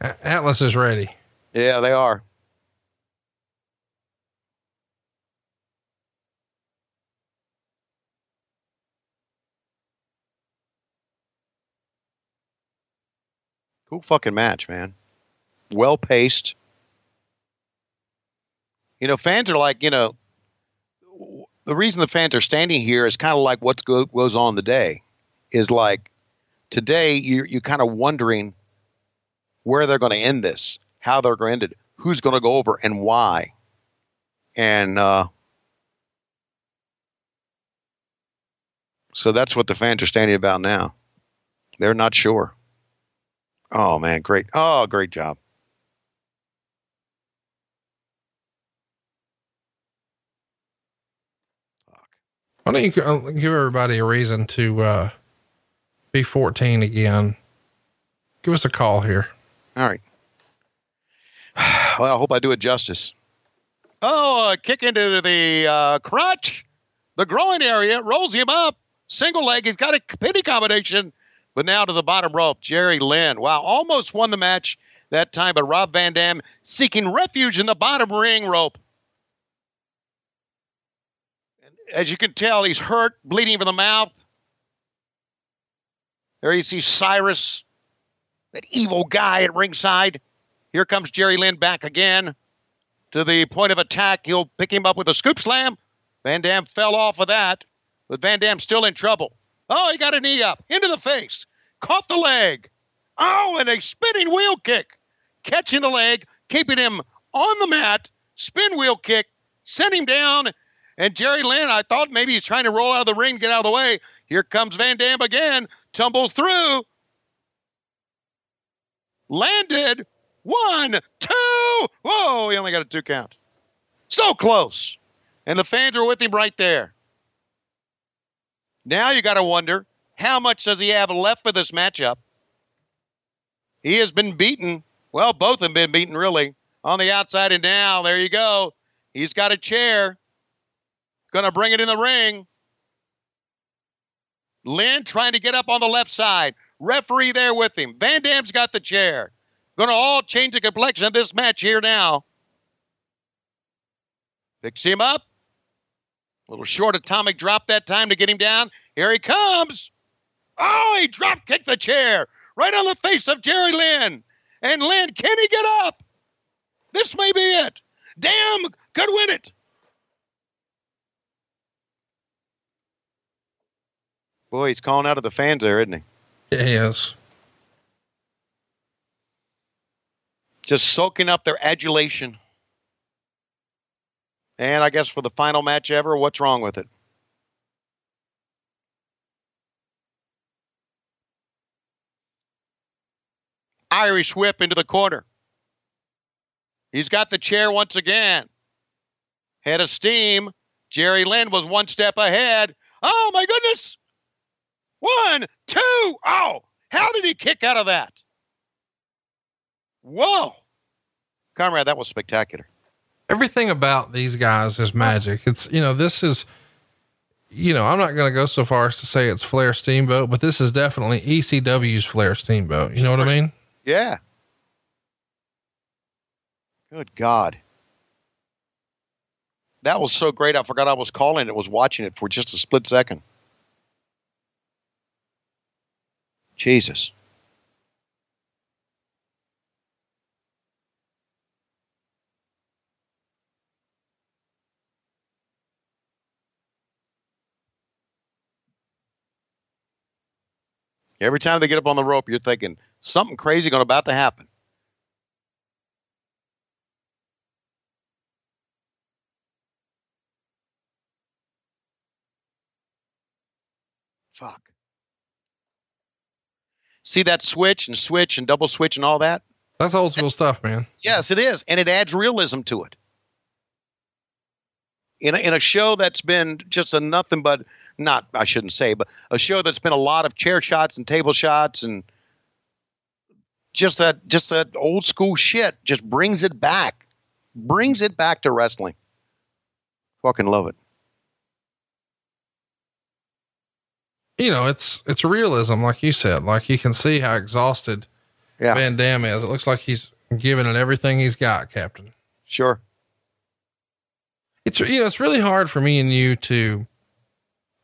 Atlas is ready. Yeah, they are. Cool fucking match, man. Well paced. You know, fans are like, you know, the reason the fans are standing here is kind of like what go, goes on the day. Is like today you're you kind of wondering where they're going to end this, how they're going to end it, who's going to go over, and why. And uh, so that's what the fans are standing about now. They're not sure. Oh man, great! Oh, great job. Why don't you uh, give everybody a reason to uh, be 14 again? Give us a call here. All right. Well, I hope I do it justice. Oh, a kick into the uh, crotch, the groin area, rolls him up. Single leg. He's got a pity combination, but now to the bottom rope. Jerry Lynn. Wow, almost won the match that time, but Rob Van Dam seeking refuge in the bottom ring rope. And as you can tell, he's hurt, bleeding from the mouth. There you see Cyrus, that evil guy at ringside. Here comes Jerry Lynn back again to the point of attack. He'll pick him up with a scoop slam. Van Dam fell off of that, but Van Dam's still in trouble. Oh, he got a knee up into the face, caught the leg. Oh, and a spinning wheel kick, catching the leg, keeping him on the mat. Spin wheel kick, sent him down. And Jerry Lynn, I thought maybe he's trying to roll out of the ring, get out of the way. Here comes Van Dam again, tumbles through, landed one, two. Whoa, he only got a two count. So close. And the fans are with him right there. Now you got to wonder How much does he have left for this matchup? He has been beaten. Well, both have been beaten, really, on the outside. And now, there you go. He's got a chair. To bring it in the ring. Lynn trying to get up on the left side. Referee there with him. Van Dam's got the chair. To all change the complexion of this match here now. Picks him up. A little short atomic drop that time to get him down. Here he comes. Oh, he drop kicked the chair right on the face of Jerry Lynn. And Lynn, can he get up? This may be it. Damn, could win it. Boy, he's calling out of the fans there, isn't he? Yeah, he is. Just soaking up their adulation. And I guess for the final match ever, what's wrong with it? Irish whip into the corner. He's got the chair once again. Head of steam. Jerry Lynn was one step ahead. Oh my goodness. One, two. Oh, how did he kick out of that? Whoa. Conrad, that was spectacular. Everything about these guys is magic. It's, you know, this is, you know, I'm not going to go so far as to say it's Flair Steamboat, but this is definitely ECW's Flair Steamboat. You know what I mean? Yeah. Good God. That was so great. I forgot I was calling it, was watching it for just a split second. Jesus. Every time they get up on the rope, you're thinking something crazy going about to happen. Fuck. See that switch and switch and double switch and all that? That's old school stuff, man. Yes, it is. And it adds realism to it. In a, in a show that's been just a nothing but, not, I shouldn't say, but a show that's been a lot of chair shots and table shots and just that, just that old school shit just brings it back, brings it back to wrestling. Fucking love it. You know, it's, it's realism, like you said. Like you can see how exhausted Yeah. Van Dam is. It looks like he's giving it everything he's got, Captain. Sure. It's you know, it's really hard for me and you to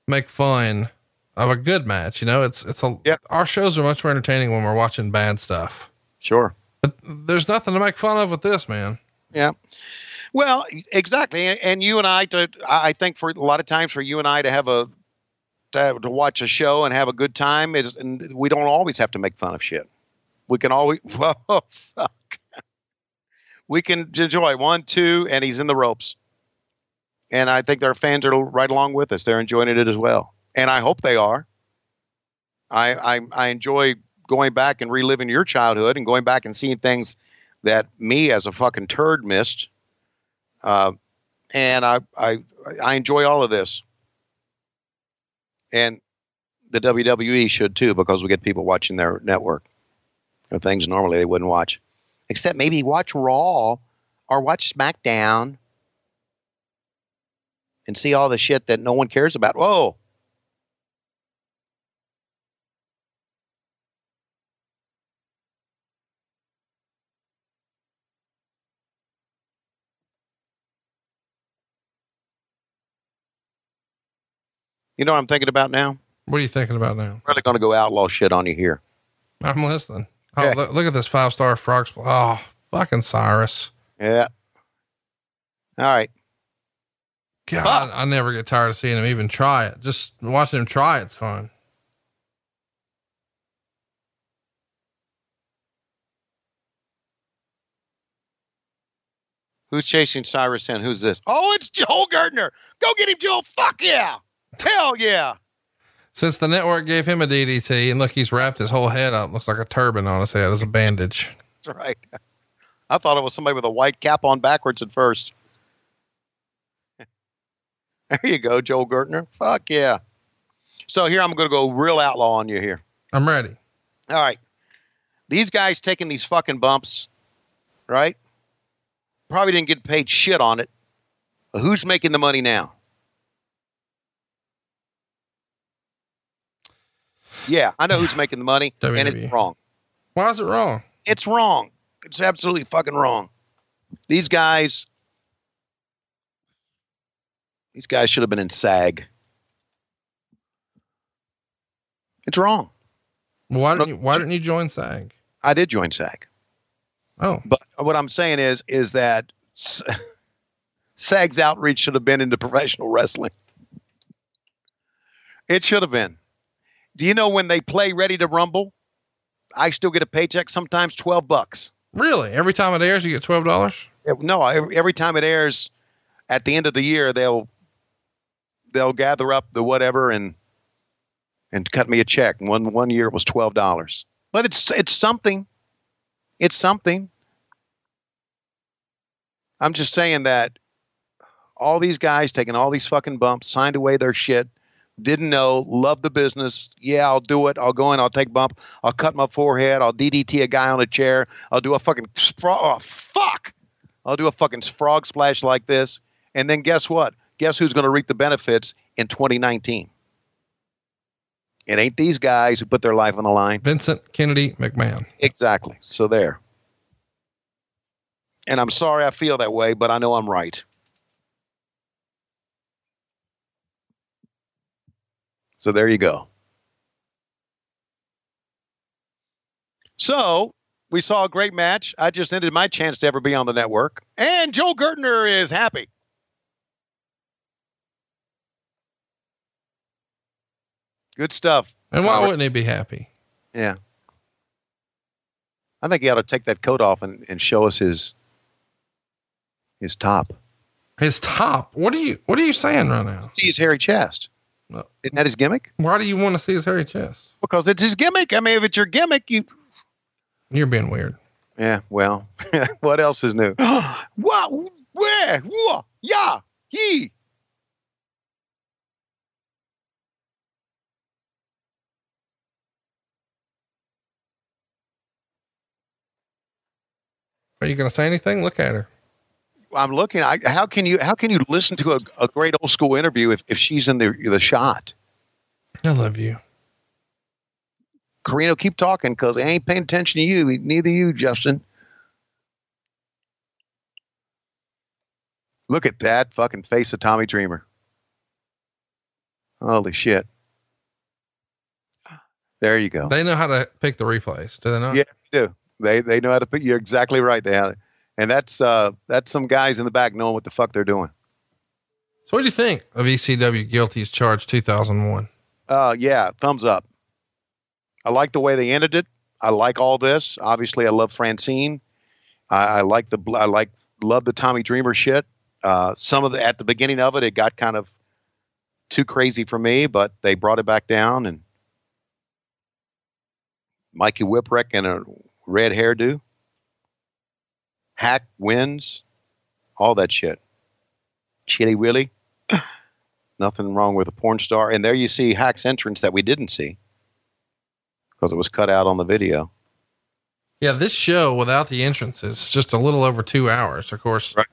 make fun of a good match. You know, it's it's a our shows are much more entertaining when we're watching bad stuff. Sure. But there's nothing to make fun of with this, man. Yeah. Well, exactly. And- you and I, to, I think for a lot of times for you and I to have a, to, to watch a show and have a good time is, and we don't always have to make fun of shit. We can always, well, fuck. We can enjoy one, two, and he's in the ropes. And I think our fans are right along with us. They're enjoying it as well. And I hope they are. I, I, I enjoy going back and reliving your childhood and going back and seeing things that me as a fucking turd missed. Uh, and I, I, I enjoy all of this. And the WWE should too, because we get people watching their network. Things normally they wouldn't watch, except maybe watch Raw or watch SmackDown and see all the shit that no one cares about. Whoa. You know what I'm thinking about now? What are you thinking about now? Really going to go outlaw shit on you here. I'm listening. Oh, Yeah. look, look at this five star frog spl- Oh, fucking Cyrus. Yeah. All right. God, I, I never get tired of seeing him even try it. Just watching him try it's fun. Who's chasing Cyrus in? Who's this? Oh, it's Joel Gertner. Go get him, Joel. Fuck yeah. Hell yeah. Since the network gave him a DDT, and look, he's wrapped his whole head up. Looks like a turban on his head as a bandage. That's right. I thought it was somebody with a white cap on backwards at first. There you go, Joel Gertner. Fuck yeah. So here I'm going to go real outlaw on you here. I'm ready. All right. These guys taking these fucking bumps, right? Probably didn't get paid shit on it. Who's making the money now? Yeah, I know who's making the money, and it's wrong. Why is it wrong? It's wrong. It's absolutely fucking wrong. These guys, these guys should have been in SAG. It's wrong. Why didn't you, why didn't you join SAG? I did join SAG. Oh, But what I'm saying is, is that SAG's outreach should have been into professional wrestling. It should have been. Do you know when they play Ready to Rumble? I still get a paycheck sometimes twelve bucks. really? Every time it airs, you get twelve dollars. No, every, every time it airs, at the end of the year, they'll they'll gather up the whatever and and cut me a check. One one year it was twelve dollars, but it's it's something. It's something. I'm just saying that all these guys taking all these fucking bumps, signed away their shit, didn't know, love the business. Yeah, I'll do it. I'll go in. I'll take bump. I'll cut my forehead. I'll DDT a guy on a chair. I'll do a fucking frog. Oh, fuck. I'll do a fucking frog splash like this. And then guess what? Guess who's going to reap the benefits in 2019? It ain't these guys who put their life on the line. Vincent Kennedy McMahon. Exactly. So there. And I'm sorry I feel that way, but I know I'm right. So there you go. So we saw a great match. I just ended my chance to ever be on the network. And Joel Gertner is happy. Good stuff. And why Conrad. wouldn't he be happy? Yeah. I think he ought to take that coat off and, and show us his his top. His top. What are you What are you saying right now? See his hairy chest. Isn't that his gimmick? Why do you want to see his hairy chest? Because it's his gimmick. I mean, if it's your gimmick, you. You're being weird. Yeah. Well, what else is new? what? Where? Whoa, yeah. He. Are you going to say anything? Look at her. I'm looking. I, how can you? How can you listen to a, a great old school interview if, if she's in the the shot? I love you. Corino, keep talking because I ain't paying attention to you. Neither you, Justin. Look at that fucking face of Tommy Dreamer. Holy shit. There you go. They know how to pick the replays, do they not? Yeah, they do. They they know how to put you're exactly right. They have it. And that's uh that's some guys in the back knowing what the fuck they're doing. So, what do you think of ECW Guilty as Charged 2001? Uh yeah, thumbs up. I like the way they ended it. I like all this. Obviously I love Francine. I, I like the I like love the Tommy Dreamer shit. Uh some of the at the beginning of it it got kind of too crazy for me, but they brought it back down and Mikey Whipwreck in a red hairdo. Hack wins. All that shit. Chilly Willy. Nothing wrong with a porn star. And there you see Hack's entrance that we didn't see because it was cut out on the video. Yeah, this show without the entrances is just a little over two hours. Of course, Right.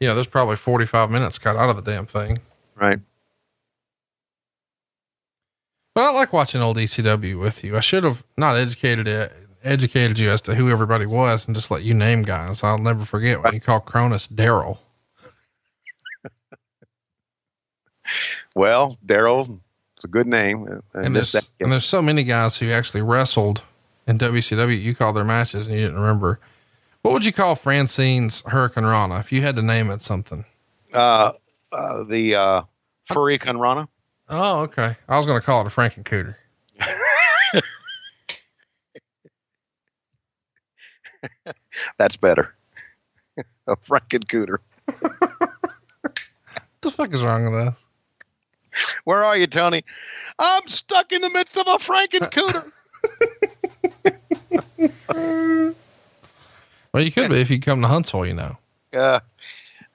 you know, there's probably 45 minutes cut out of the damn thing. Right. But I like watching old ECW with you. I should have not educated it, educated you as to who everybody was and just let you name guys. I'll never forget when you called Kronus Daryl. Well, Daryl, it's a good name. And And there's, and there's so many guys who actually wrestled in WCW. You called their matches and you didn't remember. What would you call Francine's Hurricane Rana if you had to name it something? uh, uh, the uh, Furry Conrana. Oh, okay. I was going to call it a Frankencooter. That's better. a Frankencooter. What the fuck is wrong with us? Where are you, Tony? I'm stuck in the midst of a Frankencooter. Well, you could be if you come to Huntsville, you know. Uh,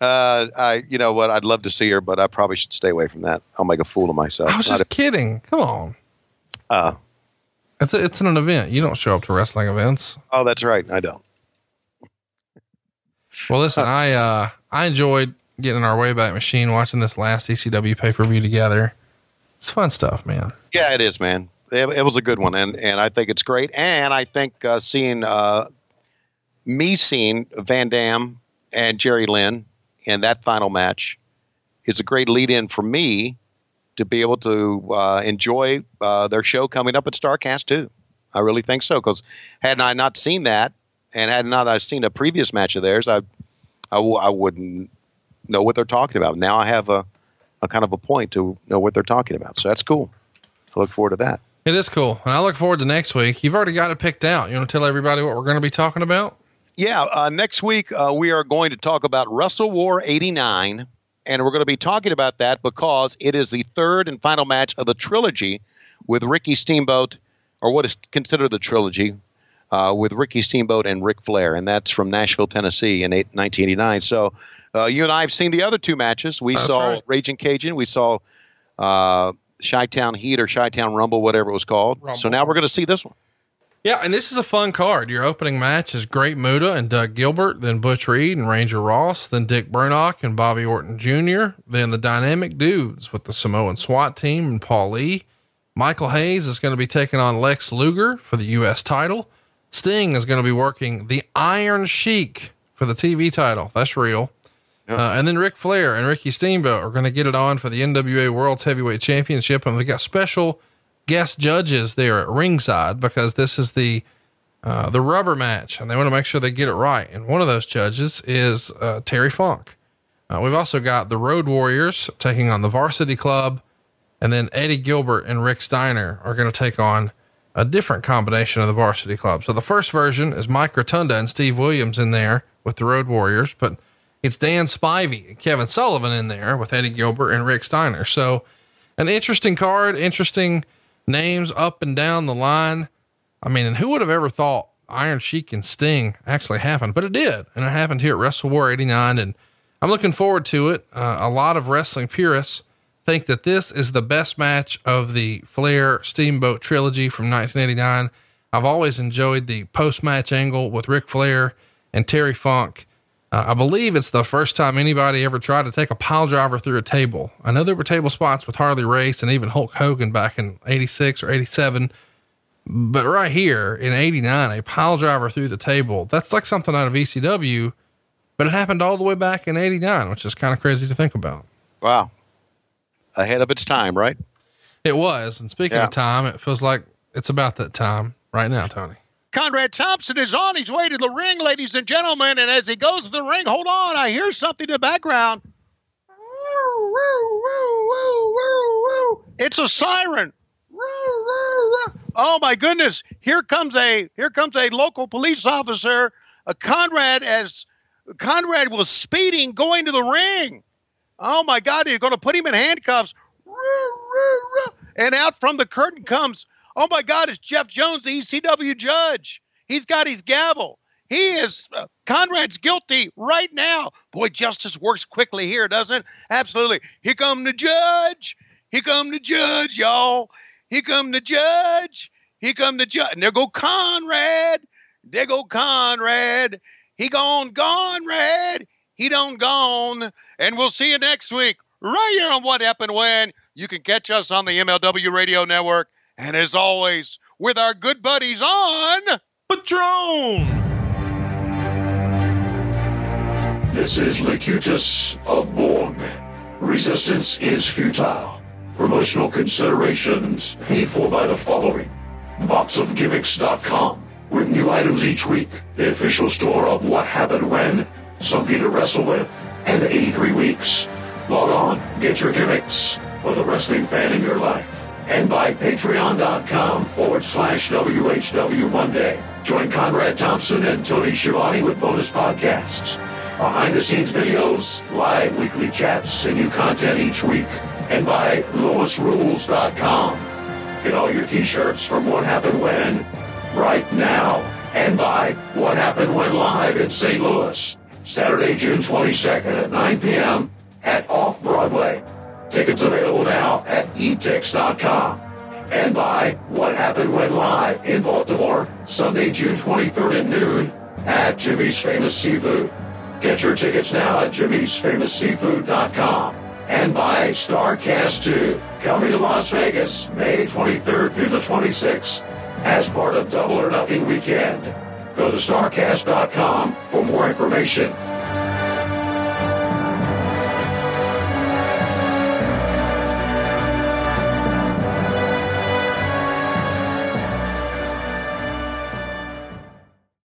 Uh, I, you know what? I'd love to see her, but I probably should stay away from that. I'll make a fool of myself. I was Not just kidding. Come on. Uh, It's a, it's an event. You don't show up to wrestling events. oh, that's right. I don't. Well, listen, I uh I enjoyed getting in our Wayback Machine, watching this last ECW pay per view together. It's fun stuff, man. Yeah, it is, man. It, it was a good one, and and I think it's great. And I think uh, seeing uh, me seeing Van Dam and Jerry Lynn in that final match is a great lead-in for me to be able to uh, enjoy uh, their show coming up at Starrcast too. I really think so because had I not seen that, and had not I seen a previous match of theirs, I I, w- I wouldn't know what they're talking about. Now I have a, a kind of a point to know what they're talking about. So that's cool. I look forward to that. It is cool. And I look forward to next week. You've already got it picked out. You want to tell everybody what we're going to be talking about? Yeah, uh, next week uh, we are going to talk about Wrestle War 89, and we're going to be talking about that because it is the third and final match of the trilogy with Ricky Steamboat, or what is considered the trilogy, uh, with Ricky Steamboat and Ric Flair, and that's from Nashville, Tennessee in eight, 1989. So uh, you and I have seen the other two matches. We That's saw right. Raging Cajun, we saw uh, Chi-Town Heat or Chi-Town Rumble, whatever it was called. So now we're going to see this one. Yeah, and this is a fun card. Your opening match is Great Muta and Doug Gilbert, then Butch Reed and Ranger Ross, then Dick Murdoch and Bobby Orton Jr., then the Dynamic Dudes with the Samoan SWAT team and Paul Lee. Michael Hayes is going to be taking on Lex Luger for the U.S. title. Sting is going to be working the Iron Sheik for the TV title. That's real. Uh, and then Ric Flair and Ricky Steamboat are going to get it on for the NWA World Heavyweight Championship. And we got special guest judges there at ringside because this is the uh, the rubber match, and they want to make sure they get it right. And one of those judges is uh, Terry Funk. Uh, we've also got the Road Warriors taking on the Varsity Club, and then Eddie Gilbert and Rick Steiner are going to take on a different combination of the Varsity Club. So the first version is Mike Rotunda and Steve Williams in there with the Road Warriors, but it's Dan Spivey and Kevin Sullivan in there with Eddie Gilbert and Rick Steiner. So an interesting card, interesting names up and down the line. I mean, and who would have ever thought Iron Sheik and Sting actually happened? But it did. And it happened here at Wrestle War 89. And I'm looking forward to it. Uh, a lot of wrestling purists think that this is the best match of the Flair Steamboat trilogy from 1989. I've always enjoyed the post match angle with Ric Flair and Terry Funk. Uh, I believe it's the first time anybody ever tried to take a pile driver through a table. I know there were table spots with Harley Race and even Hulk Hogan back in 86 or 87. But right here in 89, a pile driver through the table, that's like something out of ECW, but it happened all the way back in 89, which is kind of crazy to think about. Wow. Ahead of its time, right? It was. And speaking Yeah. of time, it feels like it's about that time right now, Tony. Conrad Thompson is on his way to the ring, ladies and gentlemen. And as he goes to the ring, hold on, I hear something in the background. It's a siren. Oh my goodness! Here comes a here comes a local police officer. Uh, Conrad as Conrad was speeding going to the ring. Oh my God! They're going to put him in handcuffs. And out from the curtain comes. Oh my God! It's Jeff Jones, the ECW judge. He's got his gavel. He is uh, Conrad's guilty right now. Boy, justice works quickly here, doesn't it? Absolutely. Here come the judge. Here come the judge, y'all. Here come the judge. Here come the judge. And there go Conrad. There go Conrad. He gone, Conrad. He done gone. And we'll see you next week right here on What Happened When. You can catch us on the MLW Radio Network. And as always, with our good buddies on Patreon. This is Locutus of Borg. Resistance is futile. Promotional considerations paid for by the following. Boxofgimmicks.com. With new items each week, the official store of What Happened When, Something to Wrestle With, and 83 Weeks. Log on, get your gimmicks for the wrestling fan in your life. And by patreon.com forward slash WHW Monday. Join Conrad Thompson and Tony Schiavone with bonus podcasts, behind the scenes videos, live weekly chats, and new content each week. And by LoisRules.com. Get all your t-shirts from What Happened When right now. And by What Happened When Live in St. Louis. Saturday, June 22nd at 9 p.m. at Off Broadway. Tickets available now at etix.com. And by What Happened When Live in Baltimore, Sunday, June 23rd at noon at Jimmy's Famous Seafood. Get your tickets now at jimmy'sfamousseafood.com. And by Starrcast 2, coming to Las Vegas, May 23rd through the 26th, as part of Double or Nothing Weekend. Go to Starrcast.com for more information